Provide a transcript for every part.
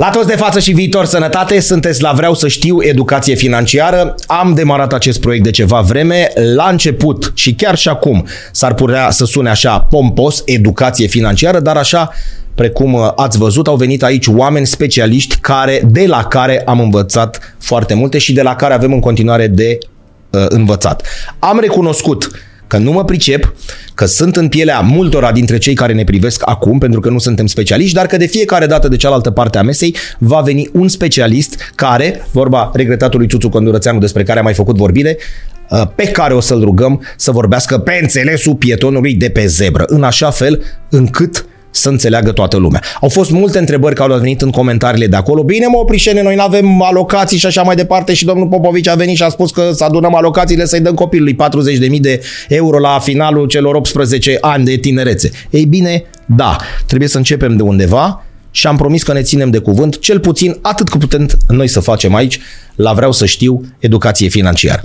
La toți de față și viitor sănătate, sunteți la Vreau să știu educație financiară. Am demarat acest proiect de ceva vreme. La început și chiar și acum s-ar putea să sune așa pompos, educație financiară, dar așa precum uh, ați văzut, au venit aici oameni specialiști care, de la care am învățat foarte multe și de la care avem în continuare de uh, învățat. Am recunoscut că nu mă pricep, că sunt în pielea multora dintre cei care ne privesc acum, pentru că nu suntem specialiști, dar că de fiecare dată de cealaltă parte a mesei va veni un specialist care, vorba regretatului Ciuțu Condurățeanu despre care am mai făcut vorbire, uh, pe care o să-l rugăm să vorbească pe înțelesul pietonului de pe zebră, în așa fel încât să înțeleagă toată lumea. Au fost multe întrebări care au venit în comentariile de acolo. Bine, mă, Prișene, noi nu avem alocații și așa mai departe și domnul Popovici a venit și a spus că să adunăm alocațiile să-i dăm copilului 40.000 de euro la finalul celor 18 ani de tinerețe. Ei bine, da, trebuie să începem de undeva și am promis că ne ținem de cuvânt, cel puțin atât cât putem noi să facem aici, la Vreau să știu, educație financiară.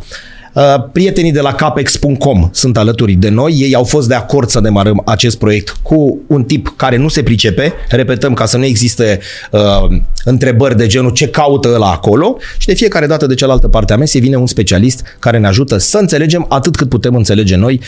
Uh, prietenii de la capex.com sunt alături de noi. Ei au fost de acord să demarăm acest proiect cu un tip care nu se pricepe. Repetăm, ca să nu existe uh, întrebări de genul ce caută ăla acolo. Și de fiecare dată de cealaltă parte a mesei vine un specialist care ne ajută să înțelegem atât cât putem înțelege noi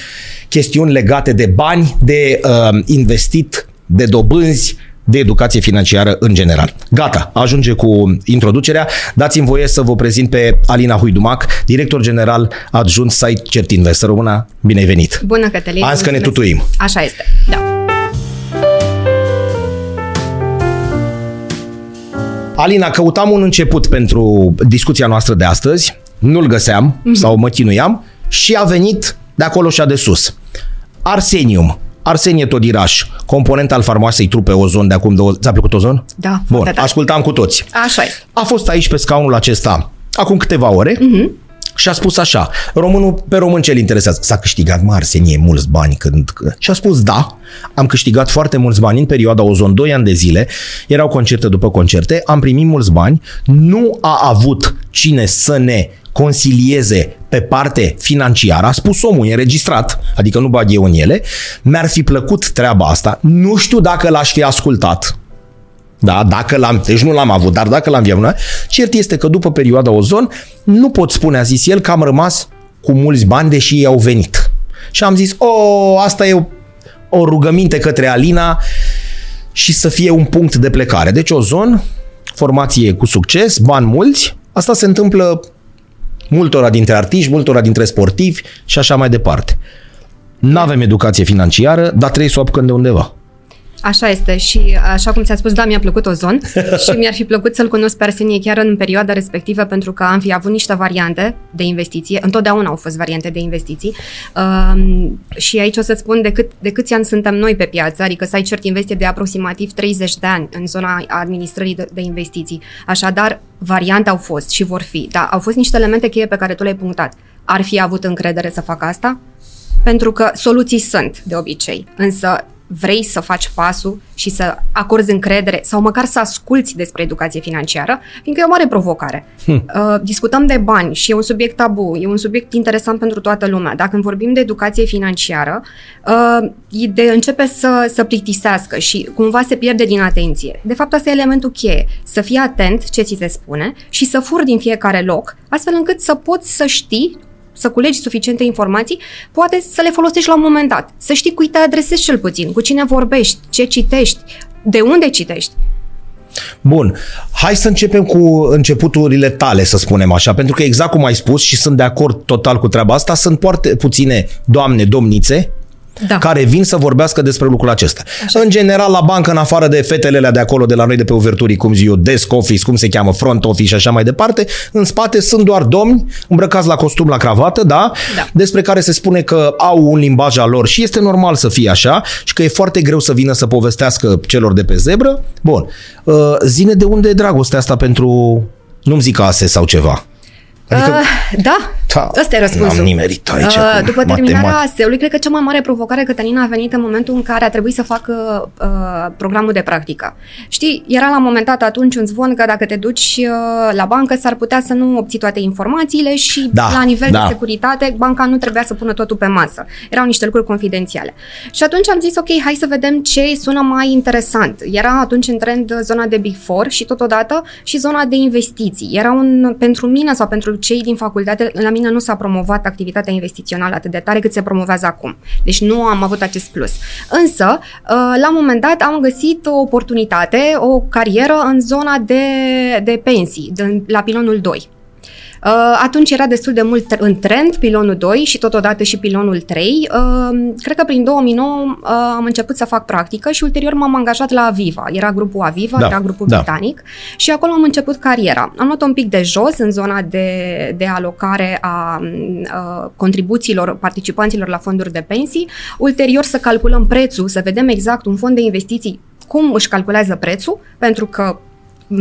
chestiuni legate de bani, de uh, investit, de dobânzi, de educație financiară în general. Gata, ajunge cu introducerea. Dați-mi voie să vă prezint pe Alina Huidumac, director general adjunct site Certinvest. Să rămână bine venit! Bună, Cătălin! Azi că ne tutuim! Așa este, da. Alina, căutam un început pentru discuția noastră de astăzi, nu-l găseam mm-hmm. sau mă chinuiam și a venit de acolo și de sus. Arsenium, Arsenie Todiraș, component al farmaciei trupe Ozon de acum două... Ți-a plăcut Ozon? Da, Bun, da. ascultam cu toți. Așa este. A fost aici pe scaunul acesta acum câteva ore uh-huh. Și a spus așa, românul pe român ce-l interesează? S-a câștigat mă Arsenie mulți bani când... Și a spus da, am câștigat foarte mulți bani în perioada Ozon 2 ani de zile, erau concerte după concerte, am primit mulți bani, nu a avut cine să ne consilieze pe parte financiară, a spus omul, e înregistrat, adică nu bag eu în ele, mi-ar fi plăcut treaba asta, nu știu dacă l-aș fi ascultat, da, dacă l-am, deci nu l-am avut, dar dacă l-am viat, cert este că după perioada ozon, nu pot spune, a zis el, că am rămas cu mulți bani, deși ei au venit. Și am zis, o, asta e o, o rugăminte către Alina și să fie un punct de plecare. Deci ozon, formație cu succes, bani mulți, asta se întâmplă multora dintre artiști, multora dintre sportivi și așa mai departe. Nu avem educație financiară, dar trebuie să o apucăm de undeva. Așa este și așa cum ți-a spus, da, mi-a plăcut Ozon și mi-ar fi plăcut să-l cunosc pe Arsenie chiar în perioada respectivă pentru că am fi avut niște variante de investiție, întotdeauna au fost variante de investiții um, și aici o să-ți spun de, cât, de câți ani suntem noi pe piață, adică SiteCert investe de aproximativ 30 de ani în zona administrării de, de investiții. Așadar, variante au fost și vor fi, dar au fost niște elemente cheie pe care tu le-ai punctat. Ar fi avut încredere să facă asta? Pentru că soluții sunt, de obicei, însă vrei să faci pasul și să acorzi încredere sau măcar să asculți despre educație financiară, fiindcă e o mare provocare. Hmm. Uh, discutăm de bani și e un subiect tabu, e un subiect interesant pentru toată lumea. Dacă vorbim de educație financiară, uh, de începe să, să plictisească și cumva se pierde din atenție. De fapt, asta e elementul cheie. Să fii atent ce ți se spune și să furi din fiecare loc, astfel încât să poți să știi să culegi suficiente informații, poate să le folosești la un moment dat. Să știi cui te adresezi cel puțin, cu cine vorbești, ce citești, de unde citești. Bun, hai să începem cu începuturile tale, să spunem așa, pentru că exact cum ai spus și sunt de acord total cu treaba asta, sunt foarte puține doamne, domnițe, da. care vin să vorbească despre lucrul acesta. Așa. În general, la bancă, în afară de fetele alea de acolo, de la noi de pe uverturii, cum zic eu, desk office, cum se cheamă, front office și așa mai departe, în spate sunt doar domni îmbrăcați la costum, la cravată, da? da. Despre care se spune că au un limbaj al lor și este normal să fie așa și că e foarte greu să vină să povestească celor de pe zebră. Bun. Uh, zine de unde e dragostea asta pentru, nu-mi zic ase sau ceva. Adică, uh, da, Da, Ăsta e răspunsul. N-am nimerit aici Uh, cu După terminarea matematic. ASEului, cred că cea mai mare provocare, Cătălina, a venit în momentul în care a trebuit să facă uh, programul de practică. Știi, era la un moment dat atunci un zvon că dacă te duci uh, la bancă s-ar putea să nu obții toate informațiile și Da, la nivel da. de securitate banca nu trebuia să pună totul pe masă. Erau niște lucruri confidențiale. Și atunci am zis, ok, hai să vedem ce sună mai interesant. Era atunci în trend zona de Big Four și totodată și zona de investiții. Era un, pentru mine sau pentru cei din facultate, la mine nu s-a promovat activitatea investițională atât de tare cât se promovează acum. Deci nu am avut acest plus. Însă, uh, la un moment dat am găsit o oportunitate, o carieră în zona de, de pensii, de, la pilonul 2. Uh, atunci era destul de mult în trend pilonul 2 și totodată și pilonul 3. Uh, cred că prin 2009 uh, am început să fac practică și ulterior m-am angajat la Aviva. Era grupul Aviva, Da, era grupul da. britanic și acolo am început cariera. Am luat un pic de jos în zona de, de alocare a uh, contribuțiilor participanților la fonduri de pensii. Ulterior să calculăm prețul, să vedem exact un fond de investiții cum își calculează prețul, pentru că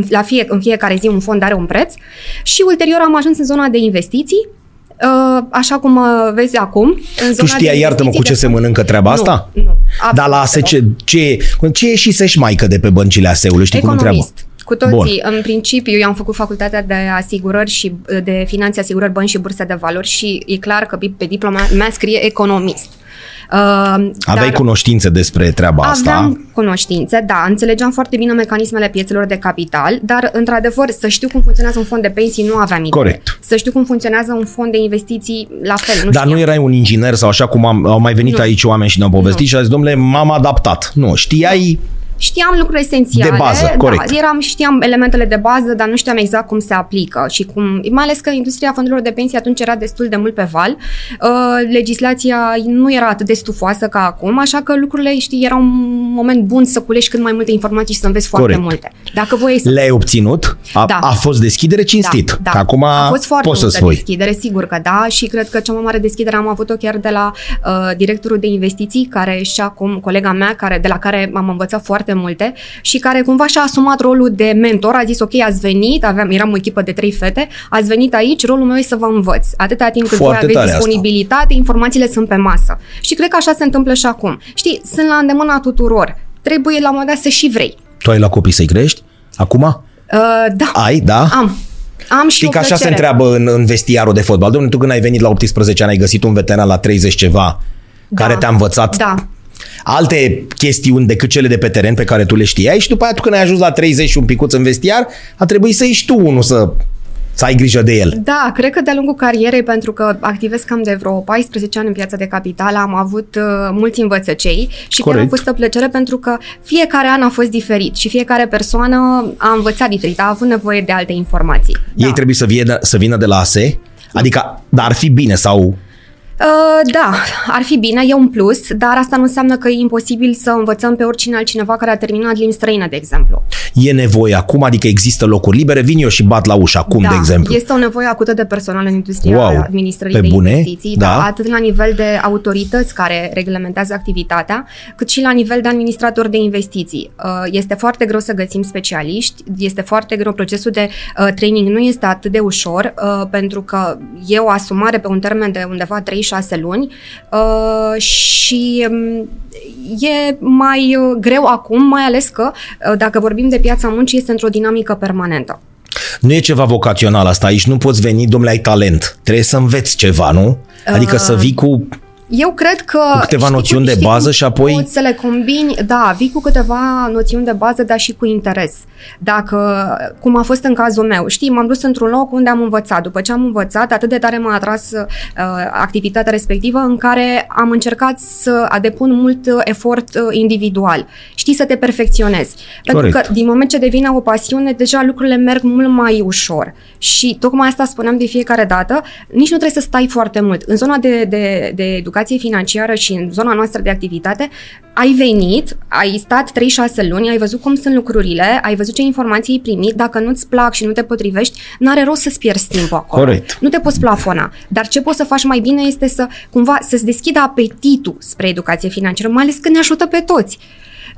la fie, în fiecare zi un fond are un preț și ulterior am ajuns în zona de investiții, uh, așa cum uh, vezi acum. În Tu zona știai, de iartă-mă, cu investiții ce de se fond. mănâncă treaba Nu, asta? Nu, Dar la ASE ce, ce, ce ieșisești maică de pe băncile ASE-ului? Știi cum întreabă? Economist. Cu toții, Bun. în principiu, eu am făcut facultatea de asigurări și de finanțe, asigurări, bănci și burse de valori și e clar că pe diploma mea scrie economist. Uh, Aveai dar- cunoștințe despre treaba asta? Aveam cunoștințe, da, înțelegeam foarte bine mecanismele piețelor de capital, dar, într-adevăr, să știu cum funcționează un fond de pensii nu aveam idee. Corect. Să știu cum funcționează un fond de investiții, la fel, nu Dar știam. nu erai un inginer sau așa cum am, au mai venit Nu. aici oameni și ne-au povestit Nu. și a zis, domnule, m-am adaptat. Nu, știai Știam lucruri esențiale. De bază, corect. Da, eram, știam elementele de bază, dar nu știam exact cum se aplică și cum, mai ales că industria fondurilor de pensii atunci era destul de mult pe val. Uh, legislația nu era atât de stufoasă ca acum, așa că lucrurile, știi, era un moment bun să culești cât mai multe informații și să înveți foarte Corect. multe. Dacă voi să le-ai obținut, a, Da. a fost deschidere cinstit. Da, da. Că acum a fost foarte poți să multă spui. deschidere, sigur că da, și cred că cea mai mare deschidere am avut-o chiar de la uh, directorul de investiții, care și acum colega mea, care, de la care am învățat foarte multe și care cumva și-a asumat rolul de mentor, a zis ok, ați venit, aveam, eram o echipă de trei fete, ați venit aici, rolul meu e să vă învăț. Atâta timp cât Foarte voi aveți tare asta. disponibilitate, informațiile sunt pe masă. Și cred că așa se întâmplă și acum. Știi, sunt la îndemâna tuturor. Trebuie la un moment dat să și vrei. Tu ai la copii să-i crești? Acum? Uh, da, Ai, da? am. Am și Știi o că așa se plăcere. întreabă în, în vestiarul de fotbal. Domnule, tu când ai venit la 18 ani, ai găsit un veteran la 30 ceva Da. care te-a învățat Da. Alte chestiuni decât cele de pe teren pe care tu le știai și după aia tu când ai ajuns la 30 și un picuț în vestiar, a trebuit să ieși tu unul să, să ai grijă de el. Da, cred că de-a lungul carierei, pentru că activez cam de vreo 14 ani în piața de capital, am avut uh, mulți învățăcei și chiar a Corect. fost o plăcere pentru că fiecare an a fost diferit și fiecare persoană a învățat diferit, a avut nevoie de alte informații. Ei da. trebuie să, vie, să vină de la ASE? Adică, dar ar fi bine sau... Uh, da, ar fi bine, e un plus, dar asta nu înseamnă că e imposibil să învățăm pe oricine altcineva care a terminat limbi străină, de exemplu. E nevoie acum, adică există locuri libere, vin eu și bat la ușă acum, da, de exemplu. Este o nevoie acută de personal în industria Wow, administrării pe de bune? investiții, Da. da. atât la nivel de autorități care reglementează activitatea, cât și la nivel de administrator de investiții. Uh, Este foarte greu să găsim specialiști, este foarte greu, procesul de uh, training nu este atât de ușor, uh, pentru că e o asumare pe un termen de undeva 3-6 luni uh, și um, e mai uh, greu acum, mai ales că, uh, dacă vorbim de piața muncii, este într-o dinamică permanentă. Nu e ceva vocațional asta aici, nu poți veni, domnule, ai talent. Trebuie să înveți ceva, nu? Adică să vii cu... Eu cred că... Cu câteva știi noțiuni de știi bază cum și apoi- Poți să le combini, da, vii cu câteva noțiuni de bază, dar și cu interes. Dacă, cum a fost în cazul meu, știi, m-am dus într-un loc unde am învățat. După ce am învățat, atât de tare m-a atras uh, activitatea respectivă în care am încercat să depun mult uh, efort uh, individual. Știi, să te perfecționezi. Pentru Corect. că din moment ce devine o pasiune, deja lucrurile merg mult mai ușor. Și tocmai asta spuneam de fiecare dată, nici nu trebuie să stai foarte mult. În zona de, de, de educație financiară și în zona noastră de activitate, ai venit, ai stat 3-6 luni, ai văzut cum sunt lucrurile, ai văzut ce informații ai primit, dacă nu-ți plac și nu te potrivești, n-are rost să-ți pierzi timpul acolo. Corect. Nu te poți plafona. Dar ce poți să faci mai bine este să cumva să-ți deschidă apetitul spre educație financiară, mai ales când ne ajută pe toți.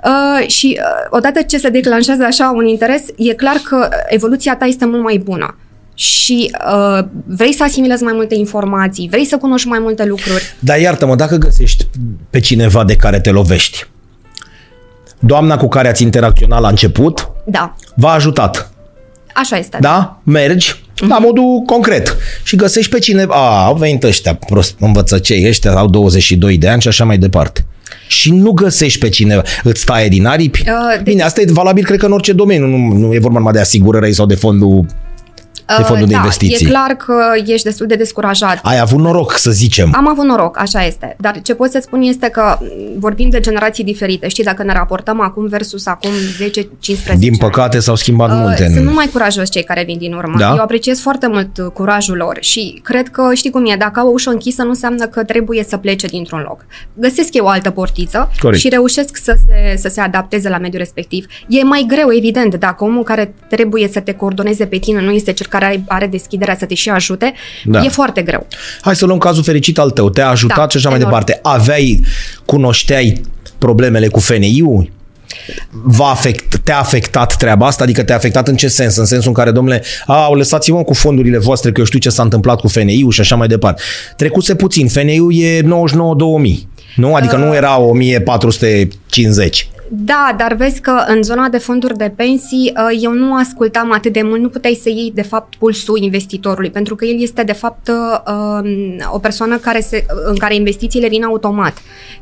Uh, și uh, odată ce se declanșează așa un interes, e clar că evoluția ta este mult mai bună. Și uh, vrei să asimilezi mai multe informații, vrei să cunoști mai multe lucruri. Dar iartă-mă, dacă găsești pe cineva de care te lovești, doamna cu care ați interacționat la început Da, v-a ajutat, așa este. da? Mergi Mhm. la modul concret și găsești pe cineva, a, au venit ăștia prost învățăcei, ăștia au 22 de ani și așa mai departe. Și nu găsești pe cineva, îți taie din aripi. Uh, de- Bine, asta e valabil, cred că în orice domeniu, nu, nu e vorba numai de asigurări sau de fondul de fondul de da, investiții. e clar că ești destul de descurajat. Ai avut noroc, să zicem. Am avut noroc, așa este. Dar ce pot să spun este că m, vorbim de generații diferite. Știi, dacă ne raportăm acum versus acum 10-15 Din ani. păcate s-au schimbat Uh, multe. Sunt în- mult mai curajoși cei care vin din urmă. Da? Eu apreciez foarte mult uh, curajul lor și cred că, știi cum e, dacă au o ușă închisă nu înseamnă că trebuie să plece dintr-un loc. Găsesc eu o altă portiță Corect. și reușesc să se, să se adapteze la mediul respectiv. E mai greu, evident, dacă omul care trebuie să te coordoneze pe tine nu este cel care are, are deschiderea să te și ajute, Da. e foarte greu. Hai să luăm cazul fericit al tău. Te-a ajutat Da, și așa mai enorm. departe. Aveai, cunoșteai problemele cu FNI-ul? V-a afect, te-a afectat treaba asta? Adică te-a afectat în ce sens? În sensul în care, domnule, au lăsați-mă cu fondurile voastre că eu știu ce s-a întâmplat cu FNI-ul și așa mai departe. Trecuse puțin. FNI-ul e 99-2000. Nu? Adică nu era 1450. Da, dar vezi că în zona de fonduri de pensii uh, eu nu ascultam atât de mult, nu puteai să iei de fapt pulsul investitorului, pentru că el este de fapt uh, um, o persoană care se, în care investițiile vin automat.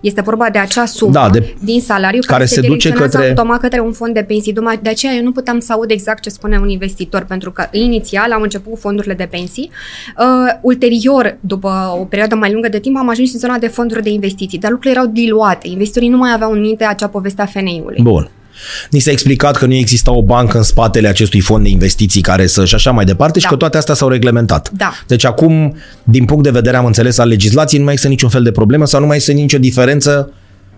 Este vorba de acea sumă Da, de- din salariu care, care se duce direcționează către- automat către un fond de pensii. Dumai- De aceea eu nu puteam să aud exact ce spune un investitor, pentru că inițial am început cu fondurile de pensii, uh, ulterior, după o perioadă mai lungă de timp, am ajuns în zona de fonduri de investiții, dar lucrurile erau diluate. Investitorii nu mai aveau în minte acea poveste a FNI-ului. Bun. Ni s-a explicat că nu exista o bancă în spatele acestui fond de investiții care să și așa mai departe și Da. că toate astea s-au reglementat. Da. Deci acum, din punct de vedere, am înțeles, al legislației, nu mai există niciun fel de problemă sau nu mai există nicio diferență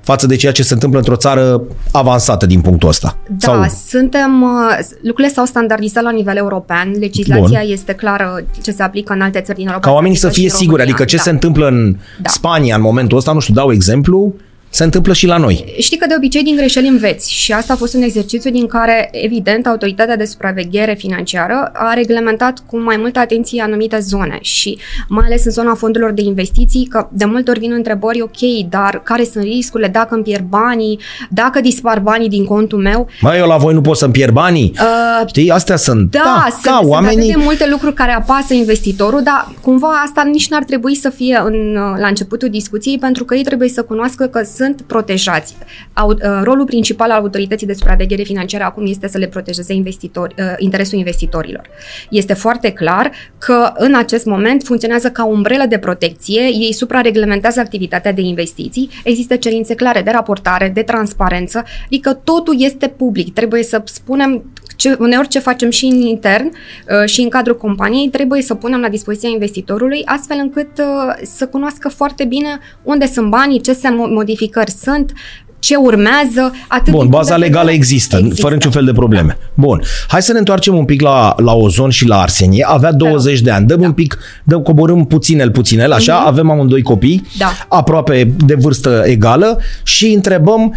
față de ceea ce se întâmplă într-o țară avansată din punctul ăsta. Da, Sau, suntem, uh, lucrurile s-au standardizat la nivel european, legislația Bun. este clară ce se aplică în alte țări din Europa. ca oamenii se să aplică fie și în siguri, România. adică ce da. se întâmplă în Da. Spania în momentul ăsta, nu știu, dau exemplu, se întâmplă și la noi. Știi că de obicei din greșeli înveți și asta a fost un exercițiu din care, evident, Autoritatea de Supraveghere Financiară a reglementat cu mai multă atenție anumite zone și mai ales în zona fondurilor de investiții, că de multe ori vin întrebări, ok, dar care sunt riscurile dacă îmi pierd banii, dacă dispar banii din contul meu? Mai eu la voi nu pot să-mi pierd banii. Uh, Știi, astea sunt. Da, da, sunt, da sunt oamenii... atât de multe lucruri care apasă investitorul, dar cumva asta nici n-ar trebui să fie în, la începutul discuției, pentru că ei trebuie să cunoască că sunt protejați. Au, uh, rolul principal al autorității de supraveghere financiară acum este să le protejeze investitori, uh, interesul investitorilor. Este foarte clar că în acest moment funcționează ca o umbrelă de protecție, ei suprareglementează activitatea de investiții, există cerințe clare de raportare, de transparență, adică totul este public. Trebuie să spunem ce, uneori ce facem și în intern uh, și în cadrul companiei, trebuie să punem la dispoziția investitorului astfel încât uh, să cunoască foarte bine unde sunt banii, ce se mo- modificări sunt, ce urmează. Atât Bun, din baza punct de legală vedere- există, există, fără niciun fel de probleme. Bun, hai să ne întoarcem un pic la, la ozon și la arsenie. Avea 20 de ani, dăm Da. un pic, dăm, coborâm puținel, puținel, așa, avem amândoi copii, Da. aproape de vârstă egală și întrebăm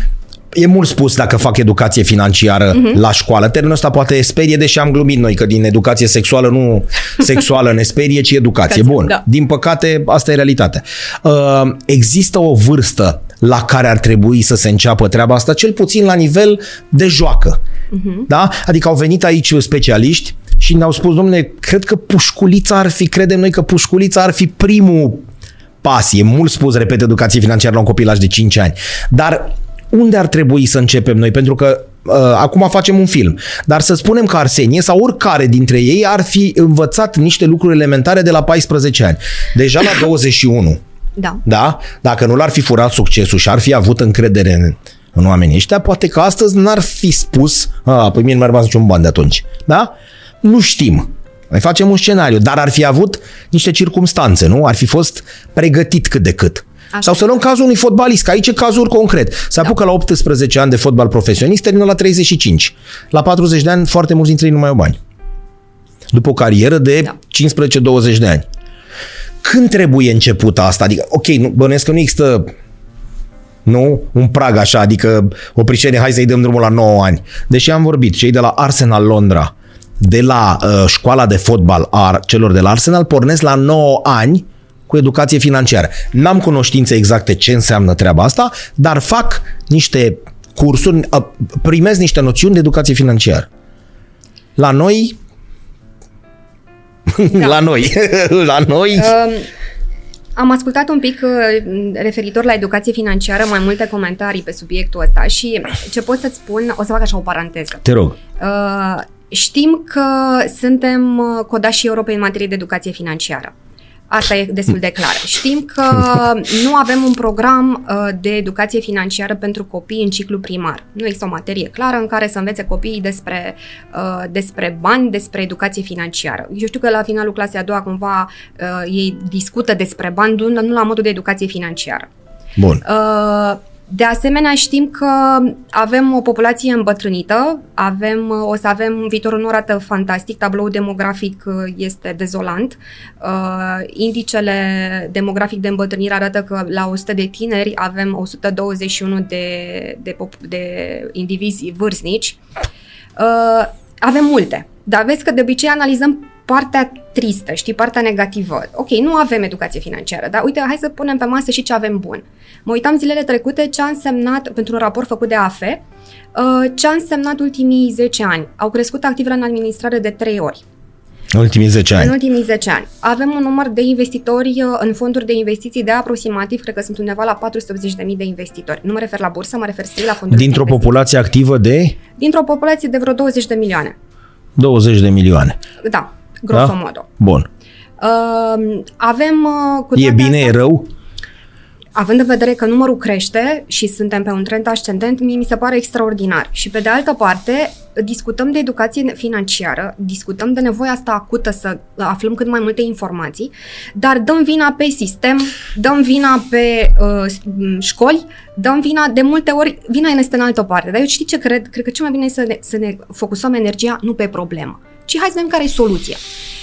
E mult spus dacă fac educație financiară Mhm. uh-huh. la școală. Termenul ăsta poate sperie, deși am glumit noi că din educație sexuală nu sexuală ne sperie, ci educație. Educație, Bun, da. din păcate, asta e realitatea. Uh, există o vârstă la care ar trebui să se înceapă treaba asta, cel puțin la nivel de joacă. Uh-huh. Da? Adică au venit aici specialiști și ne-au spus, domnule, cred că pușculița ar fi, credem noi că pușculița ar fi primul pas. E mult spus, repet, educație financiară la un copilaj de 5 ani. Dar unde ar trebui să începem noi? Pentru că uh, acum facem un film. Dar să spunem că Arsenie sau oricare dintre ei ar fi învățat niște lucruri elementare de la 14 ani. Deja la 21 Da. da? Dacă nu l-ar fi furat succesul și ar fi avut încredere în, în oamenii ăștia, poate că astăzi n-ar fi spus, a, păi mie nu mi-a rămas niciun ban de atunci. Da? Nu știm. Mai facem un scenariu, dar ar fi avut niște circumstanțe, nu? Ar fi fost pregătit cât de cât. Așa Sau să luăm cazul unui fotbalist, că aici e cazul concret. Se apucă la 18 ani de fotbal profesionist, termină la 35. La 40 de ani, foarte mulți dintre ei nu mai au bani. După o carieră de Da. 15-20 de ani. Când trebuie începută asta? Adică, ok, nu, bănuiesc că nu există nu? Un prag așa, adică o pricenie, hai să-i dăm drumul la 9 ani. Deși am vorbit, cei de la Arsenal Londra de la uh, școala de fotbal a celor de la Arsenal pornesc la 9 ani cu educație financiară. N-am cunoștințe exacte ce înseamnă treaba asta, dar fac niște cursuri, uh, primesc niște noțiuni de educație financiară. La noi da. la noi. la noi. Um, am ascultat un pic uh, referitor la educație financiară, mai multe comentarii pe subiectul ăsta și ce pot să-ți spun, o să fac așa o paranteză. Te rog. Uh, știm că suntem uh, codașii Europei în materie de educație financiară. Asta e destul de clar. Știm că nu avem un program uh, de educație financiară pentru copii în ciclu primar. Nu există o materie clară în care să învețe copiii despre, uh, despre bani, despre educație financiară. Eu știu că la finalul clasei a doua cumva uh, ei discută despre bani, nu la modul de educație financiară. Bun. Uh, de asemenea, știm că avem o populație îmbătrânită, avem, o să avem un viitor nu arată fantastic, tabloul demografic uh, este dezolant. Uh, indicele demografic de îmbătrânire arată că la 100 de tineri avem 121 de, de, de indivizi vârstnici. Uh, avem multe, dar vezi că de obicei analizăm partea tristă, știi, partea negativă. Ok, nu avem educație financiară, dar uite, hai să punem pe masă și ce avem bun. Mă uitam zilele trecute ce a însemnat, pentru un raport făcut de AFE, uh, ce a însemnat ultimii 10 ani. Au crescut activele în administrare de 3 ori. În ultimii 10 ani. În ultimii 10 ani. Avem un număr de investitori uh, în fonduri de investiții de aproximativ, cred că sunt undeva la 480.000 de investitori. Nu mă refer la bursă, mă refer strict la fonduri Dintr-o de populație activă de? Dintr-o populație de vreo 20 de milioane. 20 de milioane. Da, grosomodo. Da? Bun. Uh, avem... Uh, cu e bine, asta, e rău? având în vedere că numărul crește și suntem pe un trend ascendent, mie mi se pare extraordinar. Și pe de altă parte, discutăm de educație financiară, discutăm de nevoia asta acută să aflăm cât mai multe informații, dar dăm vina pe sistem, dăm vina pe uh, școli, dăm vina, de multe ori, vina este în altă parte. Dar eu știi ce cred? Cred că cel mai bine este să ne, să ne focusăm energia nu pe problemă, ci hai să vedem care e soluția.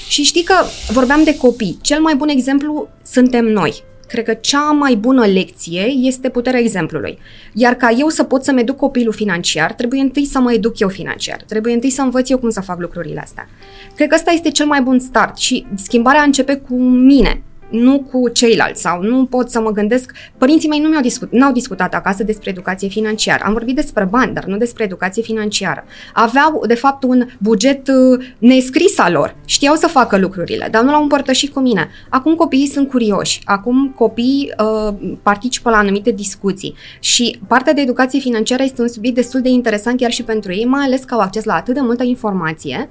Și știi că vorbeam de copii. Cel mai bun exemplu suntem noi cred că cea mai bună lecție este puterea exemplului. Iar ca eu să pot să-mi educ copilul financiar, trebuie întâi să mă educ eu financiar. Trebuie întâi să învăț eu cum să fac lucrurile astea. Cred că ăsta este cel mai bun start și schimbarea începe cu mine nu cu ceilalți sau nu pot să mă gândesc. Părinții mei nu mi-au discut, n-au discutat acasă despre educație financiară. Am vorbit despre bani, dar nu despre educație financiară. Aveau, de fapt, un buget uh, nescris al lor. Știau să facă lucrurile, dar nu l-au împărtășit cu mine. Acum copiii sunt curioși. Acum copiii uh, participă la anumite discuții și partea de educație financiară este un subiect destul de interesant chiar și pentru ei, mai ales că au acces la atât de multă informație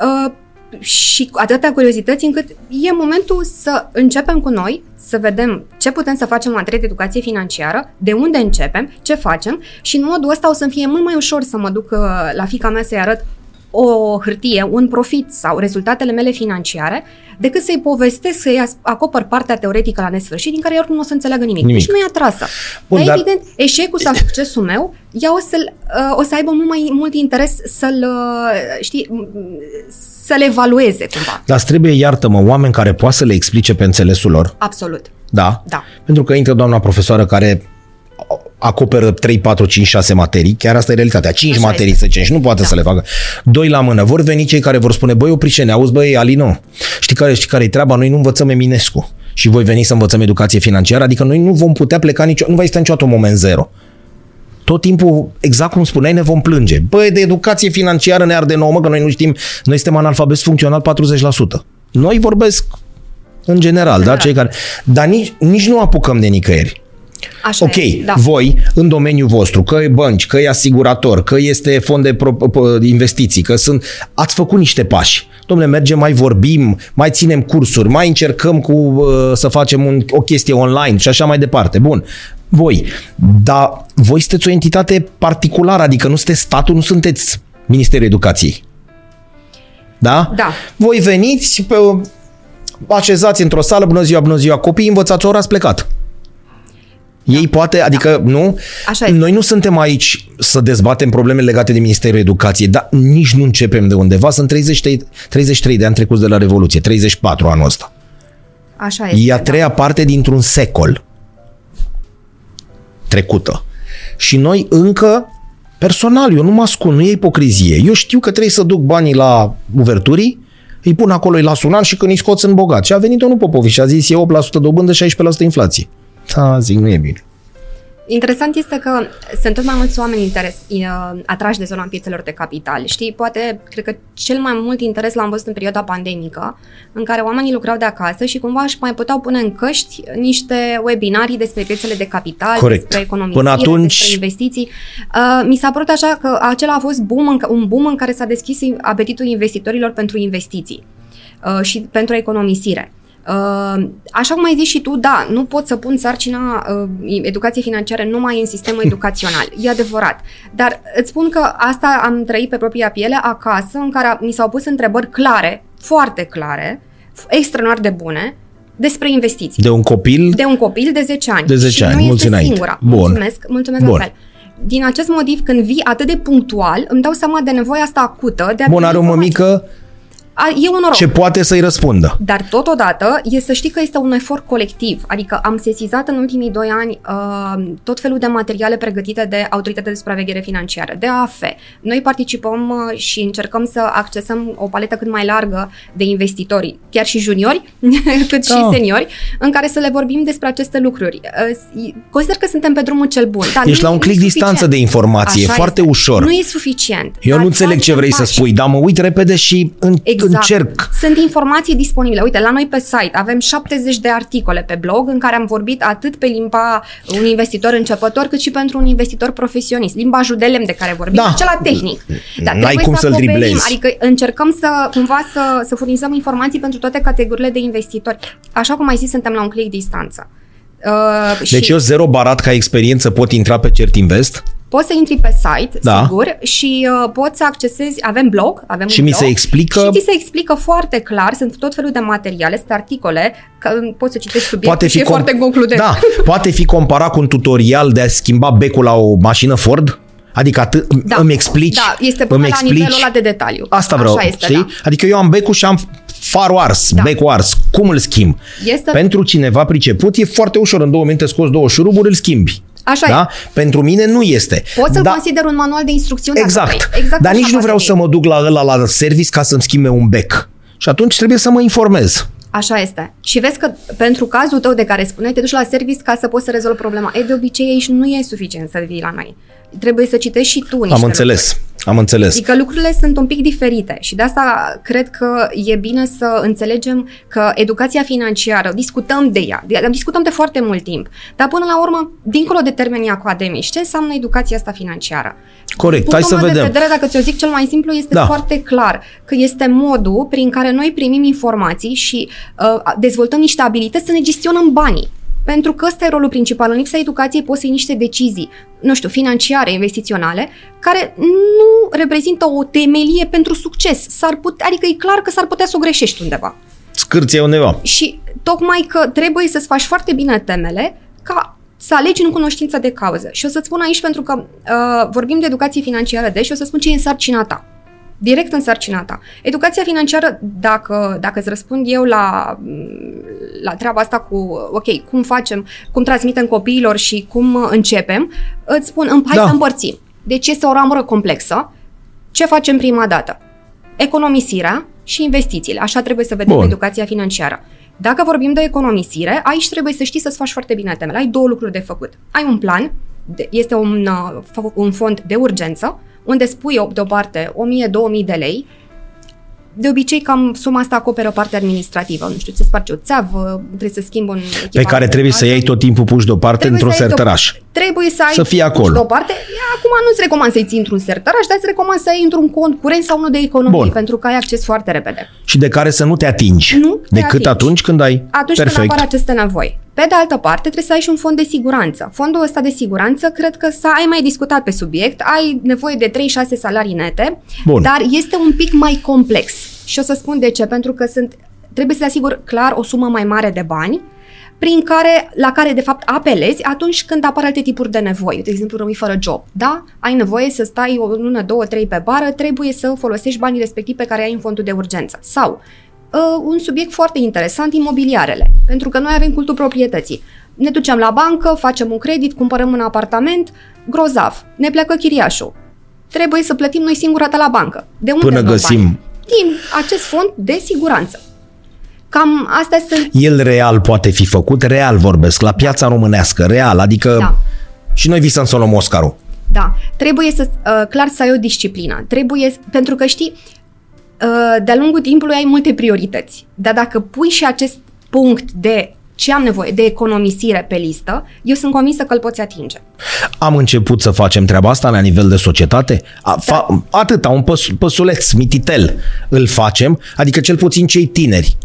uh, și cu atâtea curiozități încât e momentul să începem cu noi, să vedem ce putem să facem în materie de educație financiară, de unde începem, ce facem și în modul ăsta o să-mi fie mult mai ușor să mă duc uh, la fica mea să-i arăt o hârtie, un profit sau rezultatele mele financiare, decât să-i povestesc, să-i acopăr partea teoretică la nesfârșit, din care oricum nu o să înțeleagă nimic. nimic. Deci nu e atrasă. Bun, dar, dar evident, eșecul sau succesul meu, ea o, să uh, o să aibă mult mai mult interes să-l, uh, știi, să le evalueze cumva. Dar trebuie, iartă-mă, oameni care poată să le explice pe înțelesul lor. Absolut. Da? Da. Pentru că intră doamna profesoară care acoperă 3, 4, 5, 6 materii, chiar asta e realitatea, 5 Așa materii este. să zicem și nu poate da. să le facă. Doi la mână, vor veni cei care vor spune, băi, oprișene, auzi, băi, Alino, știi care, știi care e treaba? Noi nu învățăm Eminescu și voi veni să învățăm educație financiară, adică noi nu vom putea pleca nicio, nu va exista niciodată un moment zero. Tot timpul, exact cum spuneai, ne vom plânge. Băi, de educație financiară ne arde nouă, mă, că noi nu știm, noi suntem analfabet funcțional 40%. Noi vorbesc în general, da? Cei care... Dar nici, nici nu apucăm de nicăieri. Așa ok, e, da. voi în domeniul vostru, că e bănci, că e asigurator, că este fond de pro, investiții, că sunt, ați făcut niște pași. Domnule, mergem, mai vorbim, mai ținem cursuri, mai încercăm cu uh, să facem un, o chestie online și așa mai departe. Bun, voi, dar voi sunteți o entitate particulară, adică nu sunteți statul, nu sunteți Ministerul Educației. Da? Da. Voi veniți, pe, așezați într-o sală, bună ziua, bună ziua, copii, învățați o oră, ați plecat. Da. Ei poate, adică da. nu, Așa noi nu suntem aici să dezbatem probleme legate de Ministerul Educației, dar nici nu începem de undeva. Sunt 33, 33 de ani trecuți de la Revoluție, 34 anul ăsta. Așa este. E a treia da. parte dintr-un secol trecută. Și noi încă Personal, eu nu mă ascund, nu e ipocrizie. Eu știu că trebuie să duc banii la uverturii, îi pun acolo, îi las un an și când îi scot sunt bogat. Și a venit domnul Popovici și a zis e 8% dobândă, 16% inflație. Da, zic, nu e bine. Interesant este că sunt tot mai mulți oameni interes, atrași de zona piețelor de capital. Știi, poate, cred că cel mai mult interes l-am văzut în perioada pandemică, în care oamenii lucrau de acasă și cumva își mai puteau pune în căști niște webinarii despre piețele de capital, Corect. despre economie, Până atunci... despre investiții. Uh, mi s-a părut așa că acela a fost boom, un boom în care s-a deschis apetitul investitorilor pentru investiții uh, și pentru economisire. Uh, așa cum ai zis și tu, da, nu pot să pun sarcina uh, educației financiare numai în sistemul educațional. E adevărat. Dar îți spun că asta am trăit pe propria piele acasă, în care mi s-au pus întrebări clare, foarte clare, extraordinar de bune, despre investiții. De un copil? De un copil de 10 ani. De 10 și ani, nu mulți este înainte. singura. Bun. Mulțumesc, mulțumesc Bun. la fel. Din acest motiv, când vii atât de punctual, îmi dau seama de nevoia asta acută de a Bun, primi are o informații. mămică A, E un noroc. ce poate să-i răspundă. Dar totodată e să știi că este un efort colectiv. Adică am sesizat în ultimii doi ani uh, tot felul de materiale pregătite de Autoritatea de Supraveghere Financiară, de AF. Noi participăm uh, și încercăm să accesăm o paletă cât mai largă de investitori, chiar și juniori, cât Da. și seniori, în care să le vorbim despre aceste lucruri. Uh, consider că suntem pe drumul cel bun. Dar Ești nu- la un nu e click distanță suficient. de informație, e Așa foarte este. ușor. Nu e suficient. Eu dar nu înțeleg ce facem vrei să pași. spui, dar mă uit repede și în, încerc. Sunt informații disponibile. Uite, la noi pe site avem 70 de articole pe blog în care am vorbit atât pe limba un investitor începător, cât și pentru un investitor profesionist. Limbajul de lemn de care vorbim, Da. acela tehnic. Dar N-ai trebuie cum să să-l acoperim, driblezi. Adică încercăm să cumva să, să furnizăm informații pentru toate categoriile de investitori. Așa cum ai zis, suntem la un click distanță. Uh, Deci și eu zero barat ca experiență pot intra pe CertInvest poți să intri pe site, Da. sigur, și uh, poți să accesezi, avem blog, avem Și un mi blog, se explică- Și ți se explică foarte clar, sunt tot felul de materiale, sunt articole, că uh, poți să citești subiectul poate și fi e foarte concludent. Da, poate fi comparat cu un tutorial de a schimba becul la o mașină Ford? Adică atât, Da. îmi explici, Da, este până îmi la explici. nivelul ăla de detaliu. Asta vreau, Așa este, știi? da. Adică eu am becul și am farul ars, Da. becul ars. Cum îl schimb? Este- Pentru cineva priceput e foarte ușor. În două minute scoți două șuruburi, îl schimbi. Așa da? Pentru mine nu este. Poți să-l da, consider un manual de instrucțiuni dacă Exact. vrei. exact Dar așa nici nu poate vreau fi. să mă duc la ăla la service ca să-mi schimbe un bec. Și atunci trebuie să mă informez. Așa este. Și vezi că pentru cazul tău de care spuneai, te duci la service ca să poți să rezolvi problema. E, de obicei aici nu e suficient să vii la noi. Trebuie să citești și tu niște Am înțeles. lucruri. Am înțeles. Adică lucrurile sunt un pic diferite și de asta cred că e bine să înțelegem că educația financiară, discutăm de ea, de- discutăm de foarte mult timp, dar până la urmă, dincolo de termenii academici, ce înseamnă educația asta financiară? Corect. Hai să Punctul meu vedem. de vedere, dacă ți-o zic cel mai simplu, este Da. foarte clar că este modul prin care noi primim informații și uh, dezvoltăm niște abilități să ne gestionăm banii. Pentru că ăsta e rolul principal. În lipsa educației poți să iei niște decizii, nu știu, financiare, investiționale, care nu reprezintă o temelie pentru succes. S-ar put- adică e clar că s-ar putea să o greșești undeva. Scârție undeva. Și tocmai că trebuie să-ți faci foarte bine temele ca să alegi în cunoștință de cauză. Și o să-ți spun aici pentru că uh, vorbim de educație financiară de și o să spun ce e în sarcina ta. Direct în sarcina ta. Educația financiară, dacă, dacă îți răspund eu la, la treaba asta cu, ok, cum facem, cum transmitem copiilor și cum începem, îți spun, îmi- hai Da. să împărțim. Deci este o ramură complexă. Ce facem prima dată? Economisirea și investițiile. Așa trebuie să vedem Bun. educația financiară. Dacă vorbim de economisire, aici trebuie să știi să-ți faci foarte bine temele. Ai două lucruri de făcut. Ai un plan, de- este un, uh, f- un fond de urgență, unde spui o- deoparte 1000-2000 de lei, de obicei, cam suma asta acoperă partea administrativă. Nu știu, se sparge o țeavă, trebuie să schimbi un Pe echipament care trebuie de să casă. iei tot timpul puși deoparte Trebuie într-un să ai sertăraș. deop- Trebuie să ai Să fie acolo. puși deoparte. Acum nu-ți recomand să-i ții într-un sertăraș, dar îți recomand să ai într-un cont curent sau unul de economie, Bun. pentru că ai acces foarte repede. Și de care să nu te atingi. Nu te Decât atingi. atunci când ai. Atunci Perfect. când apar aceste nevoi. Pe de altă parte, trebuie să ai și un fond de siguranță. Fondul ăsta de siguranță, cred că să ai mai discutat pe subiect, ai nevoie de 3-6 salarii nete, Bun. dar este un pic mai complex. Și o să spun de ce, pentru că sunt, trebuie să te asiguri clar o sumă mai mare de bani, prin care, la care de fapt apelezi atunci când apar alte tipuri de nevoi. De exemplu, rămâi fără job. Da? Ai nevoie să stai o lună, două, trei pe bară, trebuie să folosești banii respectivi pe care ai în fondul de urgență. Sau uh, un subiect foarte interesant, imobiliarele. Pentru că noi avem cultul proprietății. Ne ducem la bancă, facem un credit, cumpărăm un apartament, grozav, ne pleacă chiriașul. trebuie să plătim noi singurată la bancă. De unde Până luăm găsim- banii? Din acest fond de siguranță. Cam astea sunt El real poate fi făcut, real vorbesc, la piața românească, real, adică Da. și noi visăm să luăm Oscarul. Da, trebuie să, uh, clar să ai o disciplină. Trebuie, pentru că știi, uh, de-a lungul timpului ai multe priorități. Dar dacă pui și acest punct de ce am nevoie, de economisire pe listă, eu sunt convinsă că îl poți atinge. Am început să facem treaba asta la nivel de societate? A, fa, atâta, un păs, păsuleț, mititel îl facem, adică cel puțin cei tineri.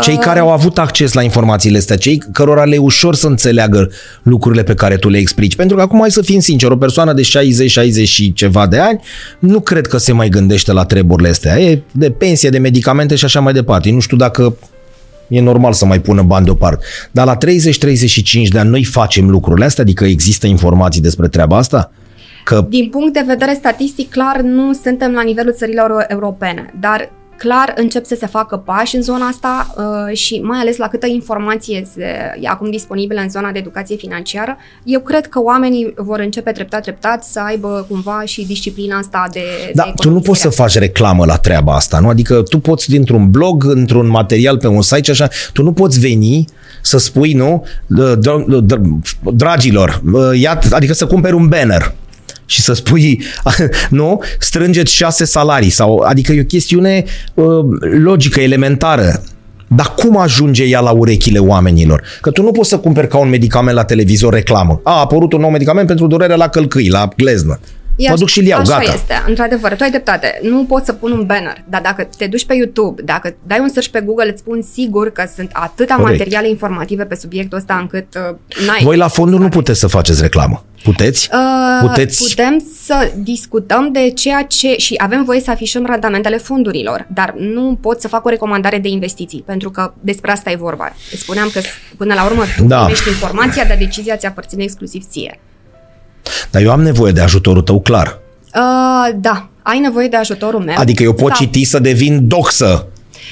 Cei care au avut acces la informațiile astea, cei cărora le e ușor să înțeleagă lucrurile pe care tu le explici. Pentru că acum, hai să fim sinceri, o persoană de 60-60 și ceva de ani nu cred că se mai gândește la treburile astea. E de pensie, de medicamente și așa mai departe. Nu știu dacă e normal să mai pună bani deoparte. Dar la 30-35 de ani noi facem lucrurile astea, adică există informații despre treaba asta? Că Din punct de vedere statistic, clar, nu suntem la nivelul țărilor europene, dar clar încep să se facă pași în zona asta uh, și mai ales la câtă informație se, e acum disponibilă în zona de educație financiară, eu cred că oamenii vor începe treptat, treptat să aibă cumva și disciplina asta de Da, de tu nu poți să economisire. faci reclamă la treaba asta, nu? Adică tu poți dintr-un blog, într-un material pe un site și așa, tu nu poți veni să spui, nu, dr- dr- dragilor, ia, adică să cumperi un banner și să spui, nu, strângeți șase salarii sau, adică e o chestiune uh, logică, elementară. Dar cum ajunge ea la urechile oamenilor? Că tu nu poți să cumperi ca un medicament la televizor reclamă. A, a apărut un nou medicament pentru durere la călcâi, la gleznă. E mă aș- duc și-l iau, așa gata. este, într-adevăr, tu ai dreptate. Nu poți să pun un banner, dar dacă te duci pe YouTube, dacă dai un search pe Google, îți spun sigur că sunt atâta Corect. materiale informative pe subiectul ăsta încât uh, n-ai... Voi la fonduri nu puteți să faceți reclamă. Puteți? Uh, Puteți? Putem să discutăm de ceea ce și avem voie să afișăm randamentele fondurilor, dar nu pot să fac o recomandare de investiții, pentru că despre asta e vorba. Îți spuneam că până la urmă tu Da. primești informația, dar decizia ți aparține exclusiv ție. Dar eu am nevoie de ajutorul tău, clar. Uh, da, ai nevoie de ajutorul meu. Adică eu pot Sau- citi să devin doxă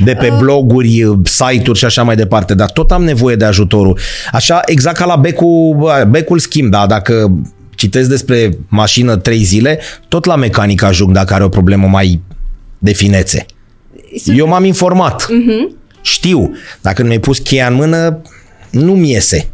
de pe Uh. bloguri, site-uri și așa mai departe, dar tot am nevoie de ajutorul. Așa, exact ca la becul, bă, becul schimb, da, dacă citesc despre mașină trei zile, tot la mecanic ajung dacă are o problemă mai de finețe. Eu m-am informat. Mhm. Știu. Dacă nu mi-ai pus cheia în mână, nu-mi iese.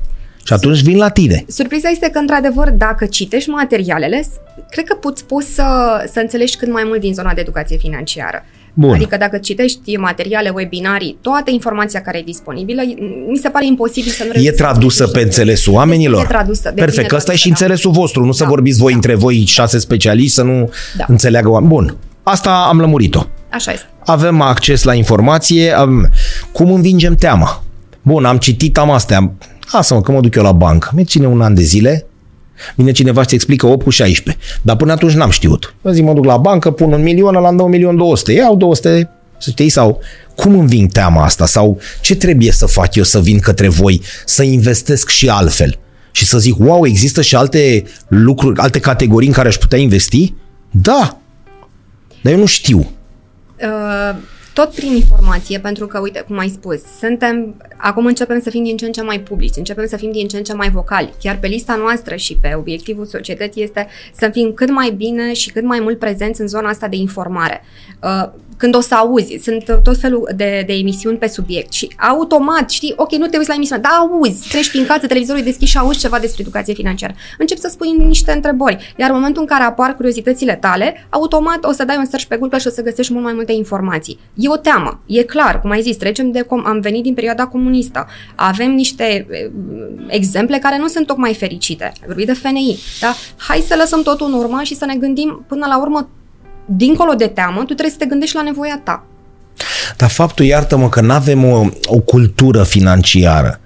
Și atunci vin la tine. Surpriza este că, într-adevăr, dacă citești materialele, cred că poți, poți să, să înțelegi cât mai mult din zona de educație financiară. Bun. Adică dacă citești materiale, webinarii, toată informația care e disponibilă, mi se pare imposibil să nu E reușești să tradusă înțelegi. pe înțelesul oamenilor? E tradusă. de Perfect, bine că ăsta e și tradusă, da. înțelesul vostru, nu să Da. vorbiți voi Da. între voi șase specialiști să nu Da. înțeleagă oameni. Bun, asta am lămurit-o. Așa este. Avem acces la informație. Am... Cum învingem teama? Bun, am citit, am astea. Lasă-mă că mă duc eu la bancă. Mi ține un an de zile. Vine cineva și explică 8 cu 16. Dar până atunci n-am știut. Mă zic, mă duc la bancă, pun un milion, la 2 milion 200. Iau 200, să știi, sau cum înving teama asta? Sau ce trebuie să fac eu să vin către voi, să investesc și altfel? Și să zic, wow, există și alte lucruri, alte categorii în care aș putea investi? Da. Dar eu nu știu. Uh, tot prin informație, pentru că, uite, cum ai spus, suntem, acum începem să fim din ce în ce mai publici, începem să fim din ce în ce mai vocali. Chiar pe lista noastră și pe obiectivul societății este să fim cât mai bine și cât mai mult prezenți în zona asta de informare. Uh, când o să auzi, sunt tot felul de, de emisiuni pe subiect și automat, știi, ok, nu te uiți la emisiune, dar auzi, treci prin casă, televizorul e deschis și auzi ceva despre educație financiară. Încep să spui niște întrebări, iar în momentul în care apar curiozitățile tale, automat o să dai un search pe Google și o să găsești mult mai multe informații. E o teamă, e clar, cum ai zis, trecem de com- am venit din perioada comunistă, avem niște e, exemple care nu sunt tocmai fericite. Ai vorbit de FNI, da? Hai să lăsăm totul în urmă și să ne gândim până la urmă dincolo de teamă, tu trebuie să te gândești la nevoia ta. Dar faptul, iartă-mă, că nu avem o, o cultură financiară.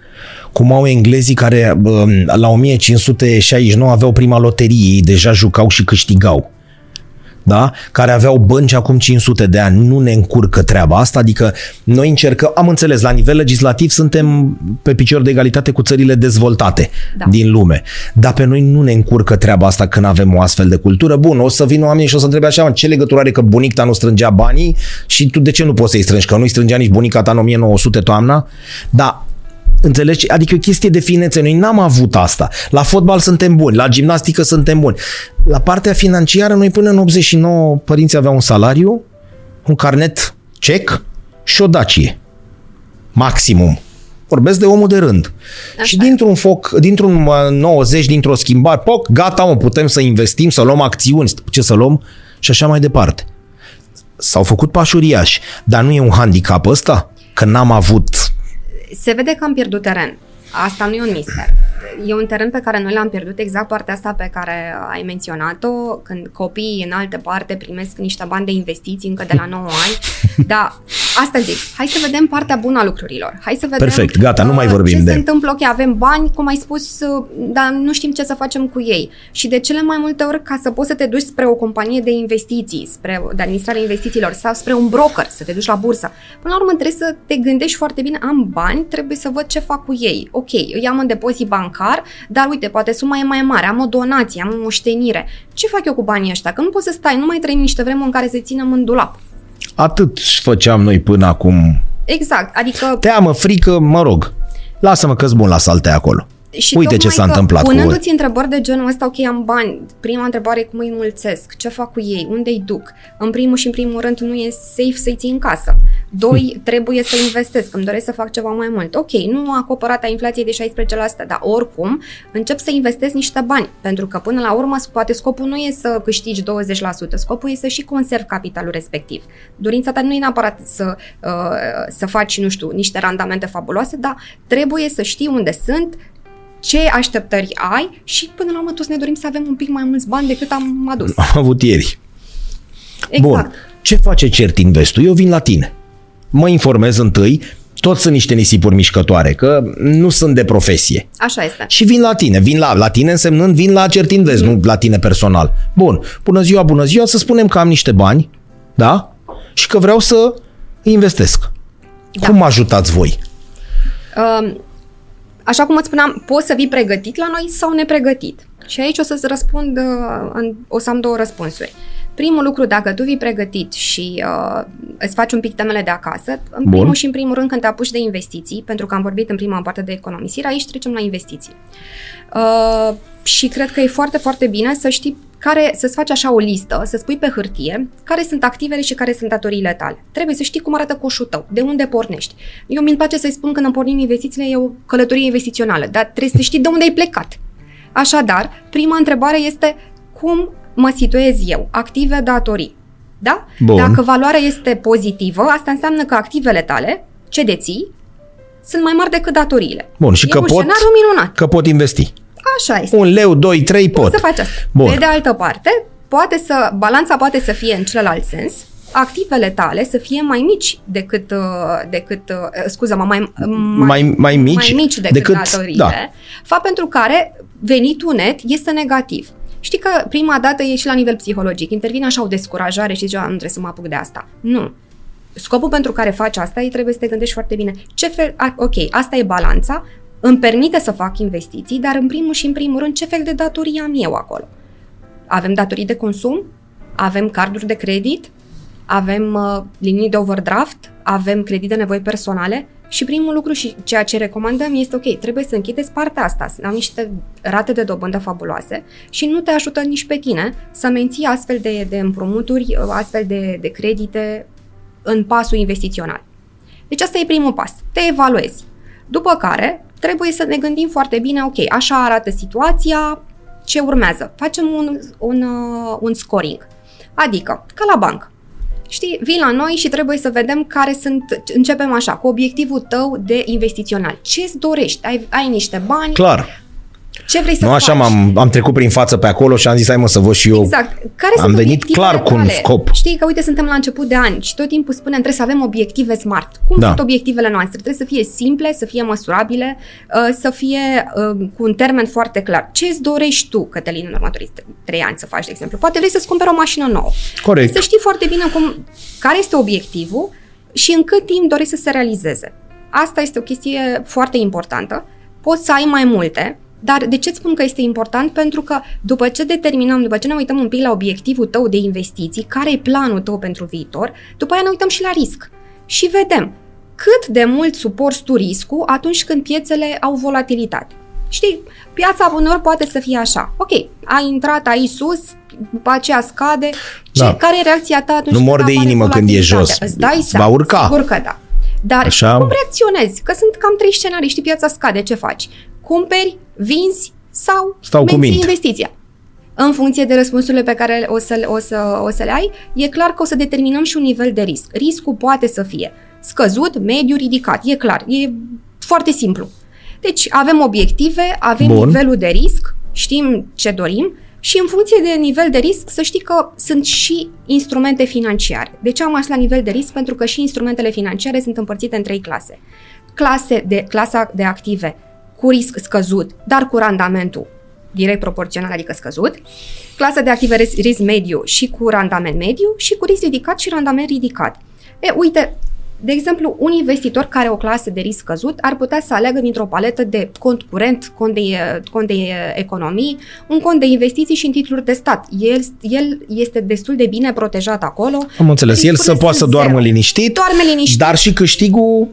Cum au englezii care bă, la 1569 aveau prima loterie, ei deja jucau și câștigau. Da? Care aveau bănci acum 500 de ani. Nu ne încurcă treaba asta, adică noi încercăm, am înțeles, la nivel legislativ suntem pe picior de egalitate cu țările dezvoltate Da. din lume. Dar pe noi nu ne încurcă treaba asta când avem o astfel de cultură. Bun, o să vină oamenii și o să întrebe așa, "Mă, ce legătură are că bunica ta nu strângea banii și tu de ce nu poți să-i strângi? Că nu-i strângea nici bunica ta în 1900 toamna? Da, Înțelegi? Adică e o chestie de finețe. Noi n-am avut asta. La fotbal suntem buni, la gimnastică suntem buni. La partea financiară, noi până în 89 părinții aveau un salariu, un carnet cec și o dacie. Maximum. Vorbesc de omul de rând. Așa și e. dintr-un foc, dintr-un uh, 90, dintr-o schimbare, poc, gata, mă, putem să investim, să luăm acțiuni, ce să luăm și așa mai departe. S-au făcut pași uriași, dar nu e un handicap ăsta? Că n-am avut Se vede că am pierdut teren. Asta nu e un mister. E un teren pe care noi l-am pierdut exact partea asta pe care ai menționat-o, când copiii în altă parte primesc niște bani de investiții încă de la 9 ani. Dar asta zic, hai să vedem partea bună a lucrurilor. Hai să vedem Perfect, gata, nu uh, mai vorbim ce de- se întâmplă. Ok, avem bani, cum ai spus, uh, dar nu știm ce să facem cu ei. Și de cele mai multe ori, ca să poți să te duci spre o companie de investiții, spre de administrare investițiilor sau spre un broker, să te duci la bursă, până la urmă trebuie să te gândești foarte bine, am bani, trebuie să văd ce fac cu ei. Ok, îi am în depozit bancar, dar uite, poate suma e mai mare, am o donație, am o moștenire. Ce fac eu cu banii ăștia? Că nu poți să stai, nu mai trăim niște vremuri în care să ținem în dulap. Atât făceam noi până acum. Exact, adică Teamă, frică, mă rog. Lasă-mă că bun la salte acolo. Și Uite ce tocmai s-a că întâmplat cu voi. Punându-ți întrebări de genul ăsta, ok, am bani, prima întrebare e cum îi mulțesc, ce fac cu ei, unde îi duc. În primul și în primul rând nu e safe să-i ții în casă. Doi, trebuie să investesc, îmi doresc să fac ceva mai mult. Ok, nu acopăr rata inflației de 16%, dar oricum încep să investesc niște bani, pentru că până la urmă poate scopul nu e să câștigi 20%, scopul e să și conservi capitalul respectiv. Dorința ta nu e neapărat să, uh, să faci, nu știu, niște randamente fabuloase, dar trebuie să știi unde sunt, ce așteptări ai și până la urmă toți ne dorim să avem un pic mai mulți bani decât am adus. Am avut ieri. Exact. Bun. Ce face Cert Investul? Eu vin la tine. Mă informez întâi, toți sunt niște nisipuri mișcătoare, că nu sunt de profesie. Așa este. Și vin la tine. Vin la, la tine însemnând vin la Cert Invest, Mhm. nu la tine personal. Bun. Bună ziua, bună ziua, să spunem că am niște bani, da? Și că vreau să investesc. Da. Cum mă ajutați voi? Um, Așa cum îți spuneam, poți să vii pregătit la noi sau nepregătit. Și aici o să-ți răspund, uh, în- o să am două răspunsuri. Primul lucru, dacă tu vii pregătit și uh, îți faci un pic temele de acasă, în Bun. primul și în primul rând când te apuci de investiții, pentru că am vorbit în prima parte de economisire, aici trecem la investiții. Uh, și cred că e foarte, foarte bine să știi care, să-ți faci așa o listă, să spui pe hârtie care sunt activele și care sunt datoriile tale. Trebuie să știi cum arată coșul tău, de unde pornești. Eu mi-mi place să-i spun când îmi pornim investițiile, e o călătorie investițională, dar trebuie să știi de unde ai plecat. Așadar, prima întrebare este cum mă situez eu? Active, datorii. Da? Bun. Dacă valoarea este pozitivă, asta înseamnă că activele tale, ce deții, sunt mai mari decât datoriile. Bun, și e că un pot, scenariu minunat. că pot investi. Așa este. Un leu, doi, trei pot. Poți să faci asta. Bun. Pe de altă parte, poate să, balanța poate să fie în celălalt sens, activele tale să fie mai mici decât, uh, decât uh, scuză-mă, mai, Mai- mai mici mai mici decât, decât- datoriile, da. fapt pentru care venitul net este negativ. Știi că prima dată e și la nivel psihologic, intervine așa o descurajare și zici, "A, nu trebuie să mă apuc de asta. Nu. Scopul pentru care faci asta e trebuie să te gândești foarte bine. Ce fel, a, ok, asta e balanța, îmi permite să fac investiții, dar în primul și în primul rând, ce fel de datorii am eu acolo? Avem datorii de consum, avem carduri de credit, avem uh, linii de overdraft, avem credit de nevoi personale și primul lucru și ceea ce recomandăm este ok, trebuie să închideți partea asta, să am niște rate de dobândă fabuloase și nu te ajută nici pe tine să menții astfel de, de împrumuturi, uh, astfel de, de credite în pasul investițional. Deci asta e primul pas, te evaluezi. După care trebuie să ne gândim foarte bine, ok, așa arată situația, ce urmează? Facem un, un, uh, un scoring. Adică, ca la bancă. Știi, vii la noi și trebuie să vedem care sunt, începem așa, cu obiectivul tău de investițional. Ce-ți dorești? Ai, ai niște bani, Clar. Ce vrei să Nu faci? așa m-am am trecut prin față pe acolo și am zis hai mă să văd și eu. Exact. Care Am sunt venit obiectivele clar cu un tale? scop. Știi că, uite, suntem la început de an și tot timpul spunem trebuie să avem obiective smart. Cum Da. sunt obiectivele noastre? Trebuie să fie simple, să fie măsurabile, uh, să fie uh, cu un termen foarte clar. Ce îți dorești tu, Cătălin, în următorii trei ani să faci, de exemplu? Poate vrei să-ți cumperi o mașină nouă. Corect. Să știi foarte bine cum, care este obiectivul și în cât timp dorești să se realizeze. Asta este o chestie foarte importantă. Poți să ai mai multe, dar de ce îți spun că este important? Pentru că după ce determinăm, după ce ne uităm un pic la obiectivul tău de investiții, care e planul tău pentru viitor, după aia ne uităm și la risc. Și vedem, cât de mult suporți tu riscul atunci când piețele au volatilitate. Știi, piața uneori poate să fie așa. Ok, ai intrat aici sus, după aceea scade. Ce, Da. Care e reacția ta atunci Nu când mor de apare inimă când e jos. volatilitatea? Îți dai Va seama. urca. Sigur că da. Dar Așa. cum reacționezi? Că sunt cam trei scenarii. Știi, piața scade. Ce faci? Cumperi, vinzi sau Stau cu menții mint. investiția? În funcție de răspunsurile pe care o să, o, să, o să le ai, e clar că o să determinăm și un nivel de risc. Riscul poate să fie scăzut, mediu, ridicat. E clar. E foarte simplu. Deci avem obiective, avem Bun. nivelul de risc, știm ce dorim și în funcție de nivel de risc să știi că sunt și instrumente financiare. De ce am ajuns la nivel de risc? Pentru că și instrumentele financiare sunt împărțite în trei clase. Clase de, clasa de active cu risc scăzut, dar cu randamentul direct proporțional, adică scăzut, clasa de active ris- risc mediu și cu randament mediu și cu risc ridicat și randament ridicat. E, uite, de exemplu, un investitor care are o clasă de risc scăzut ar putea să aleagă dintr-o paletă de cont curent, cont de, cont de economii, un cont de investiții și în titluri de stat. El, el este destul de bine protejat acolo. Am înțeles. El să Riscurile poată să sunt doarmă zero. liniștit, Doarme liniștit. dar și câștigul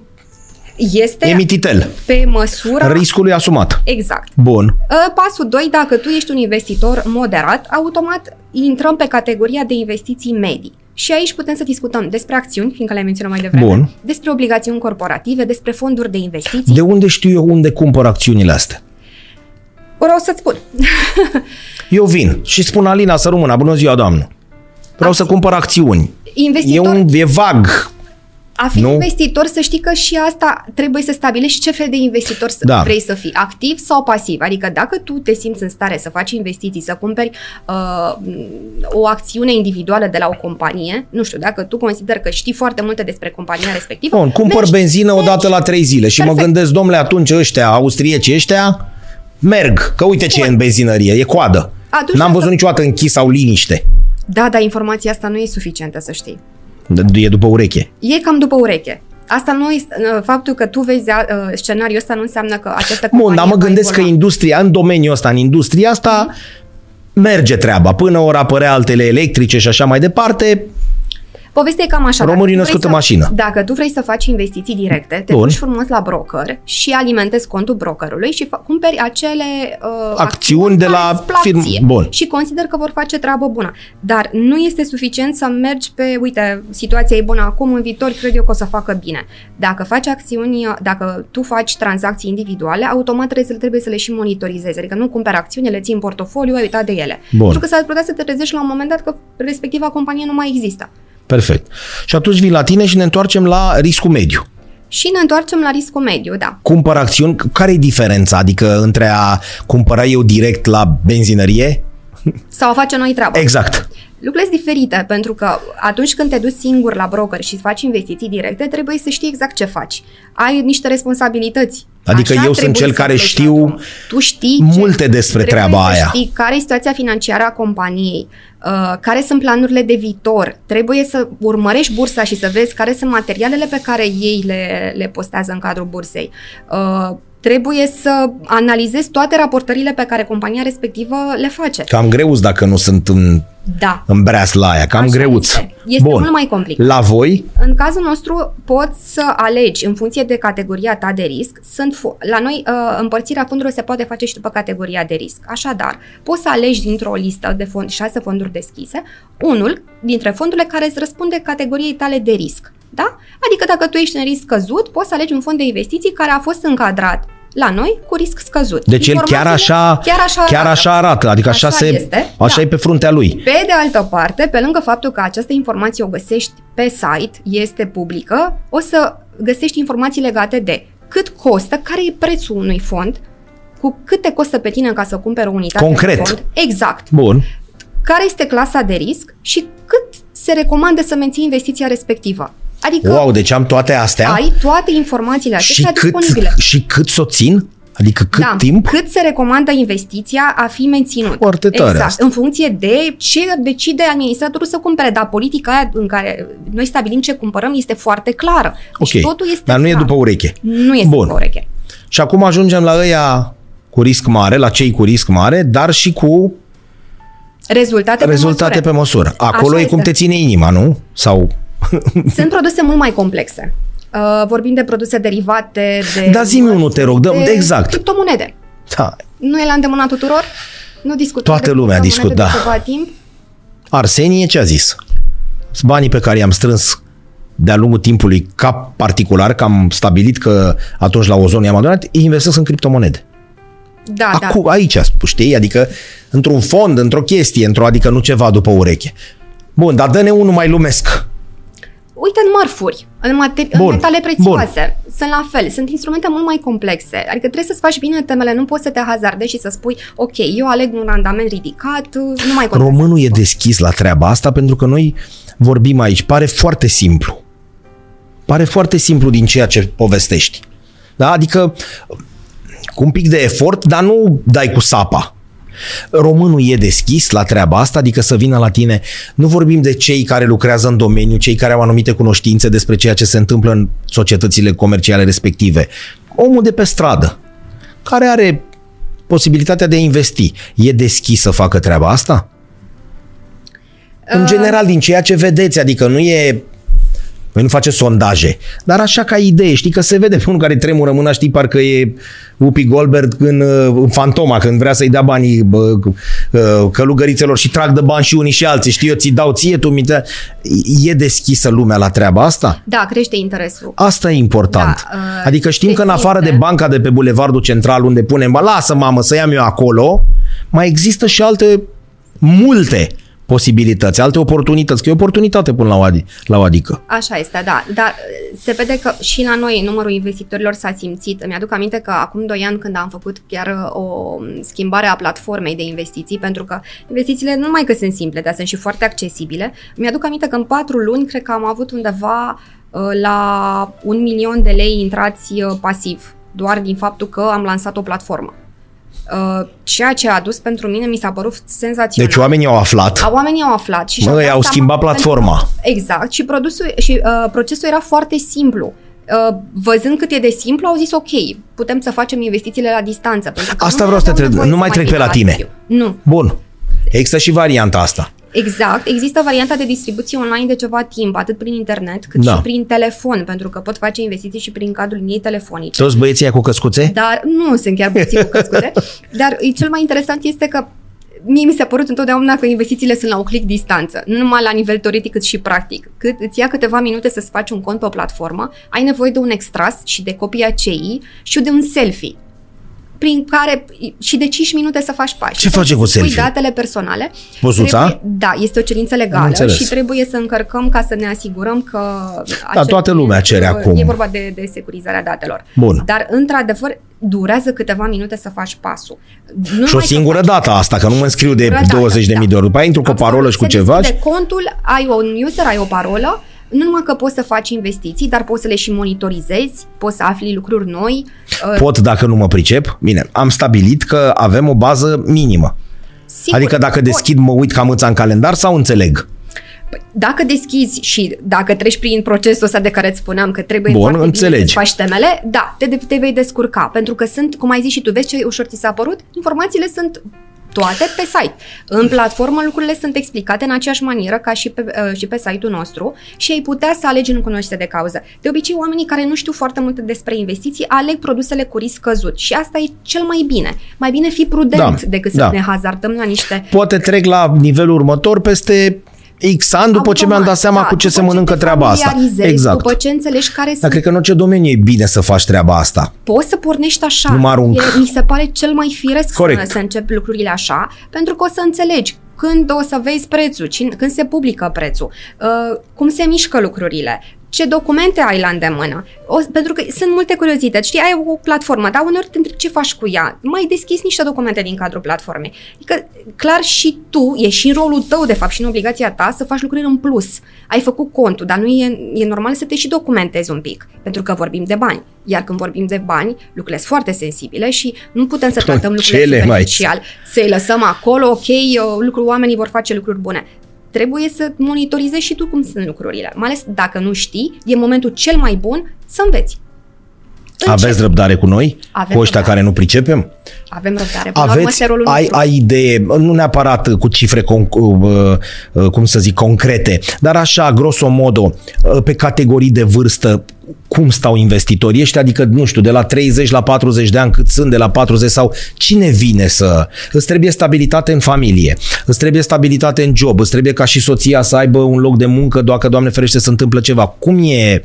Este emititel pe măsura... riscului asumat. Exact. Bun. Uh, Pasul 2, dacă tu ești un investitor moderat, automat intrăm pe categoria de investiții medii. Și aici putem să discutăm despre acțiuni, fiindcă le-am menționat mai devreme, Bun. despre obligațiuni corporative, despre fonduri de investiții. De unde știu eu unde cumpăr acțiunile astea? Vreau să-ți spun. Eu vin și spun Alina să rămână, bună ziua, doamnă. Vreau să cumpăr acțiuni. E, Investitor, un, e vag. A fi nu? investitor, să știi că și asta trebuie să stabilești ce fel de investitor să Da. vrei să fii, activ sau pasiv. Adică dacă tu te simți în stare să faci investiții, să cumperi uh, o acțiune individuală de la o companie, nu știu, dacă tu consider că știi foarte multe despre compania respectivă, Bun, cumpăr mergi- benzină o mergi. dată la trei zile și mă Perfect. gândesc, domnule, atunci ăștia, austrieci ăștia, merg, că uite ce e în benzinărie, e coadă. Atunci N-am dacă- văzut niciodată închis sau liniște. Da, dar informația asta nu e suficientă, să știi. E după ureche. E cam după ureche. Asta nu este, faptul că tu vezi uh, scenariul ăsta nu înseamnă că această Bun, companie dar mă va gândesc că evolua. industria, în domeniul ăsta, în industria asta, merge treaba. Până ori apărea altele electrice și așa mai departe, Povestea e cam așa. Românii Dacă tu născut vrei în mașină. Dacă tu vrei să faci investiții directe, te Bun. duci frumos la broker și alimentezi contul brokerului și fa- cumperi acele uh, Acțiuni de care la îți plac firm- ție Bun. Și consider că vor face treabă bună. Dar nu este suficient să mergi pe, uite, situația e bună acum, în viitor cred eu că o să facă bine. Dacă faci acțiuni, dacă tu faci tranzacții individuale, automat trebuie să, trebuie să le și monitorizezi. Adică nu cumperi acțiuni, le ții în portofoliu, ai uitat de ele. Bun. Pentru că s-ar putea să te trezești la un moment dat că respectiva companie nu mai există. Perfect. Și atunci vin la tine și ne întoarcem la riscul mediu. Și ne întoarcem la riscul mediu, da. Cumpăr acțiuni, care e diferența? Adică între a cumpăra eu direct la benzinărie? Sau a face noi treaba. Exact. Lucrurile sunt diferite, pentru că atunci când te duci singur la broker și faci investiții directe, trebuie să știi exact ce faci. Ai niște responsabilități. Adică eu sunt trebuie cel să care pleci știu la drum. tu știi multe despre trebuie treaba să aia. știi care e situația financiară a companiei, uh, care sunt planurile de viitor, trebuie să urmărești bursa și să vezi care sunt materialele pe care ei le, le postează în cadrul bursei. Uh, trebuie să analizezi toate raportările pe care compania respectivă le face. Cam greuț dacă nu sunt în, Da. în breasla aia, cam Așa greuț. Este, este Bun. mult mai complicat. La voi, În cazul nostru poți să alegi în funcție de categoria ta de risc. Sunt fo- la noi uh, împărțirea fondurilor se poate face și după categoria de risc. Așadar, poți să alegi dintr-o listă de fond, șase fonduri deschise, unul dintre fondurile care îți răspunde categoriei tale de risc. Da? Adică dacă tu ești în risc scăzut, poți să alegi un fond de investiții care a fost încadrat la noi cu risc scăzut. deci el chiar Informațiile așa, chiar așa chiar arată. așa arată, adică așa, Așa se, este, așa da. e pe fruntea lui. Pe de altă parte, pe lângă faptul că această informație o găsești pe site, este publică, o să găsești informații legate de cât costă, care e prețul unui fond, cu cât te costă pe tine ca să cumperi o unitate Concret. de fond, exact, Bun. care este clasa de risc și cât se recomandă să menții investiția respectivă. Adică Wow, deci am toate astea ai toate informațiile și acestea cât, disponibile. și cât să o țin? Adică cât da, timp? Cât se recomandă investiția a fi menținută. Foarte tare Exact. asta. În funcție de ce decide administratorul să cumpere. Dar politica aia în care noi stabilim ce cumpărăm este foarte clară. Deci Ok, totul este dar nu e clar. după ureche. Nu este Bun. după ureche. Și acum ajungem la ăia cu risc mare, la cei cu risc mare, dar și cu Rezultate, rezultate pe măsură. Acolo Așa e cum este. te ține inima, nu? Sau Sunt produse mult mai complexe. Uh, vorbim de produse derivate, de... Da, zi-mi unul, te rog, dă, exact. Criptomonede. Da. Nu e la îndemâna tuturor? Nu discutăm Toată de lumea criptomonede discută, de da. ceva timp? Arsenie ce a zis? Banii pe care i-am strâns de-a lungul timpului ca particular, că am stabilit că atunci la ozon i-am adunat, îi investesc în criptomonede. Da, da. Acum, aici, știi? Adică într-un fond, într-o chestie, într-o, adică nu ceva după ureche. Bun, dar dă-ne unul mai lumesc. Uite în mărfuri, în, materi- în Bun, metale prețioase. Sunt la fel, sunt instrumente mult mai complexe. Adică trebuie să-ți faci bine temele, nu poți să te hazardezi și să spui, ok, eu aleg un randament ridicat, nu mai contează. Românul e deschis la treaba asta pentru că noi vorbim aici. Pare foarte simplu. Pare foarte simplu din ceea ce povestești. Da? Adică cu un pic de efort, dar nu dai cu sapa. Românul e deschis la treaba asta, adică să vină la tine. Nu vorbim de cei care lucrează în domeniu, cei care au anumite cunoștințe despre ceea ce se întâmplă în societățile comerciale respective. Omul de pe stradă, care are posibilitatea de a investi, e deschis să facă treaba asta? În general, din ceea ce vedeți, adică nu e voi nu face sondaje. Dar așa ca idee, știi că se vede pe unul care tremură mâna, știi, parcă e Upi Goldberg în, în Fantoma, când vrea să-i dea banii bă, călugărițelor și trag de bani și unii și alții, știi, eu ți dau ție, tu mi E deschisă lumea la treaba asta? Da, crește interesul. Asta e important. Da, uh, adică știm se că în afară de simte. banca de pe Bulevardul Central, unde punem, bă, lasă mamă să iau eu acolo, mai există și alte multe posibilități, alte oportunități, că e oportunitate până la o, adi- la o adică. Așa este, da. Dar uh, se vede că și la noi numărul investitorilor s-a simțit. Îmi aduc aminte că acum 2 ani când am făcut chiar uh, o schimbare a platformei de investiții, pentru că investițiile nu numai că sunt simple, dar sunt și foarte accesibile, mi-aduc aminte că în 4 luni cred că am avut undeva uh, la un milion de lei intrați uh, pasiv, doar din faptul că am lansat o platformă. Uh, Ceea ce a adus pentru mine mi s-a părut senzațional. Deci oamenii au aflat, A, Oamenii au aflat și Mă, și-au dat au seama schimbat că platforma. pentru- Exact. Și, produsul, și uh, procesul era foarte simplu. Uh, văzând cât e de simplu, au zis ok, putem să facem investițiile la distanță. Pentru că Asta nu vreau să te aveau întreb, nevoie nu să mai trec pe la vină tine. studiu. Nu, Bun. Există și varianta asta. Exact. Există varianta de distribuție online de ceva timp, atât prin internet, cât Da. și prin telefon, pentru că pot face investiții și prin cadrul liniei telefonice. Toți băieții aia cu căscuțe? Dar nu sunt chiar puțin cu căscute. Dar e cel mai interesant este că mie mi s-a părut întotdeauna că investițiile sunt la un click distanță, nu numai la nivel teoretic cât și practic. Cât îți ia câteva minute să-ți faci un cont pe o platformă, ai nevoie de un extras și de copia CI și de un selfie prin care și de 5 minute să faci pași. Ce face cu Să pui selfie? datele personale. Pozuța? Trebuie- Da, este o cerință Am legală înțeles. și trebuie să încărcăm ca să ne asigurăm că... acel toată lumea cere client, acum. E vorba de, de securizarea datelor. Bun. Dar, într-adevăr, durează câteva minute să faci pasul. Nu Și o numai că singură faci- dată asta, că nu mă înscriu de Singură dată, 20 de mii de ori. După aia intru cu o Absolut. parolă și cu Se ceva. deschide contul, ai un user, ai o parolă, nu numai că poți să faci investiții, dar poți să le și monitorizezi, poți să afli lucruri noi. uh, Pot dacă nu mă pricep? Bine, am stabilit că avem o bază minimă. Sigur, Adică dacă poți. deschid, mă uit ca mâța în calendar sau înțeleg? Păi, Dacă deschizi și dacă treci prin procesul ăsta de care îți spuneam că trebuie Bun, foarte înțelegi. bine să faci temele, da, te, te vei descurca. Pentru că sunt, cum ai zis și tu, vezi ce ușor ți s-a părut? Informațiile sunt toate pe site. În platformă lucrurile sunt explicate în aceeași manieră ca și pe, uh, și pe site-ul nostru și ai putea să alegi în cunoștință de cauză. De obicei, oamenii care nu știu foarte multe despre investiții aleg produsele cu risc căzut și asta e cel mai bine. Mai bine fi prudent Da, decât să da. ne hazardăm la niște Poate trec la nivelul următor peste X ani după ce mi-am dat Automat, seama da, cu ce după se mănâncă te treaba asta. familiarizezi, Exact. După ce înțelegi care Dar sunt cred că în orice domeniu e bine să faci treaba asta. poți să pornești așa. Nu mă arunc. E, mi se pare cel mai firesc Corect. să, să începi lucrurile așa, pentru că o să înțelegi când o să vezi prețul, cin- când se publică prețul, uh, cum se mișcă lucrurile, ce documente ai la îndemână. O, pentru că sunt multe curiozități. Știi, ai o platformă, dar uneori te întrebi ce faci cu ea. Mai deschis niște documente din cadrul platformei. Adică, clar, și tu, e și în rolul tău, de fapt, și în obligația ta să faci lucruri în plus. Ai făcut contul, dar nu e, e normal să te și documentezi un pic, pentru că vorbim de bani. Iar când vorbim de bani, lucrurile sunt foarte sensibile și nu putem să tratăm lucrurile Cele mai- superficial, să-i lăsăm acolo, ok, eu- lucru, oamenii vor face lucruri bune. Trebuie să monitorizezi și tu cum sunt lucrurile. Mai ales dacă nu știi, e momentul cel mai bun să înveți. Aveți răbdare cu noi? Avem cu ăștia răbdare. care nu pricepem? Avem răbdare. Până la urmă, Aveți, este rolul ai, nostru. ai idee, nu neapărat cu cifre, con, uh, uh, cum să zic, concrete, dar așa, grosomodo, uh, pe categorii de vârstă, cum stau investitorii ăștia, adică, nu știu, de la 30 la 40 de ani, cât sunt de la 40 sau cine vine să... Îți trebuie stabilitate în familie, îți trebuie stabilitate în job, îți trebuie ca și soția să aibă un loc de muncă, dacă, Doamne ferește, se întâmplă ceva. Cum e...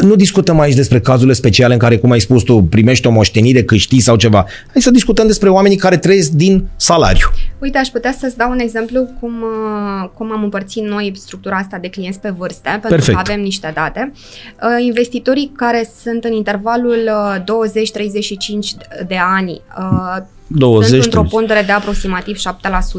Nu discutăm aici despre cazurile speciale în care, cum ai spus tu, primești o moștenire, câștigi sau ceva. Hai să discutăm despre oamenii care trăiesc din salariu. Uite, aș putea să-ți dau un exemplu cum, uh, cum am împărțit noi structura asta de clienți pe vârste, pentru Perfect. că avem niște date. Uh, Investitorii care sunt în intervalul uh, 20-35 de ani uh, 20, sunt într-o 30. pondere de aproximativ 7%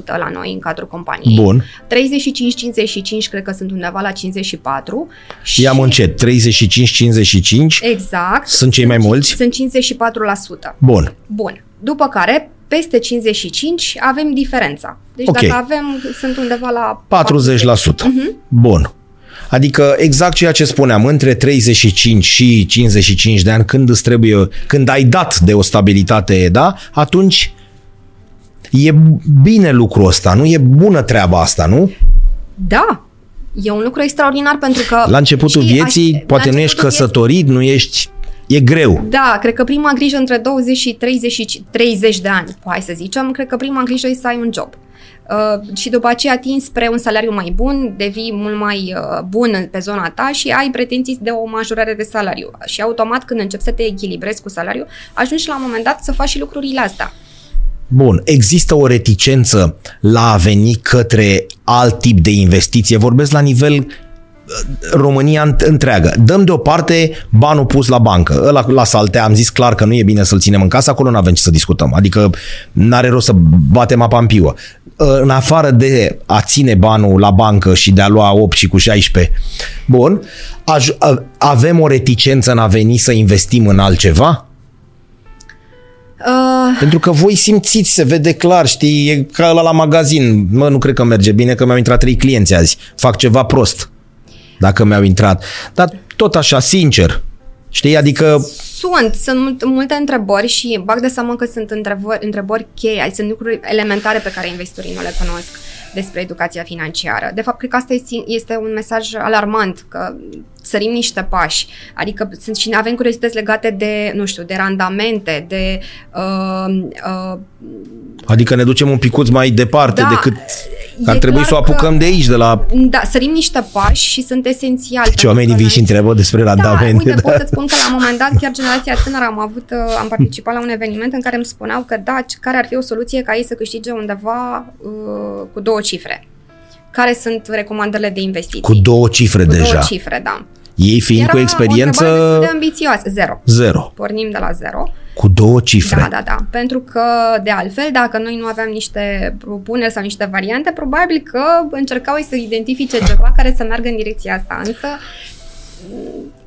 la noi în cadrul companiei. Bun. 35-55 cred că sunt undeva la 54. Și Ia-mă încet. 35-55. Exact. Sunt cei mai mulți? Sunt 54%. Bun. Bun. După care, peste 55 avem diferența. Deci Ok. dacă avem, sunt undeva la 40%. Mhm. Bun. Adică exact ceea ce spuneam, între 35 și 55 de ani, când îți trebuie, când ai dat de o stabilitate, da, atunci e bine lucrul ăsta, nu? E bună treaba asta, nu? Da, e un lucru extraordinar pentru că... La începutul știi, vieții, aș- poate la nu ești începutul vieții- căsătorit, nu ești... E greu. Da, cred că prima grijă între 20 și 30, și 30 de ani, hai să zicem, cred că prima grijă e să ai un job. Uh, și după aceea atingi spre un salariu mai bun, devii mult mai uh, bun pe zona ta și ai pretenții de o majorare de salariu. Și automat când începi să te echilibrezi cu salariul, ajungi la un moment dat să faci și lucrurile astea. Bun, există o reticență la a veni către alt tip de investiție. Vorbesc la nivel uh, România înt- întreagă. Dăm deoparte banul pus la bancă. Ăla la saltea, am zis clar că nu e bine să-l ținem în casă, acolo nu avem ce să discutăm. Adică n-are rost să batem apa în piuă. În afară de a ține banul la bancă și de a lua 8 și cu 16, bun, aj- a- avem o reticență în a veni să investim în altceva? Uh, Pentru că voi simțiți, se vede clar, știi, e ca la, la magazin. Mă, nu cred că merge bine, că mi-au intrat trei clienți azi. Fac ceva prost, dacă mi-au intrat. Dar tot așa, sincer, știi, adică Sunt, sunt mult, multe întrebări și bag de seamă că sunt întrebări, întrebări cheie, sunt lucruri elementare pe care investitorii nu le cunosc despre educația financiară. De fapt, cred că asta este, este un mesaj alarmant, că sărim niște pași. Adică sunt și avem curiozități legate de, nu știu, de randamente, de uh, uh, Adică ne ducem un picuț mai departe Da, decât e ar trebui clar să o apucăm că- de aici, de la... da, sărim niște pași și sunt esențiali. Ce oamenii pentru vin că și întreabă despre Da, randamente. uite, pot să-ți spun că la un moment dat, chiar generația tânără, am avut, uh, am participat la un eveniment în care îmi spuneau că da, c- care ar fi o soluție ca ei să câștige undeva uh, cu două cifre. Care sunt recomandările de investiții? Cu două cifre Cu deja. două cifre, da. Ei fiind Era cu o experiență întrebare destul de ambițioasă. Zero. zero. Pornim de la zero. Cu două cifre. Da, da, da. Pentru că, de altfel, dacă noi nu aveam niște propuneri sau niște variante, probabil că încercau ei să identifice ceva care să meargă în direcția asta. Însă,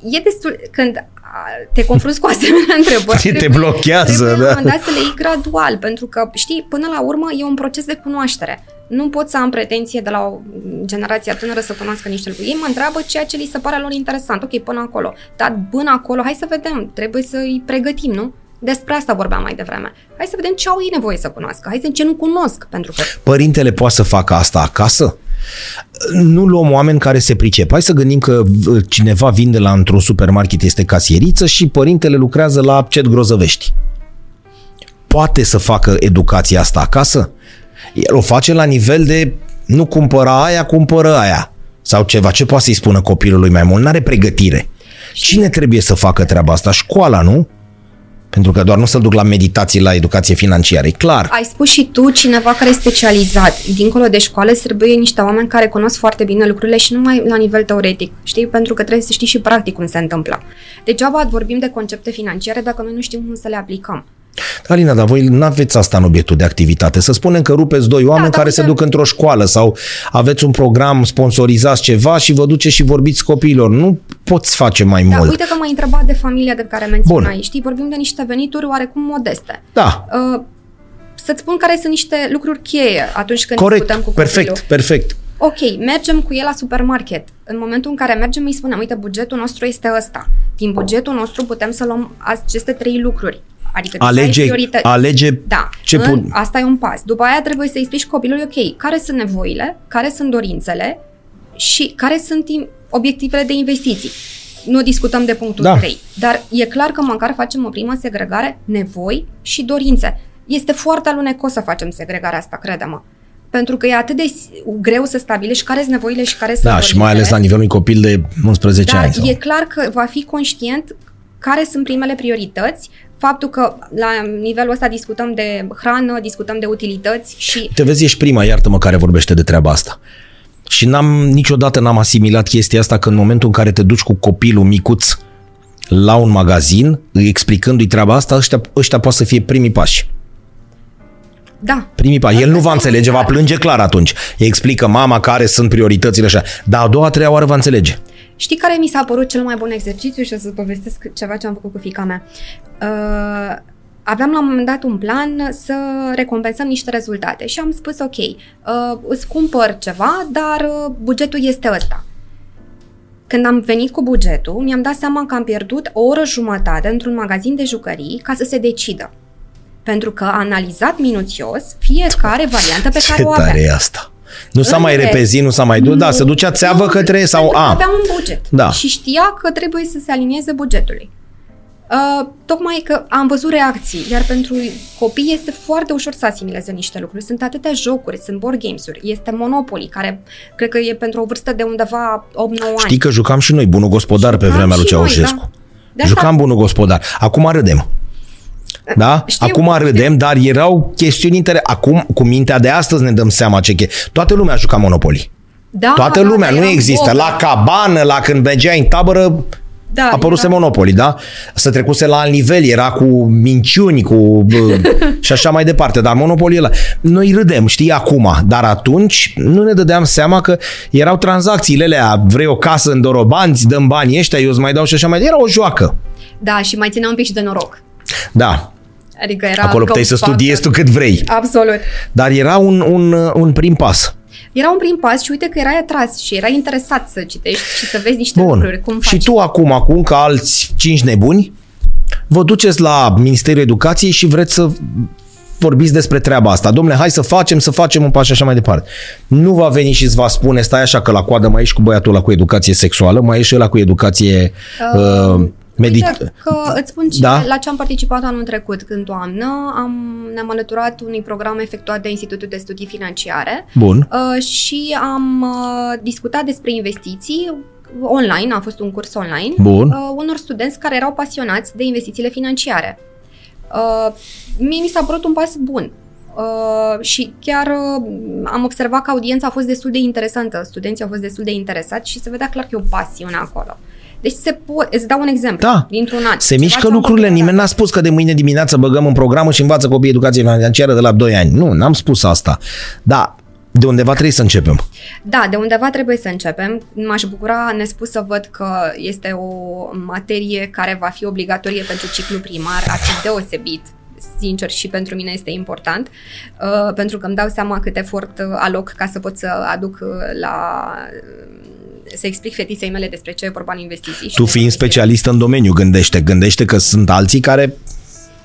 e destul... Când a, te confrunți cu asemenea întrebări, Te trebuie- blochează, trebuie da. la un moment dat să le iei gradual, pentru că, știi, până la urmă e un proces de cunoaștere. Nu pot să am pretenție de la o generație tânără să cunoască niște lucruri. Ei mă întreabă ceea ce li se pare lor interesant. Ok, până acolo. Dar până acolo, hai să vedem. Trebuie să îi pregătim, nu? Despre asta vorbeam mai devreme. Hai să vedem ce au ei nevoie să cunoască. Hai să vedem ce nu cunosc. Pentru că Părintele poate să facă asta acasă? Nu luăm oameni care se pricep. Hai să gândim că v- cineva vinde la într-un supermarket, este casieriță și părintele lucrează la Cet Grozăvești. Poate să facă educația asta acasă? El o face la nivel de nu cumpăra aia, cumpără aia. Sau ceva. Ce poate să-i spună copilului mai mult? N-are pregătire. Cine trebuie să facă treaba asta? Școala, nu? Pentru că doar nu să-l duc la meditații la educație financiară, e clar. ai spus și tu cineva care e specializat. Dincolo de școală îți trebuie niște oameni care cunosc foarte bine lucrurile și nu mai la nivel teoretic. Știi? Pentru că trebuie să știi și practic cum se întâmplă. Degeaba vorbim de concepte financiare dacă noi nu știm cum să le aplicăm. Alina, dar voi nu aveți asta în obiectul de activitate. Să spunem că rupeți doi oameni da, care uite- se duc într-o școală sau aveți un program, sponsorizați ceva și vă duceți și vorbiți copiilor. Nu poți face mai Da, mult. uite că m-ai întrebat de familia de care menționai. Știi, vorbim de niște venituri oarecum modeste. Da, Uh, să-ți spun care sunt niște lucruri cheie atunci când corect, discutăm cu perfect, copilul. perfect. Ok, mergem cu el la supermarket. În momentul în care mergem îi spunem, uite, bugetul nostru este ăsta. Din bugetul nostru putem să luăm aceste trei lucruri. Adică deja ai Alege, priorități. alege Da, ce în, pun. asta e un pas. După aia trebuie să-i explici copilului, ok, care sunt nevoile, care sunt dorințele și care sunt im- obiectivele de investiții. Nu discutăm de punctul Da. 3, dar e clar că măcar facem o primă segregare, nevoi și dorințe. Este foarte alunecos să facem segregarea asta, crede-mă. Pentru că e atât de s- greu să stabilești care sunt nevoile și care sunt Da, și dorințele. mai ales la nivelul unui copil de 11 Dar ani. Sau... e clar că va fi conștient care sunt primele priorități, faptul că la nivelul ăsta discutăm de hrană, discutăm de utilități și Te vezi, ești prima, iartă-mă, care vorbește de treaba asta. Și n-am, niciodată n-am asimilat chestia asta că în momentul în care te duci cu copilul micuț la un magazin, îi explicându-i treaba asta, ăștia, ăștia poate să fie primii pași. da, Primii pași. El nu va Asta înțelege, e va clar. plânge clar atunci. Îi explică mama care sunt prioritățile așa. Dar a doua, a treia oară va înțelege. Știi care mi s-a părut cel mai bun exercițiu și o să povestesc ceva ce am făcut cu fica mea. Uh, aveam la un moment dat un plan să recompensăm niște rezultate și am spus ok, uh, îți cumpăr ceva, dar uh, bugetul este ăsta. Când am venit cu bugetul, mi-am dat seama că am pierdut o oră jumătate într-un magazin de jucării ca să se decidă. Pentru că a analizat minuțios fiecare variantă pe care Ce o avea. tare e asta. Nu s-a În mai rest, repezit, nu s-a mai dus, da, nu, se ducea țeavă nu, către sau pentru că a. Avea un buget Da. și știa că trebuie să se alinieze bugetului. Uh, tocmai că am văzut reacții, iar pentru copii este foarte ușor să asimileze niște lucruri. Sunt atâtea jocuri, sunt board games-uri, este Monopoly, care cred că e pentru o vârstă de undeva 8-9 ani. Știi că jucam și noi bunul gospodar pe Jucam vremea lui și noi, Ceaușescu. da. De asta- Jucam bunul gospodar. Acum râdem. Da? Știu, Acum știu. râdem, dar erau chestiuni interesante. Acum, cu mintea de astăzi ne dăm seama ce... che- Toată lumea juca Monopoly. Da, Toată da, lumea, da, nu era există. bocă. La cabană, la când mergeai în tabără, Da, a apăruse era- Monopoly, da? Să trecuse la alt nivel, era cu minciuni, cu bă, și așa mai departe, dar Monopoly ăla. Noi râdem, știi, acum, dar atunci nu ne dădeam seama că erau tranzacțiile alea, vrei o casă în Dorobanți, dăm banii ăștia, eu îți mai dau și așa mai Era o joacă. Da, și mai ținea un pic și de noroc. Da, Adică era acolo că puteai să facă- studiezi tu cât vrei. Absolut. Dar era un, un, un prim pas. Era un prim pas și uite că erai atras și erai interesat să citești și să vezi niște Bun. lucruri. Cum faci. și tu acum, acum, ca alți cinci nebuni, vă duceți la Ministerul Educației și vreți să vorbiți despre treaba asta. Domnule, hai să facem, să facem un pas și așa mai departe. Nu va veni și îți va spune, stai așa că la coadă mai ești cu băiatul ăla cu educație sexuală, mai ești ăla cu educație uh, medic... Uite că îți spun ce, Da? da? la ce am participat anul trecut când toamnă. Am, ne-am alăturat unui program efectuat de Institutul de Studii Financiare Bun. uh, și am uh, discutat despre investiții online, a fost un curs online, Bun. uh, unor studenți care erau pasionați de investițiile financiare. Uh, mie mi s-a părut un pas bun. Uh, și chiar uh, am observat că audiența a fost destul de interesantă, studenții au fost destul de interesați și se vedea clar că e o pasiune acolo. Deci se po- îți dau un exemplu Da. dintr-un an. Se Ceva mișcă ce am lucrurile, făcut nimeni odată. n-a spus că de mâine dimineață băgăm în programă și învață copiii educație financiară de la 2 ani. Nu, n-am spus asta. Da, de undeva trebuie să începem. Da, de undeva trebuie să începem. M-aș bucura nespus să văd că este o materie care va fi obligatorie pentru ciclu primar, ar fi deosebit sincer și pentru mine este important, uh, pentru că îmi dau seama cât efort uh, aloc ca să pot să aduc uh, la să explic fetiței mele despre ce e vorba în investiții. și Tu despre fiind investiții. specialist în domeniu, gândește, gândește că sunt alții care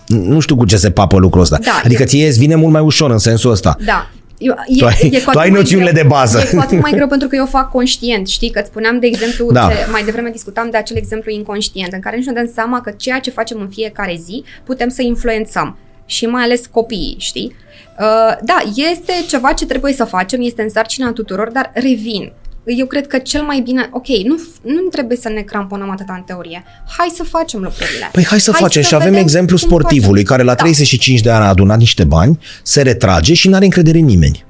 nu știu cu ce se papă lucrul ăsta. Da, adică e- ție îți vine mult mai ușor în sensul ăsta. Da. Eu, e, Tu ai- e cu tu atât ai mai noțiunile greu- de bază. E cu atât mai greu pentru că eu o fac conștient, știi? Că îți spuneam, de exemplu, Da. ce, mai devreme discutam de acel exemplu inconștient, în care nici nu ne dăm seama că ceea ce facem în fiecare zi putem să influențăm și mai ales copiii, știi? Uh, da, este ceva ce trebuie să facem, este în sarcina tuturor, dar revin. Eu cred că cel mai bine, ok, nu, nu trebuie să ne cramponăm atâta în teorie. Hai să facem lucrurile. Păi hai să facem și avem vedem exemplu cum sportivului facem. care la Da. 35 de ani a adunat niște bani, se retrage și nu are încredere în nimeni.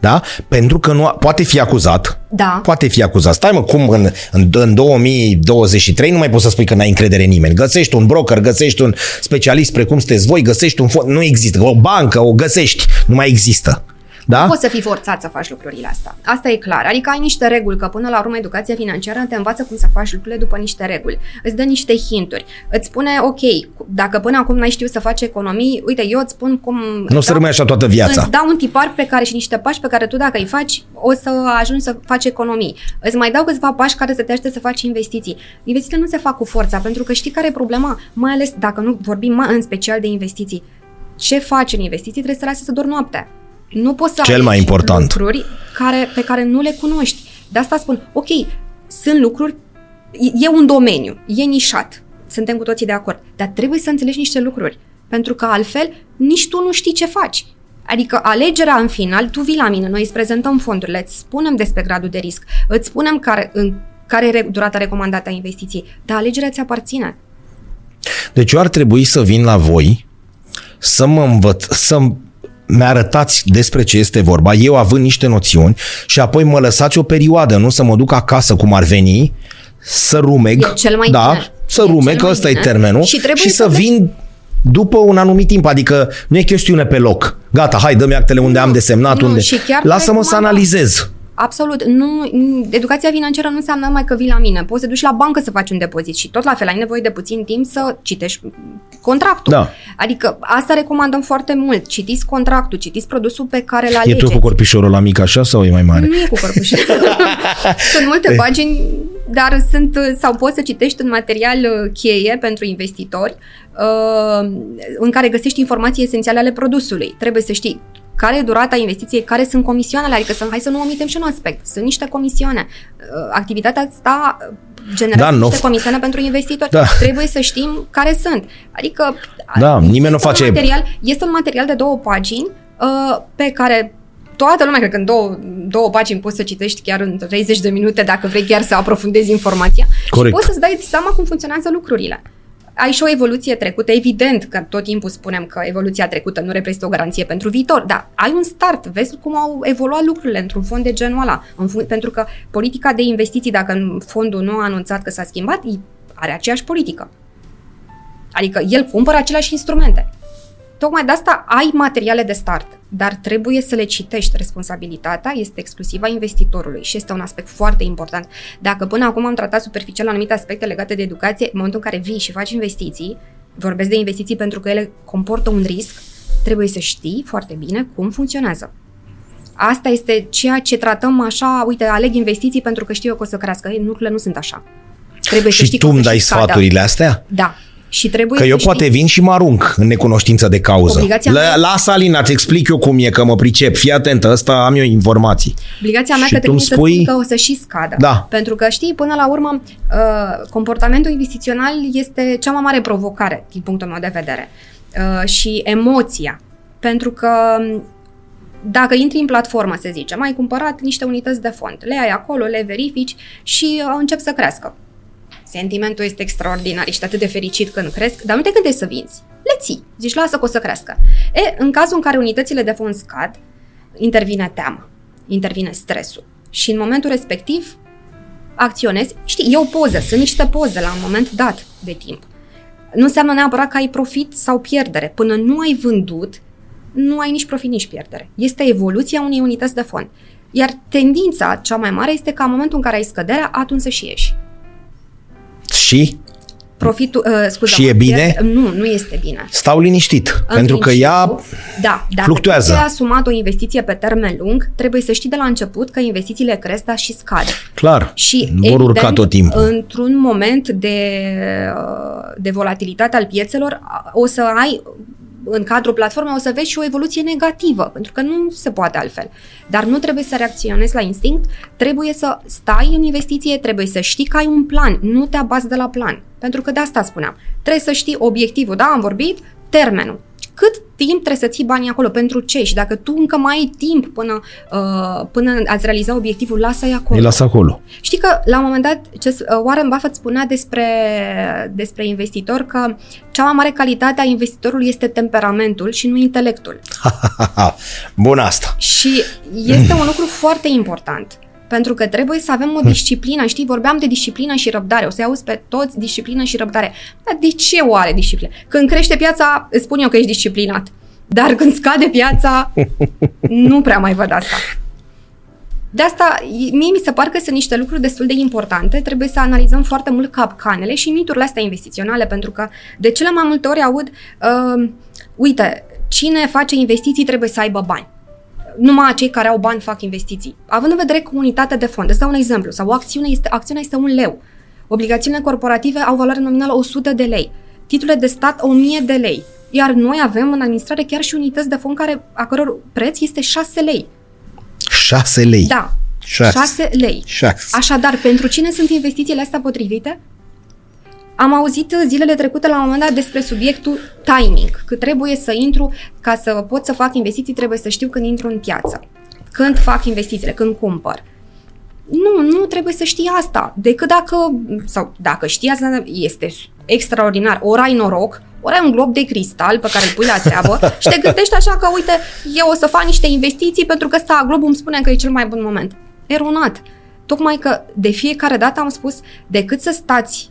Da? Pentru că nu a, poate fi acuzat, Da. poate fi acuzat. Stai mă, cum în, în, în 2023 nu mai poți să spui că n-ai încredere în nimeni. Găsești un broker, găsești un specialist precum sunteți voi, găsești un fond, nu există. O bancă, o găsești, nu mai există. Da? Nu poți să fii forțat să faci lucrurile astea. Asta e clar. Adică ai niște reguli, că până la urmă educația financiară te învață cum să faci lucrurile după niște reguli. Îți dă niște hinturi. Îți spune, ok, dacă până acum n-ai știut să faci economii, uite, eu îți spun cum... Nu o să rămâi așa toată viața. Îți dau un tipar pe care și niște pași pe care tu dacă îi faci, o să ajungi să faci economii. Îți mai dau câțiva pași care să te ajute să faci investiții. Investițiile nu se fac cu forța, pentru că știi care e problema? Mai ales dacă nu vorbim în special de investiții. Ce faci în investiții trebuie să lase să dormi noaptea. Nu poți să Cel mai important. lucruri care, pe care nu le cunoști. De asta spun, ok, sunt lucruri, e un domeniu, e nișat, suntem cu toții de acord, dar trebuie să înțelegi niște lucruri, pentru că altfel nici tu nu știi ce faci. Adică alegerea în final, tu vii la mine, noi îți prezentăm fondurile, îți spunem despre gradul de risc, îți spunem care, în, care e durata recomandată a investiției, dar alegerea ți aparține. Deci eu ar trebui să vin la voi, să mă învăț, să mi-arătați despre ce este vorba, eu având niște noțiuni și apoi mă lăsați o perioadă, nu să mă duc acasă cum ar veni, să rumeg, E cel mai da, bine. să E rumeg, cel că mai ăsta e bine. termenul, Și trebuie și să, să vezi- vin după un anumit timp, adică nu e chestiune pe loc. Gata, hai, dă-mi actele unde Nu, am desemnat, nu, unde... și chiar Lasă-mă să recomandăm. analizez. Absolut. Nu, educația financiară nu înseamnă numai că vii la mine. Poți să duci la bancă să faci un depozit și tot la fel ai nevoie de puțin timp să citești contractul. Da. Adică asta recomandăm foarte mult. Citiți contractul, citiți produsul pe care îl E alegeți. tu cu corpișorul la mic așa sau e mai mare? Nu e cu corpușul. sunt multe pagini, dar sunt sau poți să citești un material uh, cheie pentru investitori uh, în care găsești informații esențiale ale produsului. Trebuie să știi care e durata investiției, care sunt comisioanele, adică să, hai să nu omitem și un aspect. Sunt niște comisioane. Uh, Activitatea asta generează Da, da, nu- niște comisioane pentru investitori. Da. Trebuie să știm care sunt. Adică Da, nimeni nu este un face- Material, este un material de două pagini uh, pe care toată lumea, cred că în două, două pagini poți să citești chiar în 30 de minute dacă vrei chiar să aprofundezi informația Corect. și poți să-ți dai seama cum funcționează lucrurile. Ai și o evoluție trecută, evident că tot timpul spunem că evoluția trecută nu reprezintă o garanție pentru viitor, dar ai un start, vezi cum au evoluat lucrurile într-un fond de genul ăla, în fun- pentru că politica de investiții, dacă fondul nu a anunțat că s-a schimbat, are aceeași politică. Adică el cumpără aceleași instrumente. Tocmai de asta ai materiale de start, dar trebuie să le citești. Responsabilitatea este exclusivă a investitorului și este un aspect foarte important. Dacă până acum am tratat superficial anumite aspecte legate de educație, în momentul în care vii și faci investiții, vorbesc de investiții pentru că ele comportă un risc, trebuie să știi foarte bine cum funcționează. Asta este ceea ce tratăm așa, uite, aleg investiții pentru că știu eu că o să crească. Ei, lucrurile nu sunt așa. Trebuie să Și știi tu că o îmi să dai și scadă. sfaturile astea? Da. Și trebuie Că să eu știi. poate vin și mă arunc în necunoștință de cauză. Obligația La, mea- lasă, Alina, îți explic eu cum e, că mă pricep. Fii atentă, ăsta am eu informații. Obligația mea Și către tu tine îmi să spui- spun că o să și scadă. Da. Pentru că, știi, până la urmă, uh, comportamentul investițional este cea mai mare provocare, din punctul meu de vedere. Uh, și emoția. Pentru că um, dacă intri în platformă, să zicem, ai cumpărat niște unități de fond, le ai acolo, le verifici și uh, încep să crească. Sentimentul este extraordinar, ești atât de fericit când cresc, dar nu te gândești să vinzi. Le ții, zici, lasă că o să crească. E, în cazul în care unitățile de fond scad, intervine teama, intervine stresul. Și în momentul respectiv acționezi, știi, e o poză, sunt niște poze la un moment dat de timp. Nu înseamnă neapărat că ai profit sau pierdere. Până nu ai vândut, nu ai nici profit, nici pierdere. Este evoluția unei unități de fond. Iar tendința cea mai mare este ca în momentul în care ai scăderea, atunci să și ieși. Și Profitul, uh, scuze, Și e bine? Nu, nu este bine. stau liniștit, În pentru că principiu, ea da, dacă fluctuează. ți-ai asumat o investiție pe termen lung, trebuie să știi de la început că investițiile cresc, dar și scad. clar, Și vor evident, urca tot timpul. într-un moment de, de volatilitate al piețelor, o să ai în cadrul platformei o să vezi și o evoluție negativă, pentru că nu se poate altfel. Dar nu trebuie să reacționezi la instinct, trebuie să stai în investiție, trebuie să știi că ai un plan, nu te abazi de la plan. Pentru că de asta spuneam. Trebuie să știi obiectivul, da, am vorbit, termenul. Cât timp trebuie să ții banii acolo? Pentru ce? Și dacă tu încă mai ai timp până, uh, până ați realiza obiectivul, lasă-i acolo. îi las acolo. Știi că la un moment dat ce, uh, Warren Buffett spunea despre, despre investitor că cea mai mare calitate a investitorului este temperamentul și nu intelectul. Bun asta. Și este un lucru foarte important. Pentru că trebuie să avem o disciplină. Știi, vorbeam de disciplină și răbdare. O să auzi pe toți disciplină și răbdare. Dar de ce o are disciplină? Când crește piața, îți spun eu că ești disciplinat. Dar când scade piața, nu prea mai văd asta. De asta, mie mi se par că sunt niște lucruri destul de importante, trebuie să analizăm foarte mult capcanele și miturile astea investiționale, pentru că de cele mai multe ori aud, uh, uite, cine face investiții trebuie să aibă bani. Numai cei care au bani fac investiții. Având în vedere comunitatea de fond, îți dau un exemplu, sau o acțiune este, acțiunea este un leu. Obligațiunile corporative au valoare nominală 100 de lei. Titlurile de stat 1000 de lei. Iar noi avem în administrare chiar și unități de fond care, a căror preț este 6 lei. 6 lei. Da. 6, 6 lei. 6. Așadar, pentru cine sunt investițiile astea potrivite? Am auzit zilele trecute la un moment dat despre subiectul timing, că trebuie să intru, ca să pot să fac investiții, trebuie să știu când intru în piață, când fac investițiile, când cumpăr. Nu, nu trebuie să știi asta, decât dacă, sau dacă știi asta, este extraordinar, ori ai noroc, ori ai un glob de cristal pe care îl pui la treabă și te gândești așa că, uite, eu o să fac niște investiții pentru că ăsta globul îmi spune că e cel mai bun moment. Eronat. Tocmai că de fiecare dată am spus, decât să stați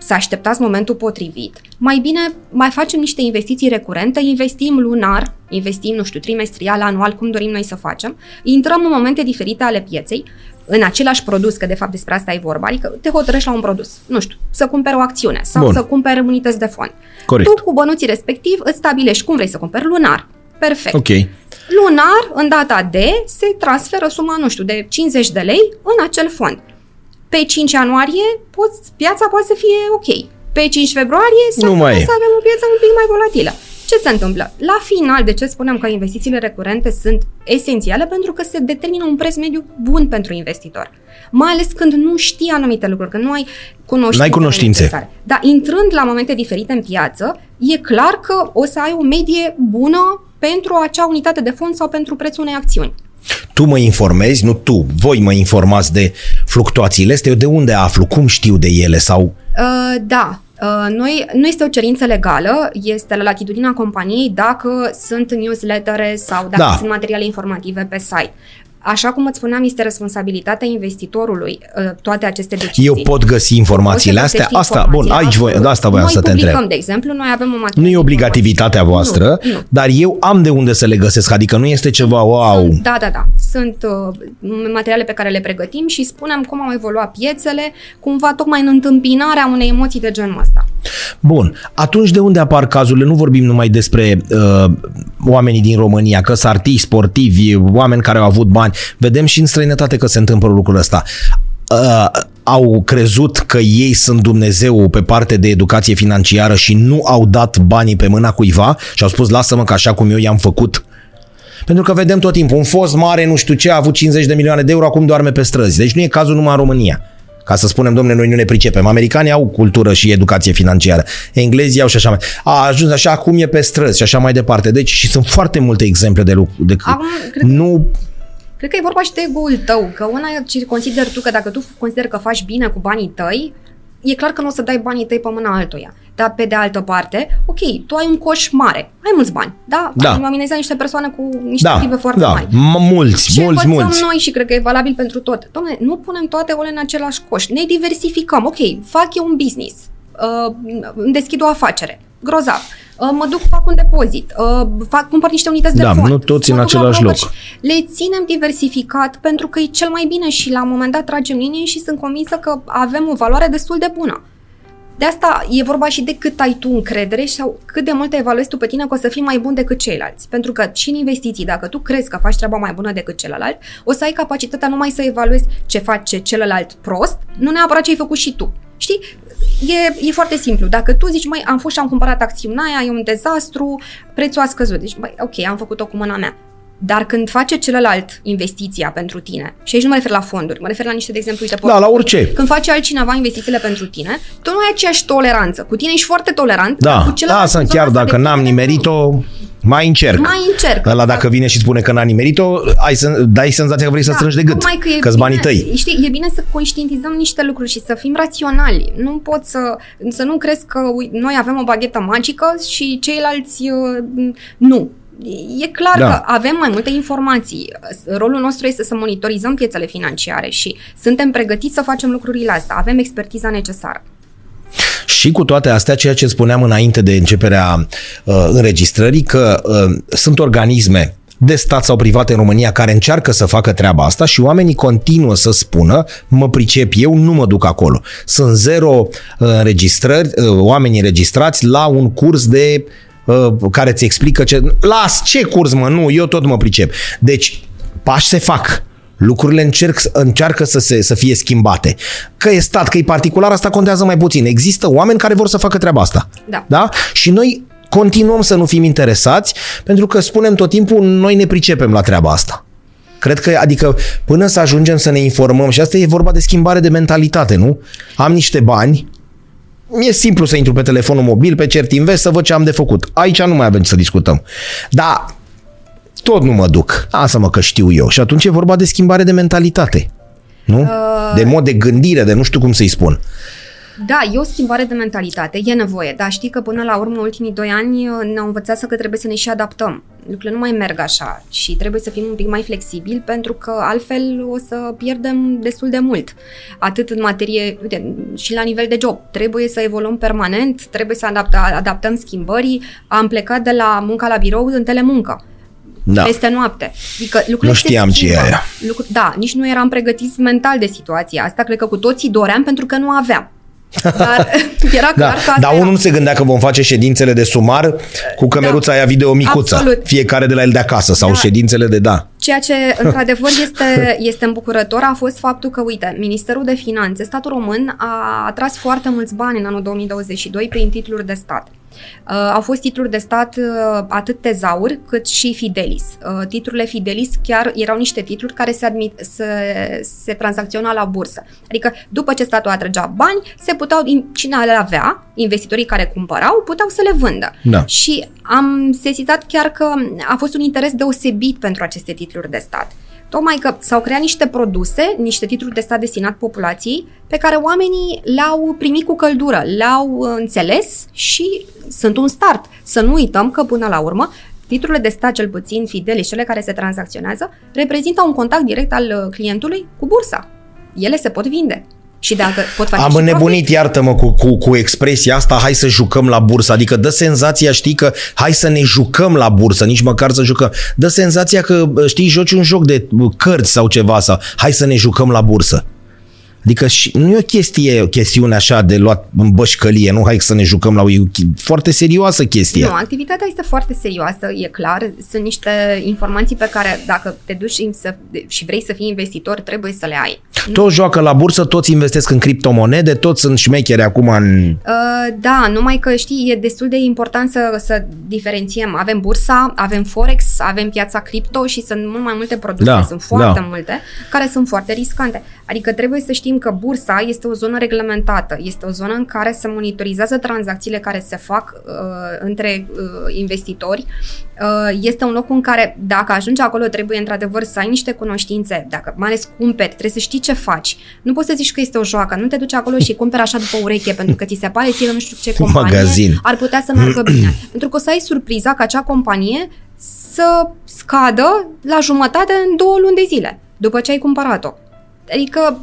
să așteptați momentul potrivit, mai bine mai facem niște investiții recurente, investim lunar, investim, nu știu, trimestrial, anual, cum dorim noi să facem, intrăm în momente diferite ale pieței, în același produs, că de fapt despre asta e vorba, adică te hotărăști la un produs, nu știu, să cumperi o acțiune sau Bun. să cumperi unități de fond. Corect. Tu cu bănuții respectiv îți stabilești cum vrei să cumperi lunar. Perfect. Ok. Lunar, în data D, se transferă suma, nu știu, de 50 de lei în acel fond. Pe 5 ianuarie, poți, piața poate să fie ok. Pe 5 februarie, să avem o piață un pic mai volatilă. Ce se întâmplă? La final, de ce spunem că investițiile recurente sunt esențiale? Pentru că se determină un preț mediu bun pentru investitor. Mai ales când nu știi anumite lucruri, când nu ai cunoștințe. N-ai cunoștințe. Necesare. Dar intrând la momente diferite în piață, e clar că o să ai o medie bună pentru acea unitate de fond sau pentru prețul unei acțiuni. Tu mă informezi, nu tu, voi mă informați de fluctuațiile astea, eu de unde aflu, cum știu de ele sau... Uh, da, Uh, noi, nu este o cerință legală, este la latitudinea companiei dacă sunt newslettere sau dacă da. sunt materiale informative pe site. Așa cum îți spuneam, este responsabilitatea investitorului uh, toate aceste decizii. Eu pot găsi informațiile astea? Asta, bun, aici voi, de asta voiam să te întreb. de exemplu, noi avem o Nu e obligativitatea voastră, nu, nu. dar eu am de unde să le găsesc, adică nu este ceva wow. Sunt, da, da, da. Sunt uh, materiale pe care le pregătim și spunem cum au evoluat piețele, cumva tocmai în întâmpinarea unei emoții de genul ăsta. Bun, atunci de unde apar cazurile? Nu vorbim numai despre uh, oamenii din România, că sunt artiști, sportivi, oameni care au avut bani. Vedem și în străinătate că se întâmplă lucrul ăsta. Uh, au crezut că ei sunt Dumnezeu pe parte de educație financiară și nu au dat banii pe mâna cuiva și au spus lasă-mă că așa cum eu i-am făcut pentru că vedem tot timpul, un fost mare, nu știu ce, a avut 50 de milioane de euro, acum doarme pe străzi. Deci nu e cazul numai în România. Ca să spunem, domnule, noi nu ne pricepem. Americanii au cultură și educație financiară. Englezii au și așa mai. A ajuns așa cum e pe străzi și așa mai departe. Deci și sunt foarte multe exemple de lucruri. De... Acum, cred nu Cred că e vorba și de ego-ul tău, că una ce consider tu că dacă tu consideri că faci bine cu banii tăi, e clar că nu o să dai banii tăi pe mâna altuia. Dar pe de altă parte, ok, tu ai un coș mare, ai mulți bani, da? da. Am niște persoane cu niște da, active foarte da. mari. mulți, Ce mulți, mulți. noi și cred că e valabil pentru tot. Dom'le, nu punem toate ole în același coș, ne diversificăm. Ok, fac eu un business, uh, deschid o afacere, grozav Uh, mă duc, fac un depozit, uh, fac, cumpăr niște unități da, de fond. nu toți în același loc. Le ținem diversificat pentru că e cel mai bine și la un moment dat tragem linie și sunt convinsă că avem o valoare destul de bună. De asta e vorba și de cât ai tu încredere sau cât de mult evaluezi tu pe tine că o să fii mai bun decât ceilalți. Pentru că și în investiții, dacă tu crezi că faci treaba mai bună decât celălalt, o să ai capacitatea numai să evaluezi ce face celălalt prost, nu neapărat ce ai făcut și tu. Știi? E, e foarte simplu. Dacă tu zici, mai am fost și am cumpărat acțiunea aia, e un dezastru, prețul a scăzut. Deci, băi, ok, am făcut-o cu mâna mea. Dar când face celălalt investiția pentru tine, și aici nu mă refer la fonduri, mă refer la niște de exemplu, uite, da, la orice. Când face altcineva investițiile pentru tine, tu nu ai aceeași toleranță. Cu tine ești foarte tolerant. Da, cu da, sunt chiar dacă n-am nimerit-o, mai încerc. Mai încerc. Ăla dacă vine și spune că n-a nimerit-o, ai să, dai senzația că vrei da, să strângi de gât. Că e că banii tăi. Știi, e bine să conștientizăm niște lucruri și să fim raționali. Nu pot să, să nu crezi că noi avem o baghetă magică și ceilalți uh, nu. E clar da. că avem mai multe informații. Rolul nostru este să monitorizăm piețele financiare și suntem pregătiți să facem lucrurile astea. Avem expertiza necesară. Și cu toate astea, ceea ce spuneam înainte de începerea uh, înregistrării, că uh, sunt organisme de stat sau private în România care încearcă să facă treaba asta și oamenii continuă să spună, mă pricep eu, nu mă duc acolo. Sunt zero uh, înregistrări, uh, oameni înregistrați la un curs de uh, care ți explică ce... Las, ce curs, mă? Nu, eu tot mă pricep. Deci, pași se fac. Lucrurile încerc, încearcă să, se, să fie schimbate. Că e stat, că e particular, asta contează mai puțin. Există oameni care vor să facă treaba asta. Da. da? Și noi continuăm să nu fim interesați pentru că spunem tot timpul noi ne pricepem la treaba asta. Cred că, adică, până să ajungem să ne informăm, și asta e vorba de schimbare de mentalitate, nu? Am niște bani, e simplu să intru pe telefonul mobil, pe Cert Invest, să văd ce am de făcut. Aici nu mai avem să discutăm. Dar tot nu mă duc. Lasă-mă că știu eu. Și atunci e vorba de schimbare de mentalitate. Nu? Uh... De mod de gândire, de nu știu cum să-i spun. Da, e o schimbare de mentalitate, e nevoie, dar știi că până la urmă, ultimii doi ani uh, ne-au învățat să că trebuie să ne și adaptăm. Lucrurile nu mai merg așa și trebuie să fim un pic mai flexibili pentru că altfel o să pierdem destul de mult. Atât în materie, uite, și la nivel de job. Trebuie să evoluăm permanent, trebuie să adapta, adaptăm schimbării. Am plecat de la munca la birou în telemuncă da. peste noapte. Adică lucrurile nu știam ce e aia. Lucru, da, nici nu eram pregătiți mental de situația asta. Cred că cu toții doream pentru că nu aveam. Dar era clar da, că Dar unul nu se gândea că vom face ședințele de sumar cu cămeruța da, aia video micuță. Absolut. Fiecare de la el de acasă sau da. ședințele de da. Ceea ce, într-adevăr, este, este îmbucurător a fost faptul că, uite, Ministerul de Finanțe, statul român, a atras foarte mulți bani în anul 2022 prin titluri de stat. Uh, au fost titluri de stat uh, atât tezaur cât și Fidelis. Uh, titlurile Fidelis chiar erau niște titluri care se, admit, se, se tranzacționa la bursă. Adică după ce statul atrăgea bani, se puteau, cine le avea, investitorii care cumpărau, puteau să le vândă. Da. Și am sesizat chiar că a fost un interes deosebit pentru aceste titluri de stat. Tocmai că s-au creat niște produse, niște titluri de stat destinat populației, pe care oamenii le-au primit cu căldură, le-au înțeles și sunt un start. Să nu uităm că, până la urmă, titlurile de stat, cel puțin fidele și cele care se tranzacționează, reprezintă un contact direct al clientului cu bursa. Ele se pot vinde. Și dacă pot face Am înnebunit, iartă-mă, cu, cu, cu expresia asta, hai să jucăm la bursă. Adică dă senzația, știi, că hai să ne jucăm la bursă, nici măcar să jucăm. Dă senzația că, știi, joci un joc de cărți sau ceva sau hai să ne jucăm la bursă. Adică și, nu e o chestie, o chestiune așa de luat în bășcălie, nu hai să ne jucăm la o foarte serioasă chestie. Nu, activitatea este foarte serioasă, e clar. Sunt niște informații pe care dacă te duci să, și vrei să fii investitor, trebuie să le ai. Toți joacă la bursă, toți investesc în criptomonede, toți sunt șmecheri acum în... Uh, da, numai că știi, e destul de important să, să diferențiem. Avem bursa, avem Forex, avem piața cripto și sunt mult mai multe produse, da, sunt foarte da. multe, care sunt foarte riscante. Adică trebuie să știm că bursa este o zonă reglementată, este o zonă în care se monitorizează tranzacțiile care se fac uh, între uh, investitori. Uh, este un loc în care, dacă ajungi acolo, trebuie într-adevăr să ai niște cunoștințe, dacă mai ales cumperi, trebuie să știi ce faci. Nu poți să zici că este o joacă, nu te duci acolo și cumperi așa după ureche, pentru că ți se pare ție nu știu ce companie Magazin. ar putea să meargă bine. pentru că o să ai surpriza că acea companie să scadă la jumătate în două luni de zile, după ce ai cumpărat-o. Adică,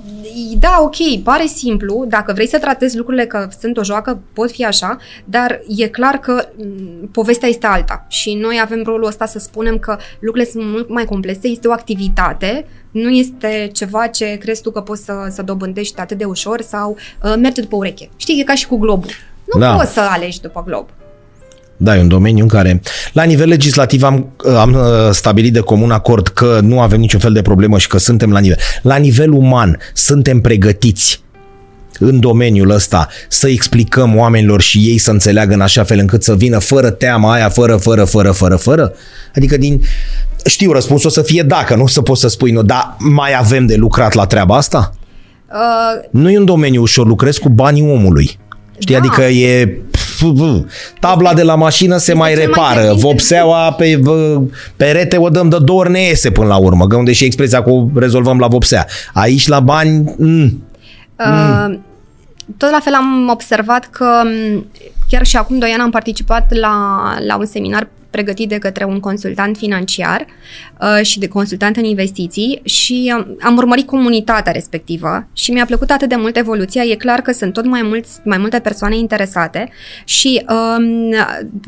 da, ok, pare simplu, dacă vrei să tratezi lucrurile că sunt o joacă, pot fi așa, dar e clar că m- povestea este alta și noi avem rolul ăsta să spunem că lucrurile sunt mult mai complexe, este o activitate, nu este ceva ce crezi tu că poți să, să dobândești atât de ușor sau uh, merge după ureche. Știi, e ca și cu globul. Nu da. poți să alegi după glob. Da, e un domeniu în care, la nivel legislativ, am, am uh, stabilit de comun acord că nu avem niciun fel de problemă și că suntem la nivel. La nivel uman, suntem pregătiți în domeniul ăsta să explicăm oamenilor și ei să înțeleagă în așa fel încât să vină fără teama aia, fără, fără, fără, fără, fără? Adică din... Știu, răspunsul o să fie dacă, nu să poți să spui nu, dar mai avem de lucrat la treaba asta? Uh... Nu e un domeniu ușor, lucrezi cu banii omului. Știi, da. adică e tabla de la mașină se mai repară, mai vopseaua pe perete o dăm de două ori ne iese până la urmă, că unde și expresia cu rezolvăm la vopsea. Aici la bani... Mm, uh, mm. Tot la fel am observat că chiar și acum doi ani am participat la, la un seminar pregătit de către un consultant financiar uh, și de consultant în investiții și uh, am urmărit comunitatea respectivă și mi-a plăcut atât de mult evoluția. E clar că sunt tot mai, mulți, mai multe persoane interesate și um,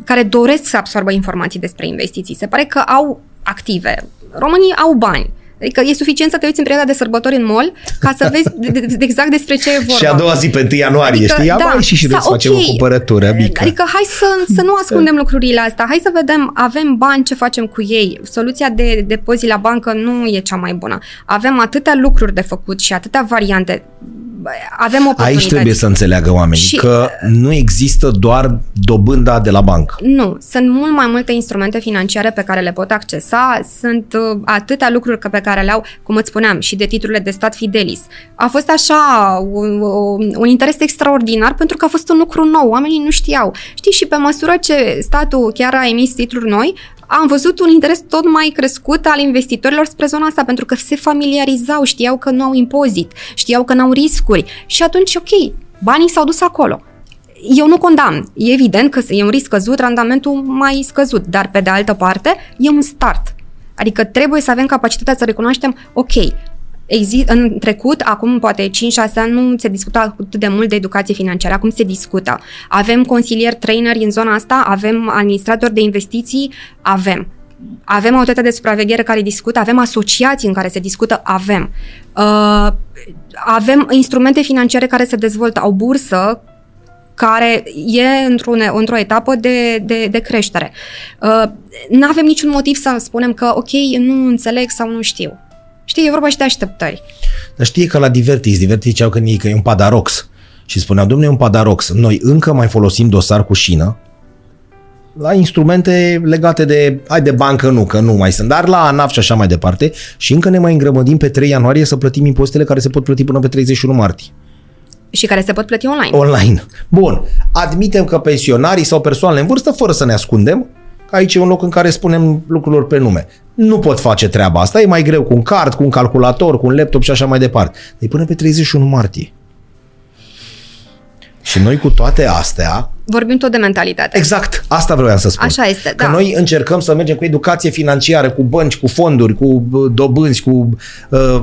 care doresc să absorbă informații despre investiții. Se pare că au active. Românii au bani. Adică e suficient să te uiți în perioada de sărbători în mall ca să vezi de, de, de exact despre ce e vorba. Și a doua zi pe 1 ianuarie, adică, știi? Ia da, și și să okay. facem o cumpărătură mică. Adică hai să, să nu ascundem lucrurile astea. Hai să vedem, avem bani, ce facem cu ei. Soluția de depozit la bancă nu e cea mai bună. Avem atâtea lucruri de făcut și atâtea variante avem oportunități. Aici trebuie să înțeleagă oamenii și, că nu există doar dobânda de la bancă. Nu, sunt mult mai multe instrumente financiare pe care le pot accesa, sunt uh, atâtea lucruri pe care le au, cum îți spuneam, și de titlurile de stat Fidelis. A fost așa un, un interes extraordinar pentru că a fost un lucru nou, oamenii nu știau. Știi, și pe măsură ce statul chiar a emis titluri noi, am văzut un interes tot mai crescut al investitorilor spre zona asta, pentru că se familiarizau, știau că nu au impozit, știau că nu au riscuri și atunci, ok, banii s-au dus acolo. Eu nu condamn. E evident că e un risc scăzut, randamentul mai scăzut, dar pe de altă parte e un start. Adică trebuie să avem capacitatea să recunoaștem, ok, Exist, în trecut, acum poate 5-6 ani, nu se discuta atât de mult de educație financiară, acum se discută. Avem consilieri, traineri în zona asta, avem administratori de investiții, avem. Avem autoritatea de supraveghere care discută, avem asociații în care se discută, avem. Uh, avem instrumente financiare care se dezvoltă, au bursă care e într-o, într-o etapă de, de, de creștere. Uh, nu avem niciun motiv să spunem că, ok, nu înțeleg sau nu știu. Știi, e vorba și de așteptări. Dar știi că la Divertis, Divertis ziceau că e un padarox. Și spuneam, domnule, e un padarox. Noi încă mai folosim dosar cu șină la instrumente legate de, hai de bancă nu, că nu mai sunt, dar la ANAF și așa mai departe și încă ne mai îngrămădim pe 3 ianuarie să plătim impozitele care se pot plăti până pe 31 martie. Și care se pot plăti online. Online. Bun. Admitem că pensionarii sau persoanele în vârstă, fără să ne ascundem, că aici e un loc în care spunem lucrurilor pe nume. Nu pot face treaba asta, e mai greu cu un card, cu un calculator, cu un laptop și așa mai departe. Deci până pe 31 martie. Și noi cu toate astea... Vorbim tot de mentalitate. Exact, asta vreau să spun. Așa este, Că da. noi încercăm să mergem cu educație financiară, cu bănci, cu fonduri, cu dobânzi, cu uh,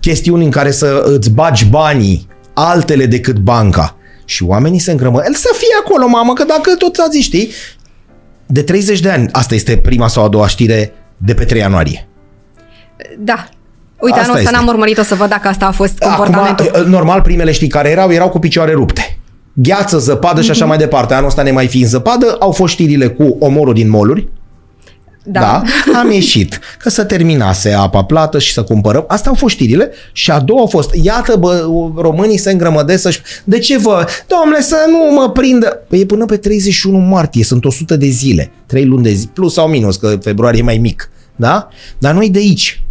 chestiuni în care să îți bagi banii altele decât banca. Și oamenii se îngrămă. El să fie acolo, mamă, că dacă tot ați zis, știi, de 30 de ani, asta este prima sau a doua știre de pe 3 ianuarie. Da, Uite, asta anul ăsta n-am urmărit o să văd dacă asta a fost comportamentul. Acum, normal, primele știi care erau, erau cu picioare rupte. Gheață, zăpadă mm-hmm. și așa mhm. mai departe. Anul ăsta ne mai fi în zăpadă, au fost știrile cu omorul din moluri, da. da. Am ieșit. Că să terminase apa plată și să cumpărăm. Asta au fost știrile. Și a doua a fost, iată bă, românii se îngrămădesc să De ce vă? Domnule, să nu mă prindă. Păi e până pe 31 martie, sunt 100 de zile. 3 luni de zi, plus sau minus, că februarie e mai mic. Da? Dar noi de aici.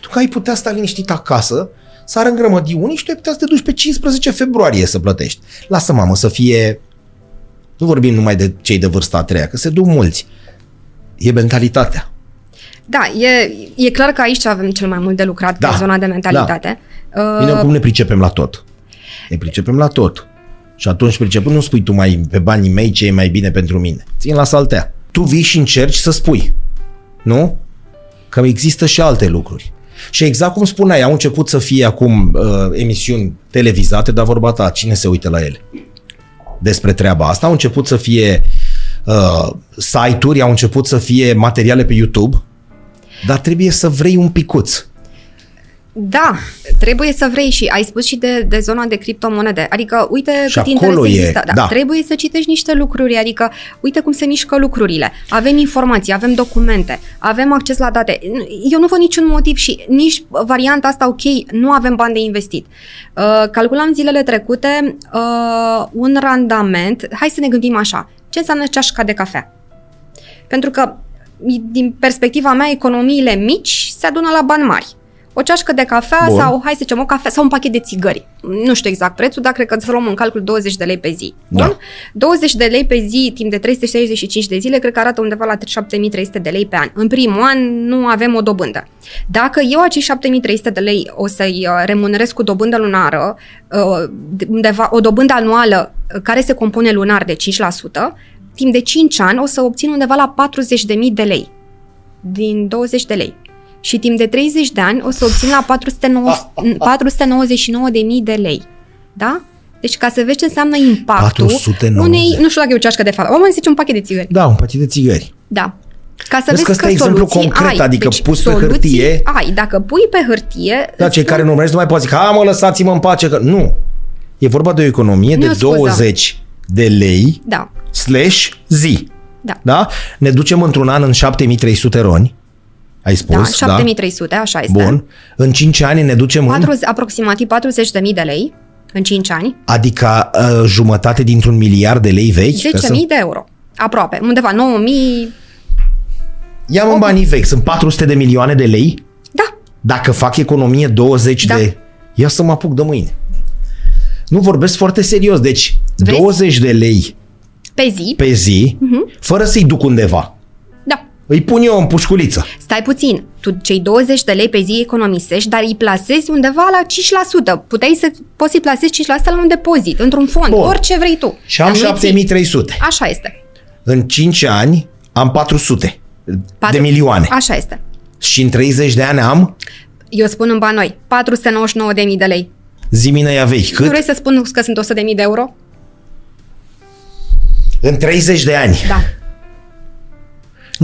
Tu că ai putea sta liniștit acasă, s-ar îngrămădi unii și tu ai putea să te duci pe 15 februarie să plătești. Lasă mamă să fie... Nu vorbim numai de cei de vârsta a treia, că se duc mulți e mentalitatea. Da, e, e clar că aici avem cel mai mult de lucrat da, pe zona de mentalitate. Da. Bine, uh, cum ne pricepem la tot? Ne pricepem la tot. Și atunci pricepând, nu spui tu mai pe banii mei ce e mai bine pentru mine. Țin la saltea. Tu vii și încerci să spui. Nu? Că există și alte lucruri. Și exact cum spuneai, au început să fie acum uh, emisiuni televizate, dar vorba ta, cine se uită la ele? Despre treaba asta. Au început să fie uh, site-uri, au început să fie materiale pe YouTube, dar trebuie să vrei un picuț. Da, trebuie să vrei și ai spus și de, de zona de criptomonede. Adică, uite și cât interes e, există. Da, da. Trebuie să citești niște lucruri, adică uite cum se mișcă lucrurile. Avem informații, avem documente, avem acces la date. Eu nu văd niciun motiv și nici varianta asta, ok, nu avem bani de investit. Uh, calculam zilele trecute uh, un randament, hai să ne gândim așa, ce înseamnă ceașca de cafea? Pentru că din perspectiva mea, economiile mici se adună la bani mari o ceașcă de cafea Bun. sau, hai să zicem, o cafea sau un pachet de țigări. Nu știu exact prețul, dar cred că să luăm în calcul 20 de lei pe zi. Da. Bun? 20 de lei pe zi, timp de 365 de zile, cred că arată undeva la 7300 de lei pe an. În primul an nu avem o dobândă. Dacă eu acei 7300 de lei o să-i uh, remunerez cu dobândă lunară, uh, undeva, o dobândă anuală uh, care se compune lunar de 5%, timp de 5 ani o să obțin undeva la 40.000 de lei. Din 20 de lei. Și timp de 30 de ani o să obțin la 499.000 de lei. Da? Deci ca să vezi ce înseamnă impactul 490. unei, nu știu dacă e o ceașcă de fapt, o zice un pachet de țigări. Da, un pachet de țigări. Da. Ca să Vezi vezi că ăsta e exemplu soluții concret, ai. Deci adică pus pe soluții hârtie- Ai, dacă pui pe hârtie... Da, îți cei spun- care nu urmăresc nu mai pot zic, ha mă, lăsați-mă în pace, că nu. E vorba de o economie Nu de e o scuză. 20 de lei Da, slash zi. da. Da? Ne ducem într-un an în 7300 roni. Ai spus, Da, da? 7300, așa este. Bun. În 5 ani ne ducem în... 40, aproximativ 40.000 de lei în 5 ani, Adică uh, jumătate dintr-un miliard de lei vechi? 10.000 Că sunt- de euro. Aproape, undeva 9.000, Ia mă în banii vechi, sunt 400 de milioane de lei? da, Dacă fac economie 20 Da. de... Ia să mă apuc de mâine. Nu vorbesc foarte serios. Deci, Vezi? 20 de lei pe zi, pe zi, Mhm. fără să-i duc undeva. Da. Îi pun eu în pușculiță. Stai puțin, tu cei 20 de lei pe zi economisești, dar îi plasezi undeva la 5%. Puteai să poți să-i plasezi 5% la un depozit, într-un fond, Bun. orice vrei tu. Și am Dar nu-i ții. 7300. Așa este. În 5 ani am 400 de Patru- milioane. Așa este. Și în 30 de ani am Eu spun în bani noi, 499.000 de lei. ziminea vechi. Nu Cât? vrei să spun că sunt 100.000 de euro? În 30 de ani. Da.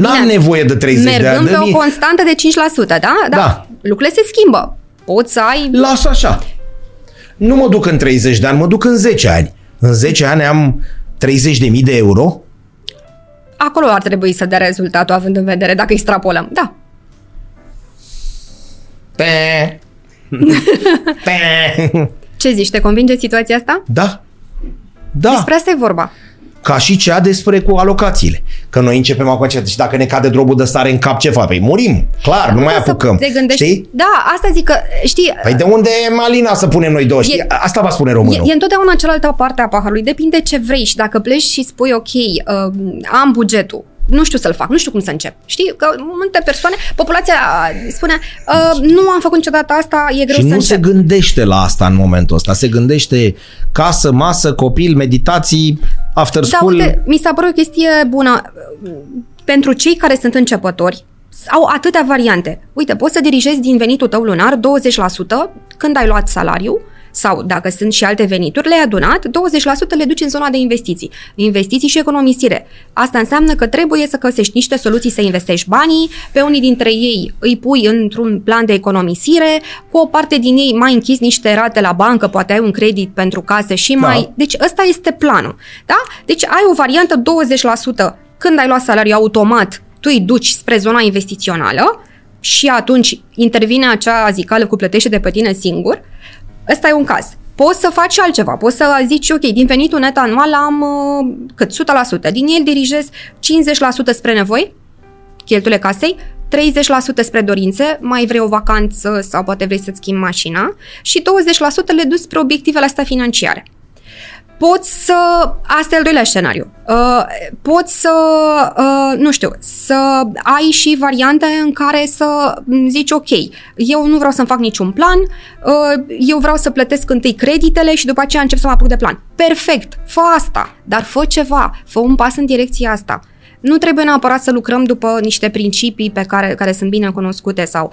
N-am Bine. nevoie de 30 de ani. Mergând pe Dă-mi- o constantă de 5%, da? Da. Lucrurile se schimbă. Poți să ai... Las așa. Nu mă duc în 30 de ani, mă duc în 10 ani. În 10 ani am 30.000 de euro. Acolo ar trebui să dea rezultatul, având în vedere, dacă extrapolăm. Da. Pe. Pe. Ce zici, te convinge situația asta? Da. Da. Despre asta e vorba. Ca și cea despre cu alocațiile. Că noi începem acum ce- și dacă ne cade drobul de stare în cap, ce fac? Păi murim. Clar, nu mai Să apucăm. Te gândești... Știi? Da, asta zic că, știi, Păi de unde e Malina să punem noi două? Știi? E- Asta va spune E, românul. e întotdeauna cealaltă parte a paharului, depinde ce vrei și dacă pleci și spui, ok, uh, am bugetul, nu știu să-l fac, nu știu cum să încep. Știi că multe persoane, populația uh, spune, uh, nu am făcut niciodată asta, e greu Și să nu se încep. gândește la asta în momentul ăsta. Se gândește casă, masă, copil, meditații, after Da, school. uite, mi s-a părut o chestie bună. Pentru cei care sunt începători, au atâtea variante. Uite, poți să dirigezi din venitul tău lunar 20% când ai luat salariu sau dacă sunt și alte venituri, le-ai adunat, 20% le duci în zona de investiții. Investiții și economisire. Asta înseamnă că trebuie să găsești niște soluții să investești banii, pe unii dintre ei îi pui într-un plan de economisire, cu o parte din ei mai închizi niște rate la bancă, poate ai un credit pentru case și Da. mai... Deci ăsta este planul. Da? Deci ai o variantă 20% când ai luat salariu automat, tu îi duci spre zona investițională și atunci intervine acea zicală cu plătește de pe tine singur. Ăsta e un caz. Poți să faci altceva, poți să zici, ok, din venitul net anual am uh, cât 100%, din el dirigez 50% spre nevoi, cheltuielile casei, 30% spre dorințe, mai vrei o vacanță sau poate vrei să-ți schimbi mașina și 20% le duci spre obiectivele astea financiare. Poți să... Asta e al doilea scenariu. Uh, poți să, uh, nu știu, să ai și variante în care să zici, ok, eu nu vreau să-mi fac niciun plan, uh, eu vreau să plătesc întâi creditele și după aceea încep să mă apuc de plan. Perfect, fă asta, dar fă ceva, fă un pas în direcția asta. Nu trebuie neapărat să lucrăm după niște principii pe care, care sunt bine cunoscute sau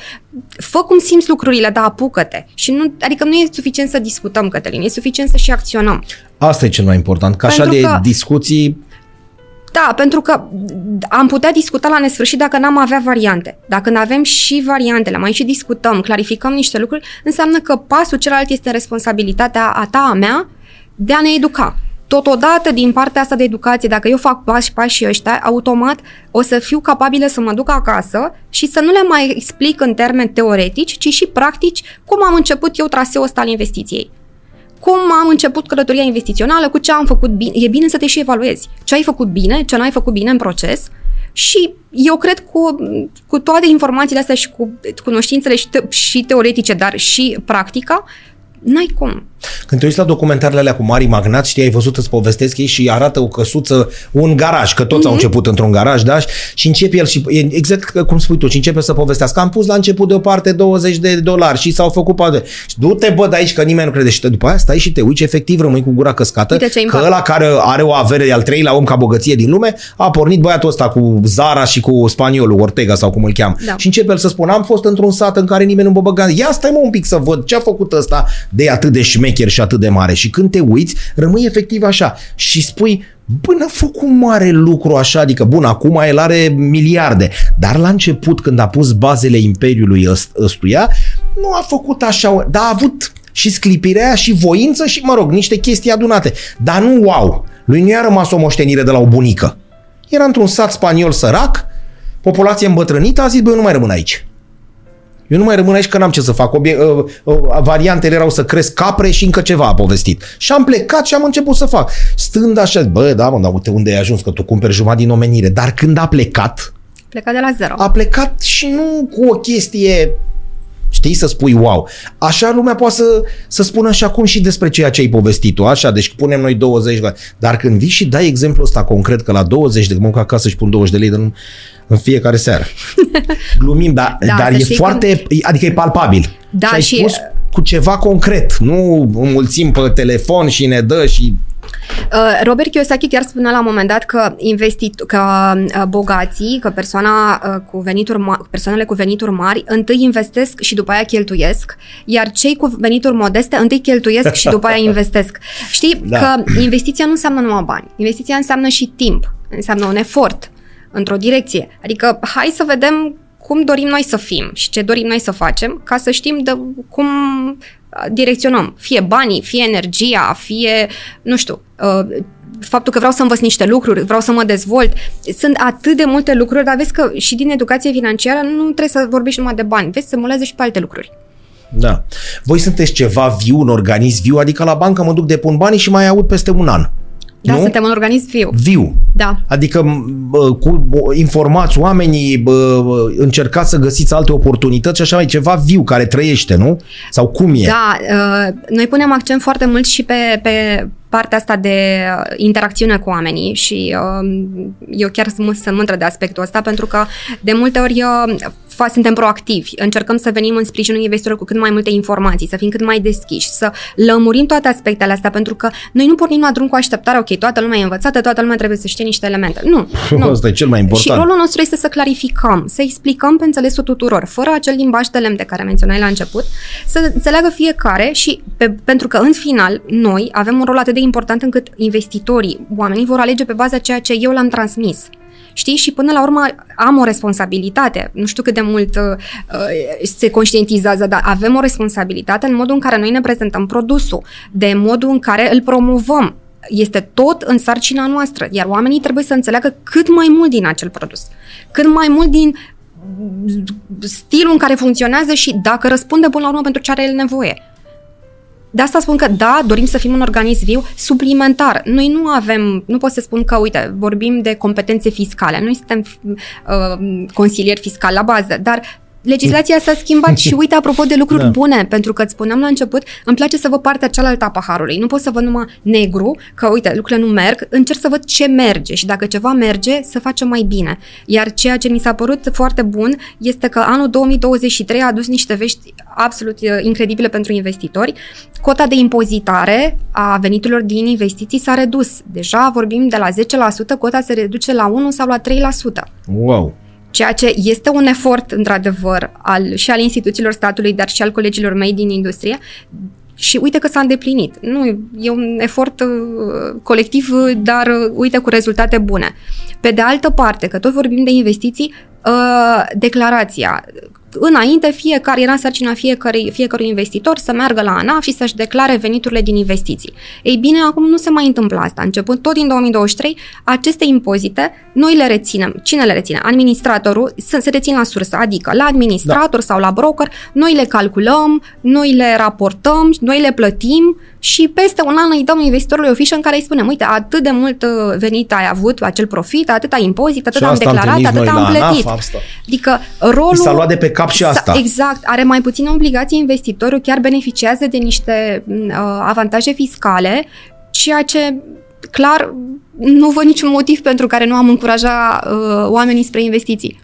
fă cum simți lucrurile, dar apucă-te. Și nu, adică nu e suficient să discutăm, Cătălin, e suficient să și acționăm. Asta e cel mai important. Că așa Pentru de că- discuții Da, pentru că am putea discuta la nesfârșit dacă n-am avea variante. Dacă nu avem și variantele, mai și discutăm, clarificăm niște lucruri, înseamnă că pasul celălalt este responsabilitatea a ta, a mea, de a ne educa. Totodată, din partea asta de educație, dacă eu fac pași pașii ăștia, automat o să fiu capabilă să mă duc acasă și să nu le mai explic în termeni teoretici, ci și practici cum am început eu traseul ăsta al investiției cum am început călătoria investițională, cu ce am făcut bine. E bine să te și evaluezi. Ce ai făcut bine, ce n-ai făcut bine în proces și eu cred cu, cu toate informațiile astea și cu cunoștințele și, te, și teoretice, dar și practica, N-ai cum. Când te uiți la documentarele alea cu mari magnați, știi, ai văzut, îți povestesc ei și arată o căsuță, un garaj, că toți mm-hmm. au Mhm. început într-un garaj, da? Și începe el și, e exact cum spui tu, și începe să povestească. Am pus la început deoparte 20 de dolari și s-au făcut poate. Și du-te, bă, de aici, că nimeni nu crede. Și te, după aia stai și te uiți, efectiv rămâi cu gura căscată, Uite ce că impact. ăla care are o avere, al treilea om ca bogăție din lume, a pornit băiatul ăsta cu Zara și cu spaniolul Ortega sau cum îl cheamă. Da. Și începe el să spună, am fost într-un sat în care nimeni nu mă băga. Ia stai mă un pic să văd ce a făcut ăsta de atât de șmecher și atât de mare. Și când te uiți, rămâi efectiv așa și spui, bă, n-a făcut mare lucru așa, adică bun, acum el are miliarde, dar la început când a pus bazele imperiului ăst- ăstuia, nu a făcut așa, dar a avut și sclipirea aia și voință și, mă rog, niște chestii adunate. Dar nu wow, lui nu i-a rămas o moștenire de la o bunică. Era într-un sat spaniol sărac, populație îmbătrânită, a zis, bă, eu nu mai rămân aici. Eu nu mai rămân aici că n-am ce să fac. Obie- uh, uh, variantele erau să cresc capre și încă ceva a povestit. Și am plecat și am început să fac. Stând așa, bă, da, mă, dar uite unde ai ajuns, că tu cumperi jumătate din omenire. Dar când a plecat, Pleca de la zero. a plecat și nu cu o chestie Știi, să spui wow. Așa lumea poate să, să spună și acum și despre ceea ce ai povestit tu, așa, deci punem noi 20 de Dar când vii și dai exemplul ăsta concret că la 20 de mă duc acasă și pun 20 de lei în, în fiecare seară. Glumim, dar, Da, dar să e știi foarte, adică e palpabil. Da, și ai și- spus cu ceva concret, nu înmulțim pe telefon și ne dă și Uh, Robert Kiyosaki chiar spunea la un moment dat că, investit, că uh, bogații, că persoana, uh, cu venituri ma- persoanele cu venituri mari întâi investesc și după aia cheltuiesc, iar cei cu venituri modeste întâi cheltuiesc și după aia investesc. Știi Da. că investiția nu înseamnă numai bani. Investiția înseamnă și timp, înseamnă un efort într-o direcție. Adică hai să vedem cum dorim noi să fim și ce dorim noi să facem ca să știm de cum uh, direcționăm. Fie banii, fie energia, fie, nu știu, uh, faptul că vreau să învăț niște lucruri, vreau să mă dezvolt. Sunt atât de multe lucruri, dar vezi că și din educație financiară nu trebuie să vorbești numai de bani. Vezi, se mulează și pe alte lucruri. Da. Voi sunteți ceva viu, un organism viu, adică la bancă mă duc, depun banii și mai aud peste un an. Da, nu? suntem un organism viu. Viu. Da. Adică bă, cu bă, informați oamenii, bă, bă, încercați să găsiți alte oportunități și așa mai ceva viu care trăiește, nu? Sau cum e? Da, uh, noi punem accent foarte mult și pe, pe partea asta de uh, interacțiune cu oamenii și uh, eu chiar sunt, sunt mândră de aspectul ăsta pentru că de multe ori uh, fa- suntem proactivi, încercăm să venim în sprijinul investitorilor cu cât mai multe informații, să fim cât mai deschiși, să lămurim toate aspectele astea pentru că noi nu pornim la drum cu așteptare, ok, toată lumea e învățată, toată lumea trebuie să știe niște elemente. Nu, nu. Asta e cel mai important. Și rolul nostru este să clarificăm, să explicăm pe înțelesul tuturor, fără acel limbaj de lemn de care menționai la început, să înțeleagă fiecare și pe, pentru că în final noi avem un rol atât de important încât investitorii, oamenii vor alege pe baza ceea ce eu le-am transmis. Știi? Și până la urmă am o responsabilitate. Nu știu cât de mult uh, uh, se conștientizează, dar avem o responsabilitate în modul în care noi ne prezentăm produsul, de modul în care îl promovăm. Este tot în sarcina noastră, iar oamenii trebuie să înțeleagă cât mai mult din acel produs, cât mai mult din stilul în care funcționează și dacă răspunde până la urmă pentru ce are el nevoie. De asta spun că da, dorim să fim un organism viu suplimentar. Noi nu avem, nu pot să spun că, uite, vorbim de competențe fiscale. Noi suntem uh, consilieri fiscali la bază, dar legislația s-a schimbat și uite, apropo de lucruri Da. da. bune, pentru că îți spuneam la început, îmi place să văd partea cealaltă a paharului. Nu pot să văd numai negru, că uite, lucrurile nu merg, încerc să văd ce merge și dacă ceva merge, să facem mai bine. Iar ceea ce mi s-a părut foarte bun este că anul 2023 a adus niște vești absolut uh, incredibile pentru investitori. Cota de impozitare a veniturilor din investiții s-a redus. Deja vorbim de la 10%, cota se reduce la 1 sau la 3% Wow. Ceea ce este un efort, într-adevăr, al, și al instituțiilor statului, dar și al colegilor mei din industrie. Și uite că s-a îndeplinit. Nu, e un efort uh, colectiv, uh, dar uh, uite cu rezultate bune. Pe de altă parte, că tot vorbim de investiții, uh, declarația. Înainte, fiecare era sarcina fiecărui, fiecărui investitor să meargă la ANAF și să-și declare veniturile din investiții. Ei bine, acum nu se mai întâmplă asta. Începând tot din 2023, aceste impozite, noi le reținem. Cine le reține? Administratorul se, se rețin la sursă, adică la administrator da. sau la broker, noi le calculăm, noi le raportăm, noi le plătim și peste un an îi dăm investitorului o fișă în care îi spunem, uite, atât de mult uh, venit ai avut, acel profit, atâta impozit, atât Și am asta am declarat, trimis atât noi am la ANAF, plătit. asta. Adică rolul... I s-a luat de pe cap și Sa- asta. Exact, are mai puțină obligație investitorul, chiar beneficiază de niște uh, avantaje fiscale, ceea ce clar nu văd niciun motiv pentru care nu am încuraja uh, oamenii spre investiții.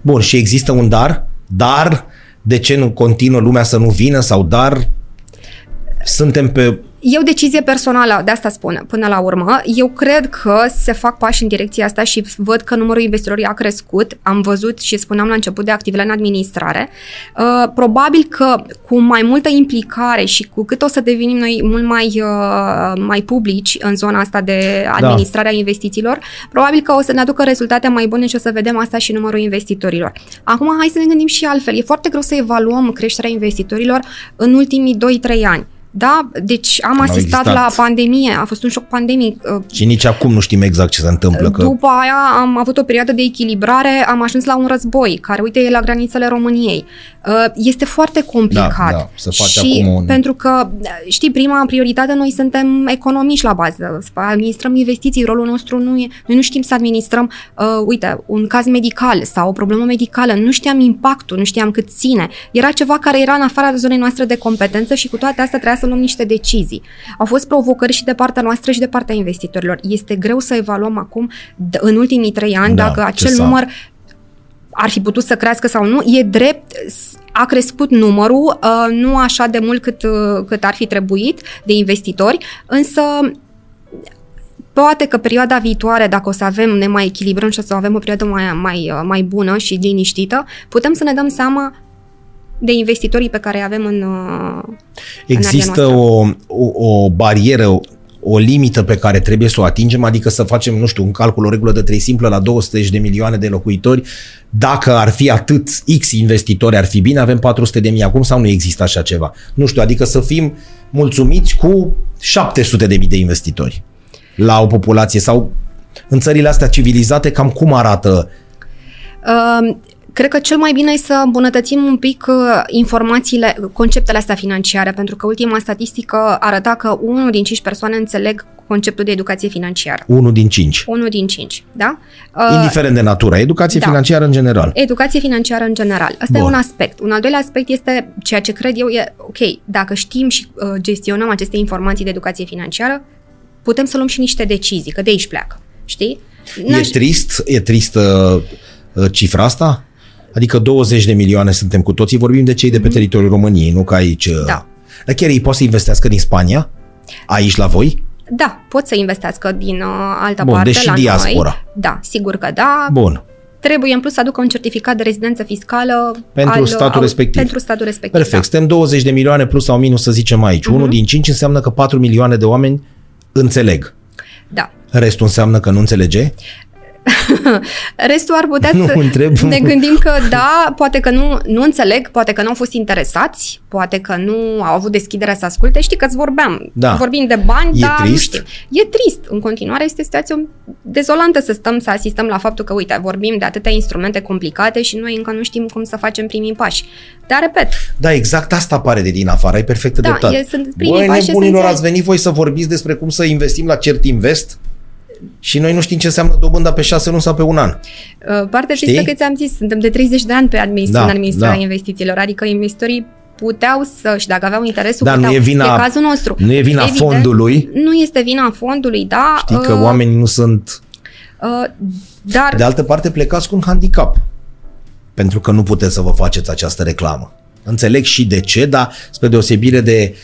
Bun, și există un dar? Dar de ce nu continuă lumea să nu vină? Sau dar suntem pe... E o decizie personală, de asta spun, până la urmă. Eu cred că se fac pași în direcția asta și văd că numărul investitorilor a crescut. Am văzut și spuneam la început de activele în administrare. Uh, probabil că cu mai multă implicare și cu cât o să devenim noi mult mai, uh, mai publici în zona asta de administrare a investițiilor, probabil că o să ne aducă rezultate mai bune și o să vedem asta și numărul investitorilor. Acum, hai să ne gândim și altfel. E foarte greu să evaluăm creșterea investitorilor în ultimii 2-3 ani. Da, deci am au asistat existat. la pandemie, a fost un șoc pandemic. uh, Și nici acum nu știm exact ce se întâmplă. Că... După aia am avut o perioadă de echilibrare, am ajuns la un război, care, uite, e la granițele României. Uh, Este foarte complicat. Da, da, să faci și acum un- pentru că, știi, prima prioritate, noi suntem economiști la bază, să administrăm investiții, rolul nostru nu e, noi nu știm să administrăm, uh, uite, un caz medical sau o problemă medicală, nu știam impactul, nu știam cât ține. Era ceva care era în afara zonei noastre de competență și cu toate astea trebuia să luăm niște decizii. Au fost provocări și de partea noastră și de partea investitorilor. Este greu să evaluăm acum, d- în ultimii trei ani, Da, dacă ce acel s-a- număr ar fi putut să crească sau nu. E drept, s- a crescut numărul, uh, nu așa de mult cât, uh, cât ar fi trebuit de investitori, însă poate că perioada viitoare, dacă o să avem, ne mai echilibrăm și o să avem o perioadă mai, mai, uh, mai bună și liniștită, putem să ne dăm seama de investitorii pe care îi avem în, uh, Există în o, o, o barieră, o limită pe care trebuie să o atingem, adică să facem, nu știu, un calcul, o regulă de trei simplă la 200 de milioane de locuitori. Dacă ar fi atât X investitori, ar fi bine, avem 400 de mii acum sau nu există așa ceva? Nu știu, adică să fim mulțumiți cu 700 de mii de investitori la o populație sau în țările astea civilizate, cam cum arată Uh, Cred că cel mai bine e să îmbunătățim un pic uh, informațiile, conceptele astea financiare, pentru că ultima statistică arăta că unul din cinci persoane înțeleg conceptul de educație financiară. unul din cinci? Unul din cinci, da? Uh, Indiferent de natură, educație da. financiară în general. Educație financiară în general. Asta Bun. e un aspect. Un al doilea aspect este ceea ce cred eu e, ok, dacă știm și uh, gestionăm aceste informații de educație financiară, putem să luăm și niște decizii, că de aici pleacă. Știi? E trist, e trist uh, uh, cifra asta? Adică 20 de milioane suntem cu toții, vorbim de cei de pe teritoriul României, nu ca aici. uh. Mhm. Da. Dar chiar ei pot să investească din Spania? Aici la voi? Da, pot să investească din uh, altă Bun, parte deci și la diaspora. noi. Da, sigur că da. Bun. Trebuie în plus să aducă un certificat de rezidență fiscală Pentru statul respectiv. Pentru statul respectiv. Perfect. Da. Suntem 20 de milioane plus sau minus să zicem aici. Mhm. Unul din 5 înseamnă că 4 milioane de oameni înțeleg. da. Restul înseamnă că nu înțelege? Restul ar putea Nu să întreb. ne gândim că da, poate că nu, nu înțeleg, poate că nu au fost interesați, poate că nu au avut deschiderea să asculte. Știi că îți vorbeam, Da. vorbim de bani, E dar nu trist? știu. E trist. În continuare este o situație dezolantă să stăm să asistăm la faptul că, uite, vorbim de atâtea instrumente complicate și noi încă nu știm cum să facem primii pași. Dar, repet, Da, exact asta apare de din afară, ai perfectă Da, dreptate. e- sunt primii Băi, pași nebunilor, esențiali. ați venit voi să vorbiți despre cum să investim la Cert Invest și noi nu știm ce înseamnă dobânda pe șase luni sau pe un an. Uh, Partea Știi? tristă că ți-am zis, suntem de 30 de ani pe administ- Da, în administrarea da. investițiilor, adică investitorii puteau să, și dacă aveau interesul, Dar nu puteau. e vina- e cazul nostru. nu e vina fondului. Nu este vina fondului, da. Știi că uh, oamenii nu sunt... Uh, dar De altă parte, plecați cu un handicap. Pentru că nu puteți să vă faceți această reclamă. Înțeleg și de ce, dar spre deosebire de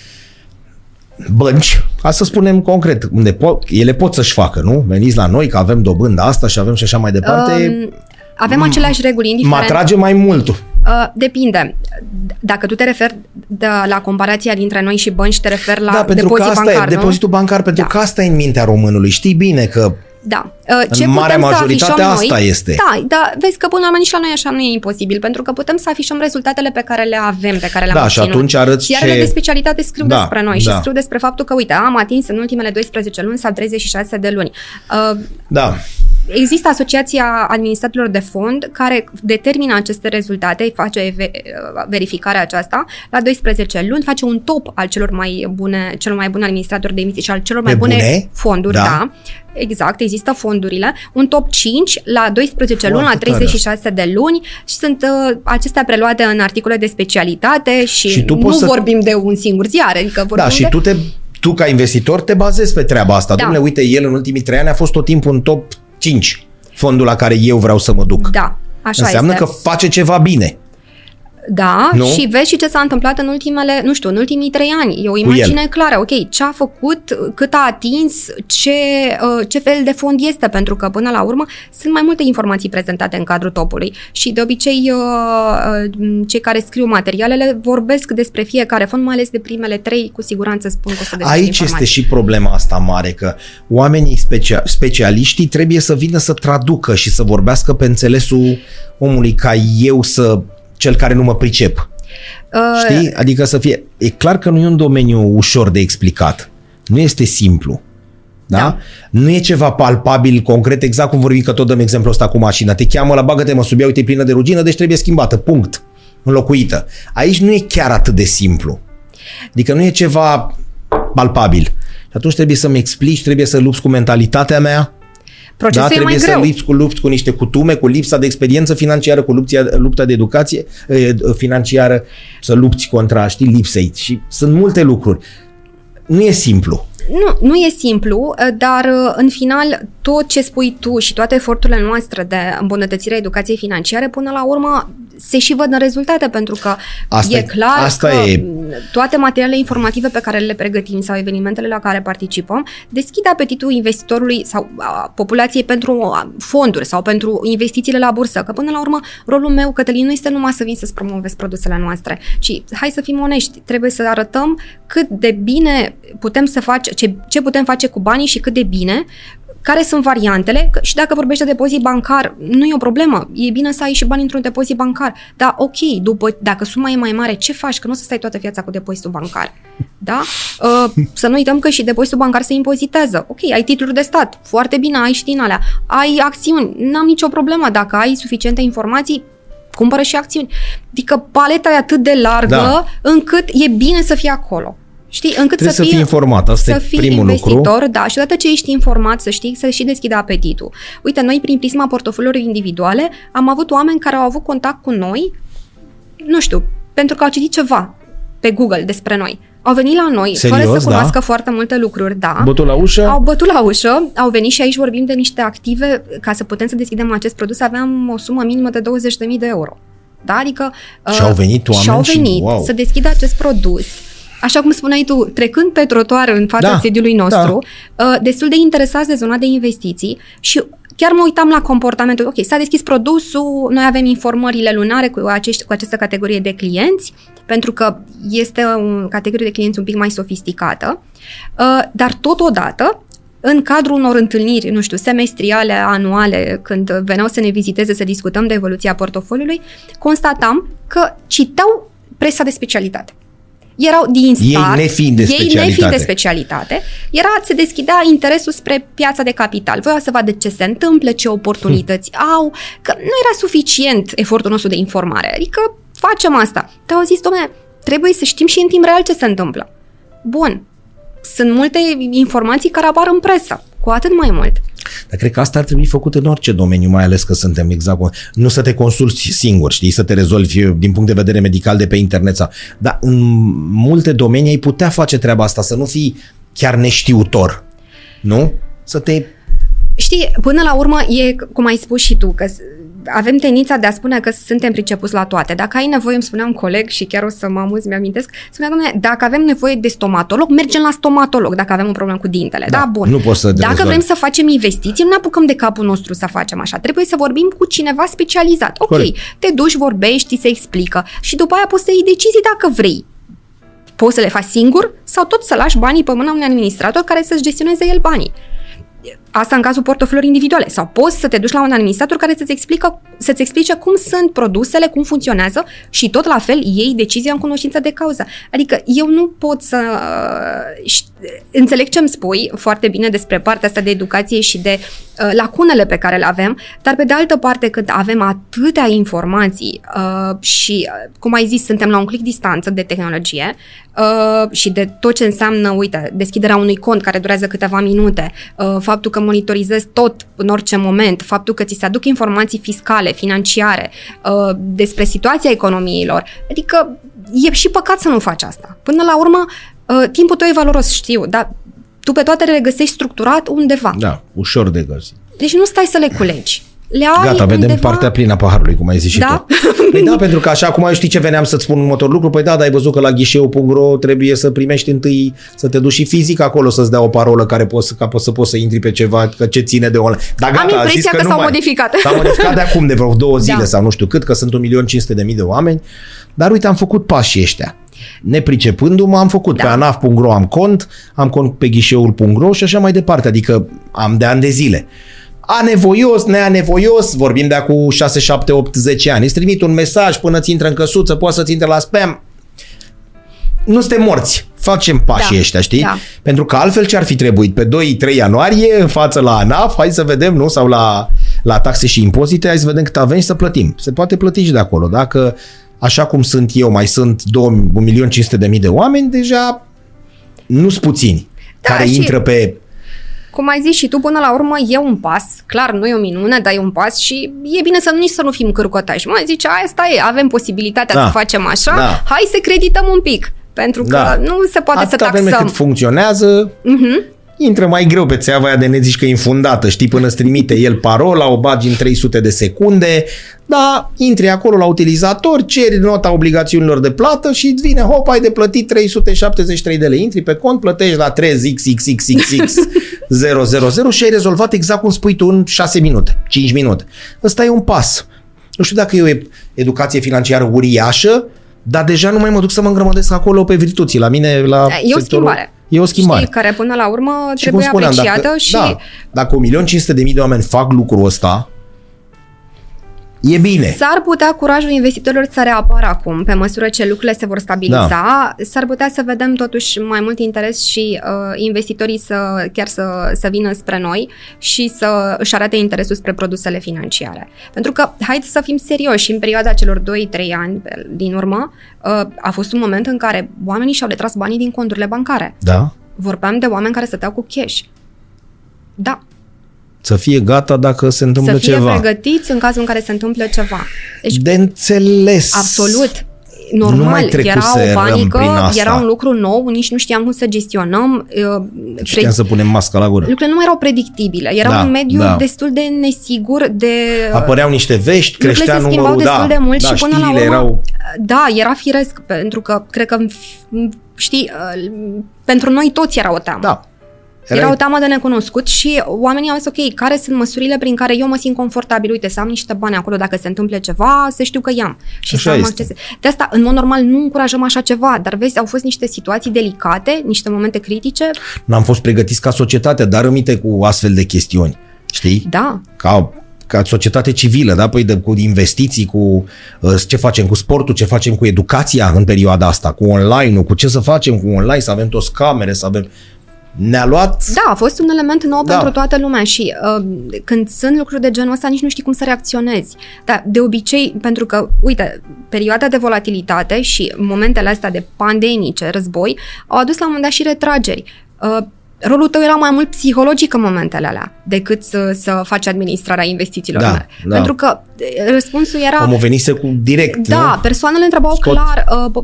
bănci, ca să spunem concret, unde po- ele pot să-și facă, nu? Veniți la noi că avem dobânda asta și avem și așa mai departe. um, avem aceleași reguli, mă indiferent. atrage mai mult. Uh, depinde. Dacă tu te referi de, la comparația dintre noi și bănci, te referi la da, pentru că depozit asta bancar, e nu? depozitul bancar, pentru Da. că asta e în mintea românului. Știi bine că Da. Uh, Ce În marea putem să majoritate afișăm asta noi? este. Da, dar vezi că până la urmă nici la noi așa nu e imposibil, pentru că putem să afișăm rezultatele pe care le avem, pe care le-am Da, și obținut. atunci arăți Ziarele ce- de specialitate scriu Da, despre noi da. și scriu despre faptul că, uite, am atins în ultimele 12 luni sau 36 de luni. Uh, Da. Există Asociația Administratorilor de Fond care determină aceste rezultate, face ve- verificarea aceasta la 12 luni, face un top al celor mai bune, celor mai bune administratori de emisii și al celor mai Pe bune, bune? fonduri, Da. da. Exact, există fondurile. Un top 5 la 12 luni, la Foarte tare 36 de luni și sunt uh, acestea preluate în articole de specialitate și, Și tu nu poți să- vorbim de un singur ziar, adică vorbim Da, și de... tu te tu ca investitor te bazezi pe treaba asta. Da. Dom'le, uite, el în ultimii trei ani a fost tot timpul în top 5 fondul la care eu vreau să mă duc. Da, așa Înseamnă este. că face ceva bine. Da, Nu? și vezi și ce s-a întâmplat în ultimele, nu știu, în ultimii trei ani. E o el. imagine clară, ok, ce a făcut, cât a atins, ce, uh, ce fel de fond este, pentru că până la urmă sunt mai multe informații prezentate în cadrul topului și de obicei uh, uh, cei care scriu materialele vorbesc despre fiecare fond, mai ales de primele trei, cu siguranță spun că o să despre Aici informații. este și problema asta mare, că oamenii specia- specialiștii trebuie să vină să traducă și să vorbească pe înțelesul omului ca eu să cel care nu mă pricep. Uh, Știi? Adică să fie... E clar că nu e un domeniu ușor de explicat. Nu este simplu. Da? Da. Nu e ceva palpabil, concret, exact cum vorbim că tot dăm exemplul ăsta cu mașina. Te cheamă la bagă-te mă sub ea, uite, e plină de rugină, deci trebuie schimbată. Punct. Înlocuită. Aici nu e chiar atât de simplu. Adică nu e ceva palpabil. Și atunci trebuie să-mi explici, trebuie să lupți cu mentalitatea mea, procesul da? e mai Trebuie greu. să lupți cu, lupți cu niște cutume, cu lipsa de experiență financiară, cu lupția, lupta de educație eh, financiară, să lupți contra, știi, lipsei. Și sunt multe lucruri. Nu e simplu. Nu, nu e simplu, uh, dar uh, în final tot ce spui tu și toate eforturile noastre de îmbunătățire a educației financiare, până la urmă se și văd în rezultate, pentru că Asta e e- clar asta că e- toate materialele informative pe care le pregătim sau evenimentele la care participăm deschid apetitul investitorului sau a populației pentru a, fonduri sau pentru investițiile la bursă, că până la urmă rolul meu, Cătălin, nu este numai să vin să-ți promovez produsele noastre, ci hai să fim onești, trebuie să arătăm cât de bine putem să facem, ce, ce putem face cu banii și cât de bine, care sunt variantele că- și dacă vorbești de depozit bancar, nu e o problemă. E bine să ai și bani într-un depozit bancar. Dar ok, după, dacă suma e mai mare, ce faci? Că nu o să stai toată viața cu depozitul bancar. Da? Uh, să nu uităm că și depozitul bancar se impozitează. Ok, ai titluri de stat, foarte bine, ai și din alea. Ai acțiuni, n-am nicio problemă. Dacă ai suficiente informații, cumpără și acțiuni. Adică paleta e atât de largă Da. încât e bine să fie acolo. Știi? Încât Trebuie să să fie, fii informat, asta să e fii primul lucru. investitor, da, și odată ce ești informat, să știi, să și deschidă apetitul. Uite, noi prin prisma portofoliilor individuale am avut oameni care au avut contact cu noi, nu știu, pentru că au citit ceva pe Google despre noi. Au venit la noi, fără Serios, să da? cunoască foarte multe lucruri, da. Bătul la ușă? Au bătut la ușă, au venit și aici vorbim de niște active, ca să putem să deschidem acest produs, aveam o sumă minimă de 20.000 de euro. Da? Adică... Și au venit și oameni au și- venit wow. să deschidă acest produs. Așa cum spuneai tu, trecând pe trotuar în fața Da, sediului nostru, uh, destul de interesați de zona de investiții și chiar mă uitam la comportamentul. Ok, s-a deschis produsul, noi avem informările lunare cu, acești, cu această categorie de clienți, pentru că este o categorie de clienți un pic mai sofisticată, uh, dar totodată în cadrul unor întâlniri, nu știu, semestriale, anuale, când veneau să ne viziteze, să discutăm de evoluția portofoliului, constatam că citau presa de specialitate. Erau din Ei start, nefiind de ei nefiind specialitate. de specialitate, era, se deschidea interesul spre piața de capital. Voiau să vadă ce se întâmplă, ce oportunități au, că nu era suficient efortul nostru de informare. Adică facem asta. Te au zis, domne, trebuie să știm și în timp real ce se întâmplă. Bun, sunt multe informații care apar în presă, cu atât mai mult. Dar cred că asta ar trebui făcut în orice domeniu, mai ales că suntem exact... cu- Nu să te consulți singur, știi, să te rezolvi din punct de vedere medical de pe internet. Sau... Dar în multe domenii ai putea face treaba asta, să nu fii chiar neștiutor. Nu? Să te... Știi, până la urmă e, cum ai spus și tu, că s- avem tendința de a spune că suntem pricepuți la toate. Dacă ai nevoie, îmi spunea un coleg și chiar o să mă amuz, mi-amintesc, spunea, domnule, dacă avem nevoie de stomatolog, mergem la stomatolog dacă avem un problemă cu dintele. Da, Da, bun. nu poți să te Dacă rezolvi. vrem să facem investiții, nu ne apucăm de capul nostru să facem așa. Trebuie să vorbim cu cineva specializat. Ok, Corect. te duci, vorbești, ți se explică și după aia poți să iei decizii dacă vrei. Poți să le faci singur sau tot să lași banii pe mâna unui administrator care să-și gestioneze el banii Asta în cazul portofelor individuale. Sau poți să te duci la un administrator care să-ți, explică, să-ți explice cum sunt produsele, cum funcționează și tot la fel iei decizia în cunoștință de cauză. Adică eu nu pot să... Înțeleg ce îmi spui foarte bine despre partea asta de educație și de uh, lacunele pe care le avem, dar pe de altă parte când avem atâtea informații uh, și, uh, cum ai zis, suntem la un click distanță de tehnologie, uh, și de tot ce înseamnă, uite, deschiderea unui cont care durează câteva minute, uh, faptul că monitorizezi tot în orice moment, faptul că ți se aduc informații fiscale, financiare, uh, despre situația economiilor. Adică e și păcat să nu faci asta. Până la urmă, uh, timpul tău e valoros, știu, dar tu pe toate le găsești structurat undeva. Da, ușor de găsit. Deci nu stai să le culegi le ai Gata, vedem undeva... partea plină a paharului, cum ai zis și Da? tu. Păi da, pentru că așa cum știi ce veneam să-ți spun următorul lucru, păi da, dar ai văzut că la ghișeu.ro trebuie să primești întâi, să te duci și fizic acolo să-ți dea o parolă care poți, ca poți să poți să intri pe ceva, că ce ține de online. Dar gata, Am a zis impresia că nu s-au mai- modificat. S-au modificat de acum, de vreo două zile Da. sau nu știu cât, că sunt 1.500.000 de oameni. Dar uite, am făcut pașii ăștia. Nepricepându-mă, am făcut. Da. Pe anaf.ro am cont, am cont pe ghișeul.ro și așa mai departe. Adică am de ani de zile. Anevoios, neanevoios, vorbim de acum 6, 7, 8, 10 ani. Îți trimit un mesaj până ți intră în căsuță, poate să-ți intre la spam. Nu suntem morți. Facem pașii Da, ăștia, știi? da. Pentru că altfel ce ar fi trebuit? Pe 2-3 ianuarie, în față la ANAF, hai să vedem, nu? Sau la, la taxe și impozite, hai să vedem cât avem și să plătim. Se poate plăti și de acolo. Dacă, așa cum sunt eu, mai sunt 1.500.000 de oameni, deja nu sunt puțini Da, care și- intră pe... Cum ai zis și tu, până la urmă e un pas. Clar, nu e o minune, dar e un pas și e bine să nici să nu fim cârcotași. Mă, zice, asta e, avem posibilitatea Da. să facem așa, Da. hai să credităm un pic. Pentru că Da. nu se poate Atâta să vreme taxăm. cât funcționează, Mhm. Intră mai greu pe țeava aia de ne zici că e infundată, știi, până îți trimite el parola, o bagi în 300 de secunde, dar intri acolo la utilizator, ceri nota obligațiunilor de plată și îți vine, hop, ai de plătit 373 de lei, intri pe cont, plătești la 3xxxxx000 și ai rezolvat exact cum spui tu în 6 minute, 5 minute. Ăsta e un pas. Nu știu dacă e o educație financiară uriașă, dar deja nu mai mă duc să mă îngrămădesc acolo pe virtuții. La mine, la E o sectorul- schimbare. E o schimbare. Știi, care până la urmă Și cum trebuie spuneam, apreciată dacă, și da, dacă 1.500.000 de oameni fac lucrul ăsta, e bine. S-ar putea curajul investitorilor să reapară acum, pe măsură ce lucrurile se vor stabiliza. Da. S-ar putea să vedem totuși mai mult interes și uh, investitorii să chiar să, să vină spre noi și să își arate interesul spre produsele financiare. Pentru că, haideți să fim serioși, în perioada celor 2-3 ani pe- din urmă, uh, a fost un moment în care oamenii și-au retras banii din conturile bancare. Da? Vorbeam de oameni care stăteau cu cash. Da, Să fie gata dacă se întâmplă să fie ceva. pregătiți în cazul în care se întâmplă ceva. Deci De înțeles. Absolut. Nu mai Normal, era trecuserăm o panică, prin asta. era un lucru nou, nici nu știam cum să gestionăm. uh, Știam să punem masca la gură. Lucrurile nu mai erau predictibile. Era Da, un mediu da. destul de nesigur, de... Apăreau niște vești, lucrurile creștea se schimbau numărul, destul da, de mult da, și până la știrile urmă... erau... Da, era firesc, pentru că cred că, știi, uh, pentru noi toți era o teamă. Da. Era o teamă de necunoscut și oamenii au zis, ok, care sunt măsurile prin care eu mă simt confortabil? Uite, să am niște bani acolo dacă se întâmplă ceva, să știu că i-am. Și Așa să am este. acces. De asta, în mod normal, nu încurajăm așa ceva, dar vezi, au fost niște situații delicate, niște momente critice. N-am fost pregătiți ca societate, dar rămite cu astfel de chestiuni. Știi? Da, ca, ca societate civilă, da? Păi de, cu investiții, cu uh, ce facem cu sportul, ce facem cu educația în perioada asta, cu online-ul, cu ce să facem cu online, să avem toți camere, să avem... Ne-a luat... da, a fost un element nou Da. pentru toată lumea și uh, când sunt lucruri de genul ăsta, nici nu știi cum să reacționezi. Dar de obicei, pentru că, uite, perioada de volatilitate și momentele astea de pandemice, război, au adus la un moment dat și retrageri. Uh, rolul tău era mai mult psihologic în momentele alea decât să, să faci administrarea investițiilor. Da, mele. da. Pentru că eh, răspunsul era... Omul venise cu direct, Da, nu? persoanele întrebau Scot. clar, uh,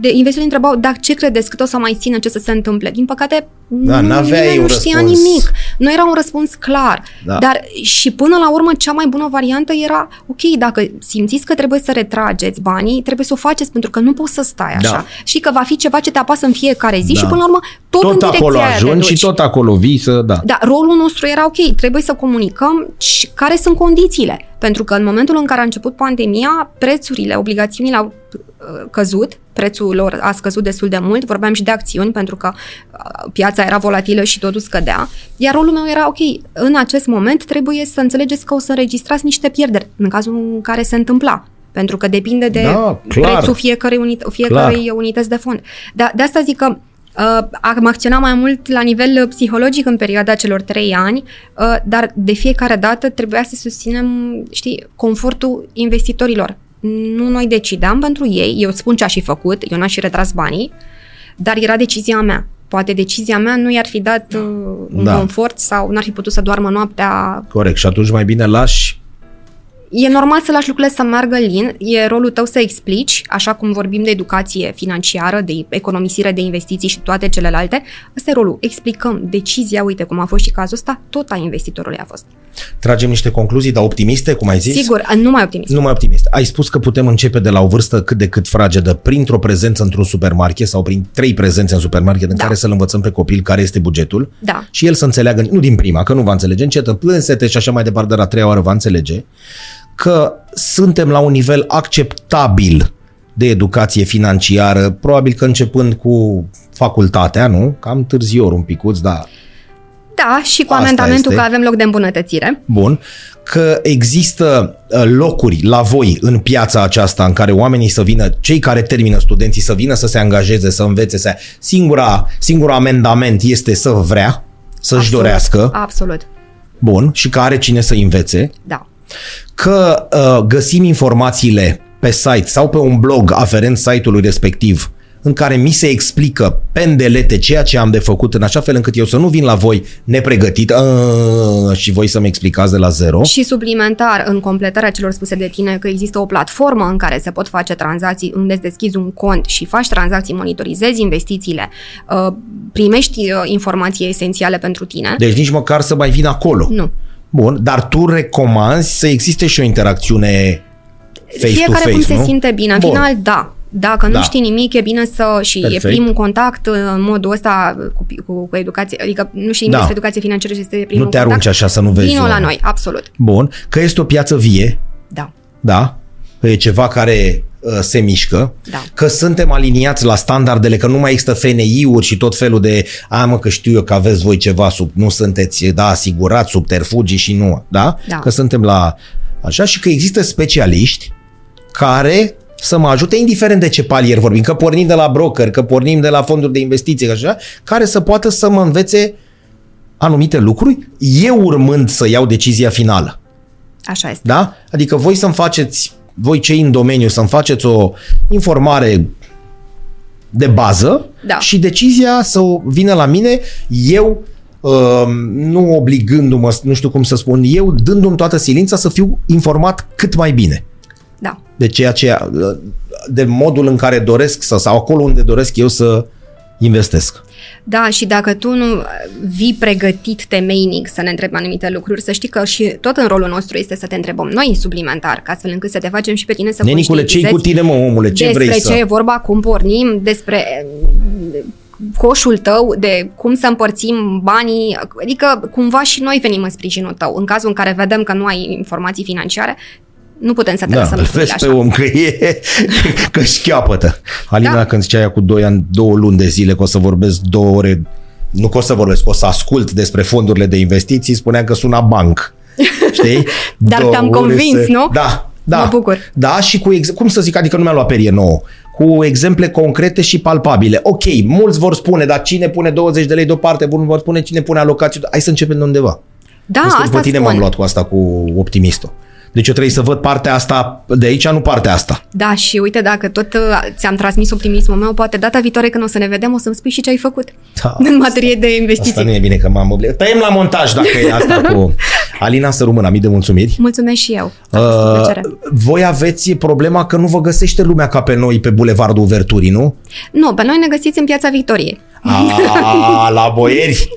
de, investitorii întrebau, dar ce credeți, cât o să mai țină, ce să se întâmple? Din păcate, Da, nu, n-aveai nimeni un nu știa răspuns. nimic. Nu era un răspuns clar. Da. Dar și până la urmă, cea mai bună variantă era, ok, dacă simțiți că trebuie să retrageți banii, trebuie să o faceți, pentru că nu poți să stai așa. Da. Și că va fi ceva ce te apasă în fiecare zi Da. și până la urmă tot, în Tot direcția acolo aia te ajungi duci. și tot acolo vii să... Da. Da, rolul nostru era ok, trebuie să comunicăm și care sunt condițiile. Pentru că în momentul în care a început pandemia, prețurile, obligațiunile au uh, căzut, prețul lor a scăzut destul de mult, vorbeam și de acțiuni pentru că uh, piața era volatilă și totul scădea, iar rolul meu era, ok, în acest moment trebuie să înțelegeți că o să înregistrați niște pierderi în cazul în care se întâmpla pentru că depinde de Da, clar. prețul fiecărei, unit- fiecărei unități de fond. Da, de asta zic că uh, am acționat mai mult la nivel uh, psihologic în perioada celor trei ani, uh, dar de fiecare dată trebuia să susținem, știi, confortul investitorilor. Nu noi decideam pentru ei, eu spun ce aș fi făcut, eu n-aș fi retras banii, dar era decizia mea. Poate decizia mea nu i-ar fi dat uh, un Da. confort sau n-ar fi putut să doarmă noaptea Corect. Și atunci mai bine lași E normal să lași lucrurile să meargă lin, e rolul tău să explici, așa cum vorbim de educație financiară, de economisire de investiții și toate celelalte, ăsta e rolul. Explicăm decizia, uite cum a fost și cazul ăsta, tot a investitorului a fost. tragem niște concluzii, dar optimiste, cum ai zis? Sigur, nu mai optimist. Nu mai optimist. Ai spus că putem începe de la o vârstă cât de cât fragedă, printr-o prezență într-un supermarket sau prin trei prezențe în supermarket în Da. care să-l învățăm pe copil care este bugetul Da. și el să înțeleagă, nu din prima, că nu va înțelege, încetă, plânsete și așa mai departe, dar a treia oară va înțelege, că suntem la un nivel acceptabil de educație financiară, probabil că începând cu facultatea, nu? Cam târzior un picuț, dar Da, și cu Asta amendamentul este. că avem loc de îmbunătățire. Bun, că există uh, locuri la voi în piața aceasta în care oamenii să vină, cei care termină studenții să vină să se angajeze, să învețe, să... Singura, singura amendament este să vrea, să-și Absolut. dorească, Absolut. bun, și că are cine să învețe, Da. Că uh, găsim informațiile pe site sau pe un blog aferent site-ului respectiv în care mi se explică pendelete ceea ce am de făcut în așa fel încât eu să nu vin la voi nepregătit uh, și voi să-mi explicați de la zero. Și suplimentar, în completarea celor spuse de tine, că există o platformă în care se pot face tranzacții, unde îți deschizi un cont și faci tranzacții, monitorizezi investițiile, uh, primești uh, informații esențiale pentru tine. Deci nici măcar să mai vin acolo. Nu. Bun, dar tu recomanzi să existe și o interacțiune face Fiecare to face, cum se nu? simte bine. În Bun. final, da. Dacă nu Da. știi nimic, e bine să... și Perfect. e primul contact uh, în modul ăsta cu, cu, cu educație, adică nu știi nimic Da. despre educație financiară și este primul Nu te contact. arunci așa să nu vezi. Vino la oameni. noi, absolut. Bun, că este o piață vie, Da. da? Că e ceva care uh, se mișcă, Da. că suntem aliniați la standardele, că nu mai există FNI-uri și tot felul de, a mă că știu eu că aveți voi ceva sub, nu sunteți, da, asigurați, subterfugii și nu, da? Da. Că suntem la așa și că există specialiști care să mă ajute, indiferent de ce palier vorbim, că pornim de la broker, că pornim de la fonduri de investiție, că așa, care să poată să mă învețe anumite lucruri, eu urmând să iau decizia finală. Așa este. Da? Adică voi să-mi faceți, voi cei în domeniu, să-mi faceți o informare de bază Da. și decizia să o vină la mine, eu uh, nu obligându-mă, nu știu cum să spun, eu dându-mi toată silința să fiu informat cât mai bine Da. de ceea ce, uh, de modul în care doresc să, sau acolo unde doresc eu să investesc. Da, și dacă tu nu vii pregătit temeinic să ne întrebi anumite lucruri, să știi că și tot în rolul nostru este să te întrebăm noi suplimentar, ca astfel încât să te facem și pe tine să Nenicule, ce cu conștientizezi tine, mă, omule? Ce despre vrei ce să... e vorba, cum pornim, despre mm, coșul tău, de cum să împărțim banii, adică cumva și noi venim în sprijinul tău. În cazul în care vedem că nu ai informații financiare, nu putem să te Da, lăsăm îl lucrurile vezi pe așa. om că e, că șcheapătă. Alina, Da. când zicea ea cu doi ani, două luni de zile că o să vorbesc două ore, nu că o să vorbesc, o să ascult despre fondurile de investiții, spunea că suna banc. Știi? Dar Două te-am ore convins, nu? Da, da. Mă bucur. Da, și cu, ex- cum să zic, adică nu mi-a luat perie nouă, cu exemple concrete și palpabile. Ok, mulți vor spune, dar cine pune 20 de lei deoparte, bun, vor spune cine pune alocații, hai să începem de undeva. Da, Vezi că asta pe tine spun. m-am luat cu asta, cu optimistul. Deci eu trebuie să văd partea asta de aici, nu partea asta. Da, și uite, dacă tot uh, ți-am transmis optimismul meu, poate data viitoare când o să ne vedem, o să-mi spui și ce ai făcut Da. în materie de Asta investiții. nu e bine că m-am obligat. Tăiem la montaj dacă e asta cu Alina să rămână, mii de mulțumiri. Mulțumesc și eu. A fost o Uh, plăcere. voi aveți problema că nu vă găsește lumea ca pe noi pe Bulevardul Uverturii, nu? Nu, pe noi ne găsiți în Piața Victoriei. A, la boieri.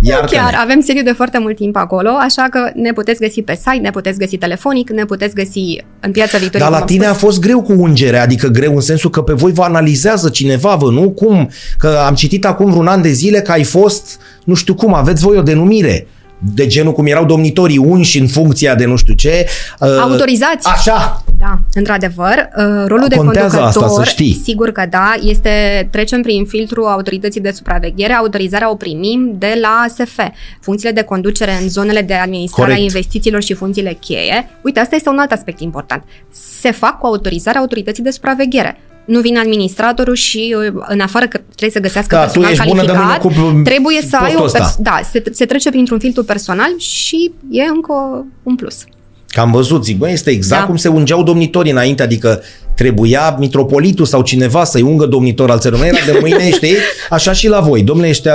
Iar Chiar, avem sediu de foarte mult timp acolo, așa că ne puteți găsi pe site, ne puteți găsi telefonic, ne puteți găsi în Piața Victoriei. Dar la cum am tine a spus. fost greu cu ungerea, adică greu în sensul că pe voi vă analizează cineva, vă, nu? Cum? Că am citit acum vreun an de zile că ai fost, nu știu cum, aveți voi o denumire. De genul cum erau domnitorii unși în funcția de nu știu ce. uh, Autorizați. Așa. Da, într-adevăr, uh, rolul de Contează conducător, asta, să știi. sigur că da, este trecem prin filtrul autorității de supraveghere, autorizarea o primim de la ASF. Funcțiile de conducere în zonele de administrare Corect. a investițiilor și funcțiile cheie. Uite, asta este un alt aspect important. Se fac cu autorizarea autorității de supraveghere. Nu vine administratorul și uh, în afară că trebuie să găsească Da, tu personal ești bună, calificat, dă-mi cu trebuie să ai o postul ăsta. pers- da, se, se trece printr-un filtru personal și e încă un plus. Că am văzut, zic, bă, este exact Da. cum se ungeau domnitorii înainte, adică trebuia mitropolitul sau cineva să-i ungă domnitor al țării. Nu era de mâine, știi? Așa și la voi. Domnule, ești uh,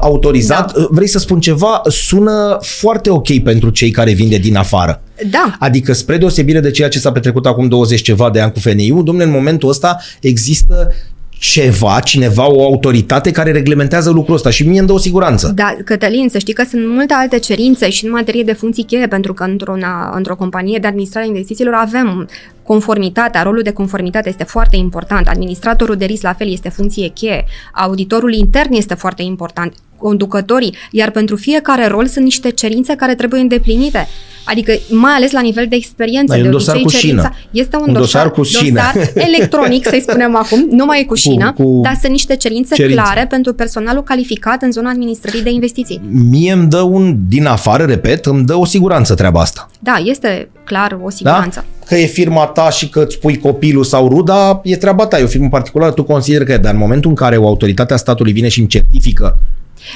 autorizat. Da. Vrei să spun ceva? Sună foarte ok pentru cei care vin de din afară. Da, Adică, spre deosebire de ceea ce s-a petrecut acum 20 ceva de ani cu FNI-ul, domnule, în momentul ăsta există ceva, cineva, o autoritate care reglementează lucrul ăsta și mie îmi dă o siguranță. Da, Cătălin, să știi că sunt multe alte cerințe și în materie de funcții cheie, pentru că într-o, într-o companie de administrare a investițiilor avem conformitatea, rolul de conformitate este foarte important, administratorul de risc la fel este funcție cheie, auditorul intern este foarte important, conducătorii, iar pentru fiecare rol sunt niște cerințe care trebuie îndeplinite. Adică, mai ales la nivel de experiență, Da, e de un dosar obicei, cu șină. cerința este un, Un dosar cu șină. dosar electronic, să-i spunem acum, nu mai e cu șină, cu dar sunt niște cerințe, cerințe. clare pentru personalul calificat în zona administrării de investiții. Mie îmi dă un, din afară, repet, îmi dă o siguranță treaba asta. Da, este clar o Da? Siguranță. Că e firma ta și că îți pui copilul sau ruda, e treaba ta, e o firmă particulară, tu consideri că e, dar în momentul în care o autoritate a statului vine și îmi certifică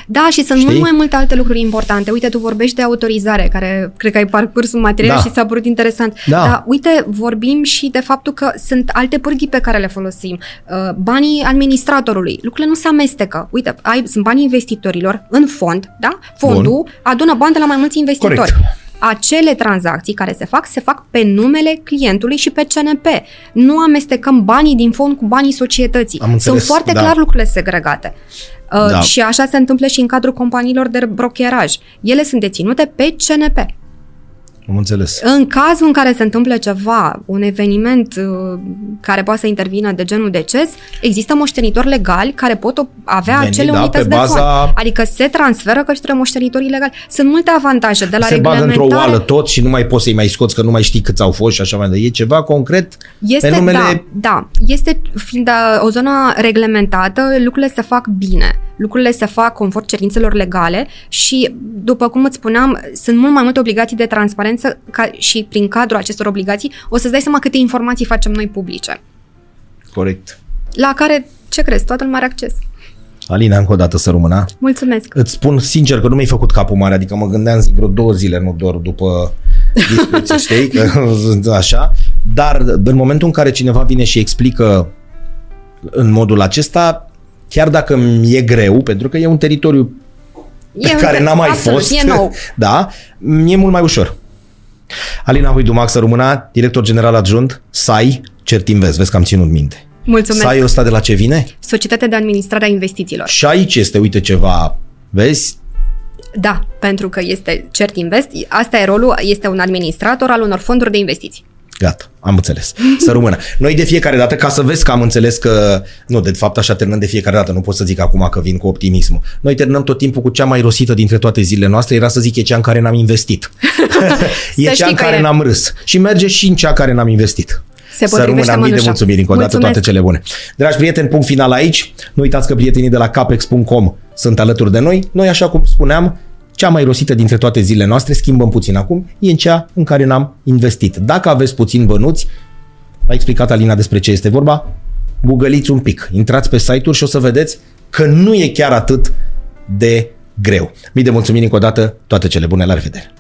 Da, și sunt Știi? mult mai multe alte lucruri importante. Uite, tu vorbești de autorizare, care cred că ai parcurs un material Da. și ți-a părut interesant. Da. Dar uite, vorbim și de faptul că sunt alte pârghii pe care le folosim. Uh, Banii administratorului. Lucrurile nu se amestecă. Uite, ai, sunt banii investitorilor în fond, da? Fondul adună bani de la mai mulți investitori. Corect. Acele tranzacții care se fac, se fac pe numele clientului și pe CNP. Nu amestecăm banii din fond cu banii societății. Am înțeles, Sunt foarte da. clar lucrurile segregate. Uh, Da. Și așa se întâmplă și în cadrul companiilor de brokeraj. Ele sunt deținute pe CNP. Am înțeles. În cazul în care se întâmplă ceva, un eveniment uh, care poate să intervină de genul deces, există moștenitori legali care pot o- avea Veni, acele da, unități pe de baza- fond. Adică se transferă către moștenitorii legali. Sunt multe avantaje de la Se bagă într-o reglementare. oală tot și nu mai poți să-i mai scoți că nu mai știi câți au fost și așa mai departe. E ceva concret Este, pe numele... da, da, este fiind uh, o zonă reglementată, lucrurile se fac bine, lucrurile se fac conform cerințelor legale și, după cum îți spuneam, sunt mult mai multe obligații de transparență ca, și prin cadrul acestor obligații o să-ți dai seama câte informații facem noi publice, Corect. la care, ce crezi, toată lumea are acces. Alina, încă o dată să rămână. Mulțumesc! Îți spun sincer că nu mi-ai făcut capul mare, adică mă gândeam zic vreo două zile, nu doar după discuție, știi, că sunt așa, dar în momentul în care cineva vine și explică în modul acesta, chiar dacă mi e greu, pentru că e un teritoriu pe E care un- n-am mai absolut, fost, E nou. da, mi-e mult mai ușor. Alina Huidumac să rămână, director general adjunct, SAI, Certinvest, vezi că am ținut minte. Mulțumesc! SAI ăsta de la ce vine? Societatea de Administrare a Investițiilor. Și aici este, uite, ceva, vezi, Da, pentru că este Cert Invest, asta e rolul, este un administrator al unor fonduri de investiții. Gata, am înțeles. Să rămână. Noi de fiecare dată, ca să vezi că am înțeles că... Nu, de fapt așa terminăm de fiecare dată, nu pot să zic acum că vin cu optimismul. Noi terminăm tot timpul cu cea mai rosită dintre toate zilele noastre, era să zic e cea în care n-am investit. e Să cea știi în că care e. n-am râs. Și merge și în cea care n-am investit. Se să rămână potrivește mii de mănușa. mulțumiri încă o dată, Mulțumesc. toate cele bune. Dragi prieteni, punct final aici. Nu uitați că prietenii de la capex.com sunt alături de noi. Noi, așa cum spuneam, cea mai rosită dintre toate zilele noastre, schimbăm puțin acum, e în cea în care n-am investit. Dacă aveți puțin bănuți, a explicat Alina despre ce este vorba, googăliți un pic, intrați pe site-uri și o să vedeți că nu e chiar atât de greu. Mii de mulțumiri încă o dată, toate cele bune, la revedere!